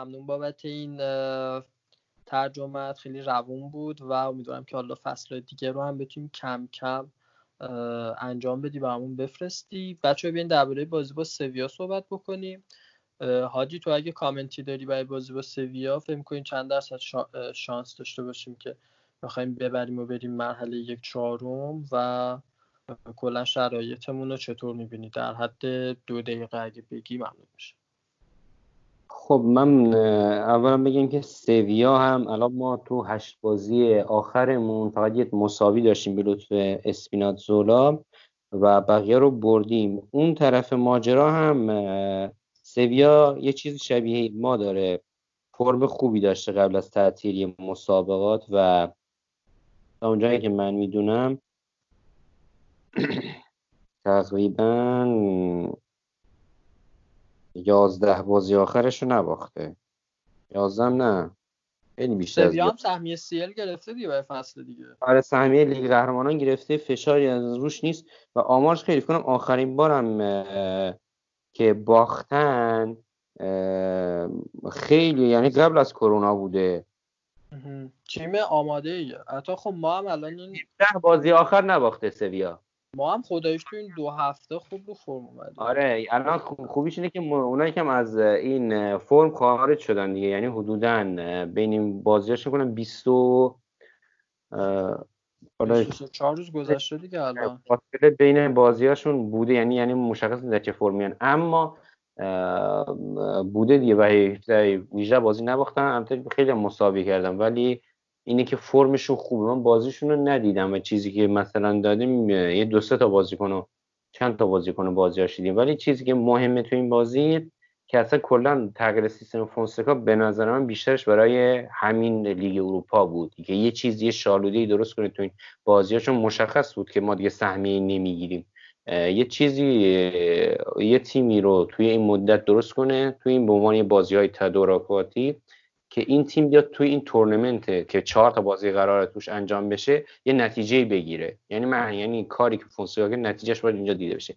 ممنون بابت این ترجمت خیلی روون بود و امیدوارم که حالا فصل دیگه رو هم بتونیم کم کم انجام بدی برامون بفرستی. بچه بیاین درباره بازی با سویا صحبت بکنیم. هادی تو اگه کامنتی داری برای بازی با سویا فکر می‌کنی چند درصد شانس داشته باشیم که بخوایم ببریم و بریم مرحله یک چهارم و کلا شرایطمون رو چطور می‌بینی؟ در حد دو دقیقه اگه بگی ممنون میشه. خب من اولا بگم که سویا هم الان ما تو هشت بازی آخرمون فقط یه مساوی داشتیم به لطف اسپیناتزولا و بقیه رو بردیم. اون طرف ماجرا هم سویا یه چیز شبیه ما داره. فرم خوبی داشته قبل از تعطیلی مسابقات و تا اونجایی که من می‌دونم تقریبا یازده بازی آخرش رو نباخته. یازدهم نه. خیلی بیشتر سویا هم سهمیه سیل گرفته دیگه برای فصل دیگه. آره سهمیه لیگ قهرمانان گرفته فشاری از روش نیست و آمارش خیلی کنم آخرین بارم اه، که باختن اه، خیلی یعنی قبل از کرونا بوده. تیم آماده ایه حتی خب ما هم الان این ده بازی آخر نباخته سویا. ما هم خدایش تو این دو هفته خوب رو فرم اومدیم آره الان خوب- خوبیش اینه که اونایی که هم از این فرم خارج شدن دیگه یعنی حدودا بین این بازیاش کنم 20 و حالا 24 روز گذشته دیگه الان. فاصله بین بازیاشون بوده یعنی یعنی مشخص نیست چه فرمیان اما بوده دیگه و 18 بازی نباختن. البته خیلی مساوی کردن. ولی اینه که فرمشون خوبه. من بازیشون رو ندیدم و چیزی که مثلا دادیم یه دو سه تا بازیکن چند تا بازیکن بازیاش دیدیم. ولی چیزی که مهمه تو این بازی که اصلا کلا تغییر سیستم فونسکا به نظر من بیشترش برای همین لیگ اروپا بود. که یه چیزی یه شالوده‌ای درست کنه تو این بازیاشون. مشخص بود که ما دیگه سهمیه نمی‌گیریم. یه چیزی یه تیمی رو توی این مدت درست کنه توی این به عنوان بازی های تدارکاتی که این تیم بیاد توی این تورنمنت که چهار تا بازی قراره توش انجام بشه یه نتیجه بگیره. یعنی من یعنی کاری که فونسکا کرد نتیجهش باید اینجا دیده بشه.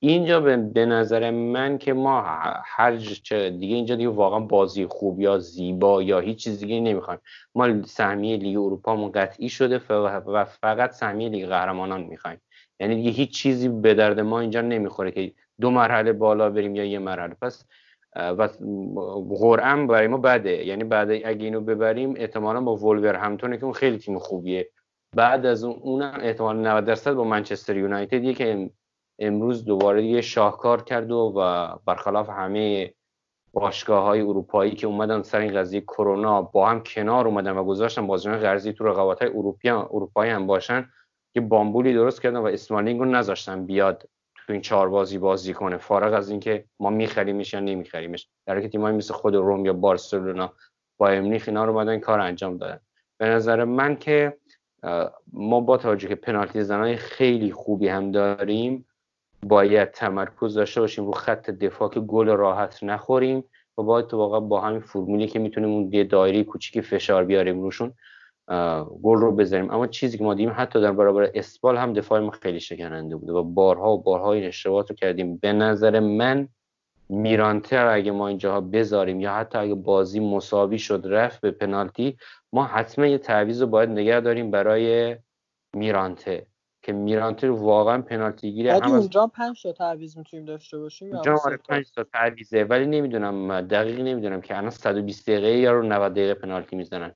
اینجا به, به نظر من که ما هر چه دیگه اینجا دیگه واقعا بازی خوب یا زیبا یا هیچ چیز دیگه نمی‌خوایم. ما سهمیه لیگ اروپا قطعی شده و فقط سهمیه لیگ قهرمانان می‌خوایم. یعنی دیگه هیچ چیزی به درد ما اینجا نمی‌خوره که دو مرحله بالا بریم یا یه مرحله. پس و قرعه برای ما بده. یعنی بعد اگه اینو ببریم احتمالا با وولور همتونه که اون خیلی تیم خوبیه. بعد از اون اونم احتمال 90 درصد با منچستر یونایتدیه که ام- امروز دوباره یه شاهکار کرد و, و برخلاف همه باشگاه های اروپایی که اومدن سر این قضیه کرونا با هم کنار اومدن و گذاشتن بازیکن قرضی تو رقابت های اروپایی هم باشن که بامبولی درست کردن و اسمالینگ رو نذاشتن بیاد تو این چهار بازی بازی کنه. فارغ از اینکه ما میخریمش یا نمیخریمش. در که تیمایی مثل خود روم یا بارسلونا با امنیخ اینا رو اومدن کار انجام دادن. به نظر من که ما با توجه که پنالتی زنای خیلی خوبی هم داریم باید تمرکز داشته باشیم رو خط دفاع که گل راحت نخوریم و باید تو واقعا با همین فرمولی که می‌تونیم اون یه دایره کوچیکی فشار بیاریم روشون. گل رو بزنیم. اما چیزی که ما دیدیم حتی در برابر اسپال هم دفاع ما خیلی شکننده بوده و بارها و بارها این اشتباهات رو کردیم. به نظر من میرانتر اگه ما اینجاها بذاریم یا حتی اگه بازی مساوی شد رفت به پنالتی ما حتما یه تعویض رو باید نگه داریم برای میرانته. که میرانته واقعا پنالتی گیره هم اونجا 5 تا تعویض می‌تونیم داشته باشیم اونجا آره 5 تا؟ تعویضه. ولی نمی‌دونم دقیق نمی‌دونم که الان 120 دقیقه یا رو 90 دقیقه پنالتی می‌زنن.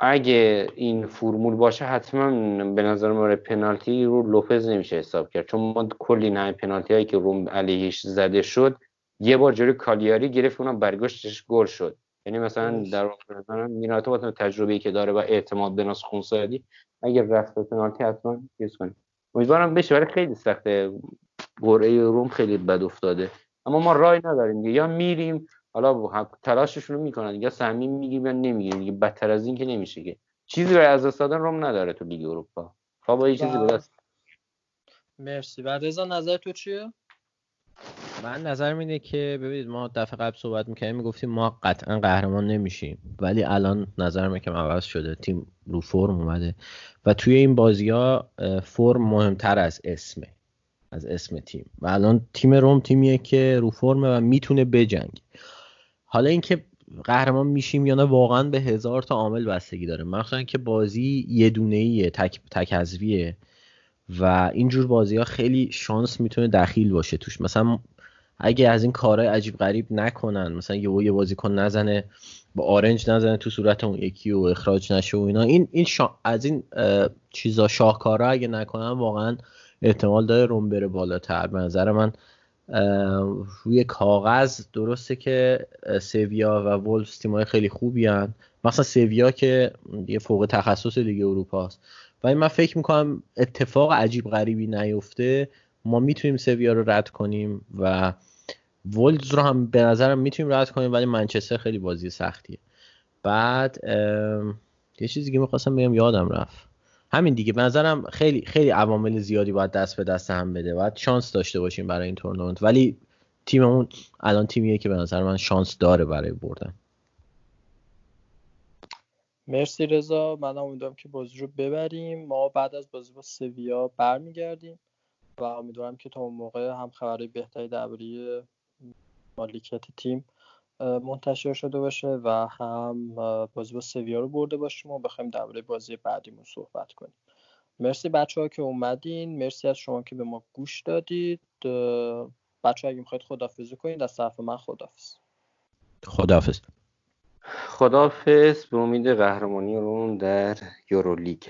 اگه این فرمول باشه حتما به نظر من پنالتی رو لوپز نمیشه حساب کرد. چون ما کلی نه پنالتی هایی که روم علیهش زده شد یه بار جلوی کالیاری گرفت اونم برگشتش گل شد. یعنی مثلا در واقع میراتو با تجربه‌ای که داره و اعتماد به نفس خونسردی اگر رفت به پنالتی حتما چیز کنیم امیدوارم بشه ولی خیلی سخته. قرعه روم خیلی بد افتاده. اما ما رای نداریم یا میریم حالا تلاششون رو می‌کنن. یا سهمی میگیم یا نمیگیم دیگه بدتر از این که نمیشه که. چیزی برای از دست دادن روم نداره تو لیگ اروپا. با یه چیزی به دست. مرسی. بعد رضا نظر تو چیه؟ من نظر اینه که ببینید ما دفعه قبل صحبت می‌کنیم می‌گفتیم ما قطعا قهرمان نمیشیم. ولی الان نظر که عوض شده. تیم رو فرم اومده. و توی این بازی ها فرم مهمتر از اسمه از اسم تیم. و الان تیم روم تیمیه که رو فرمه و می‌تونه بجنگ حالا اینکه قهرمان میشیم یا نه واقعا به هزار تا عامل بستگی داره. مخصوصا که بازی یه دونه ایه تک تک و اینجور بازی ها خیلی شانس می‌تونه دخیل باشه توش. مثلا اگه از این کارهای عجیب غریب نکنن مثلا یه یه بازیکن نزنه با آرنج نزنه تو صورت اون یکی و اخراج نشه و اینا این این از این چیزا شاهکارا اگه نکنن واقعا احتمال داره روم بره بالاتر. به نظر من روی کاغذ درسته که سویا و وولفز تیمای خیلی خوبی هن. مثلا سویا که یه فوق تخصص لیگ اروپا است ولی من فکر می‌کنم اتفاق عجیب غریبی نیفته. ما می‌تونیم سویا رو رد کنیم و وولز رو هم به نظرم می‌تونیم رد کنیم ولی منچستر خیلی بازی سختیه. بعد یه چیزی که می‌خواستم بگم یادم رفت. همین دیگه. به نظرم خیلی خیلی عوامل زیادی باید دست به دست هم بده. باید شانس داشته باشیم برای این تورنمنت. ولی تیممون الان تیمیه که به نظر من شانس داره برای بردن. مرسی رضا. من امیدوارم که بازی رو ببریم. ما بعد از بازی با سویا برمیگردیم و امیدوارم که تا اون موقع هم خبرهای بهتری درباره مالکیت تیم منتشر شده باشه و هم بازی با سویا رو برده باشیم و بخوایم درباره بازی بعدیمون صحبت کنیم. مرسی بچه ها که اومدین. مرسی از شما که به ما گوش دادید. بچه ها اگه می‌خواید خدافزی کنید از طرف من خدافز خدافز خدافز به امید قهرمانی روم در یورولیگ.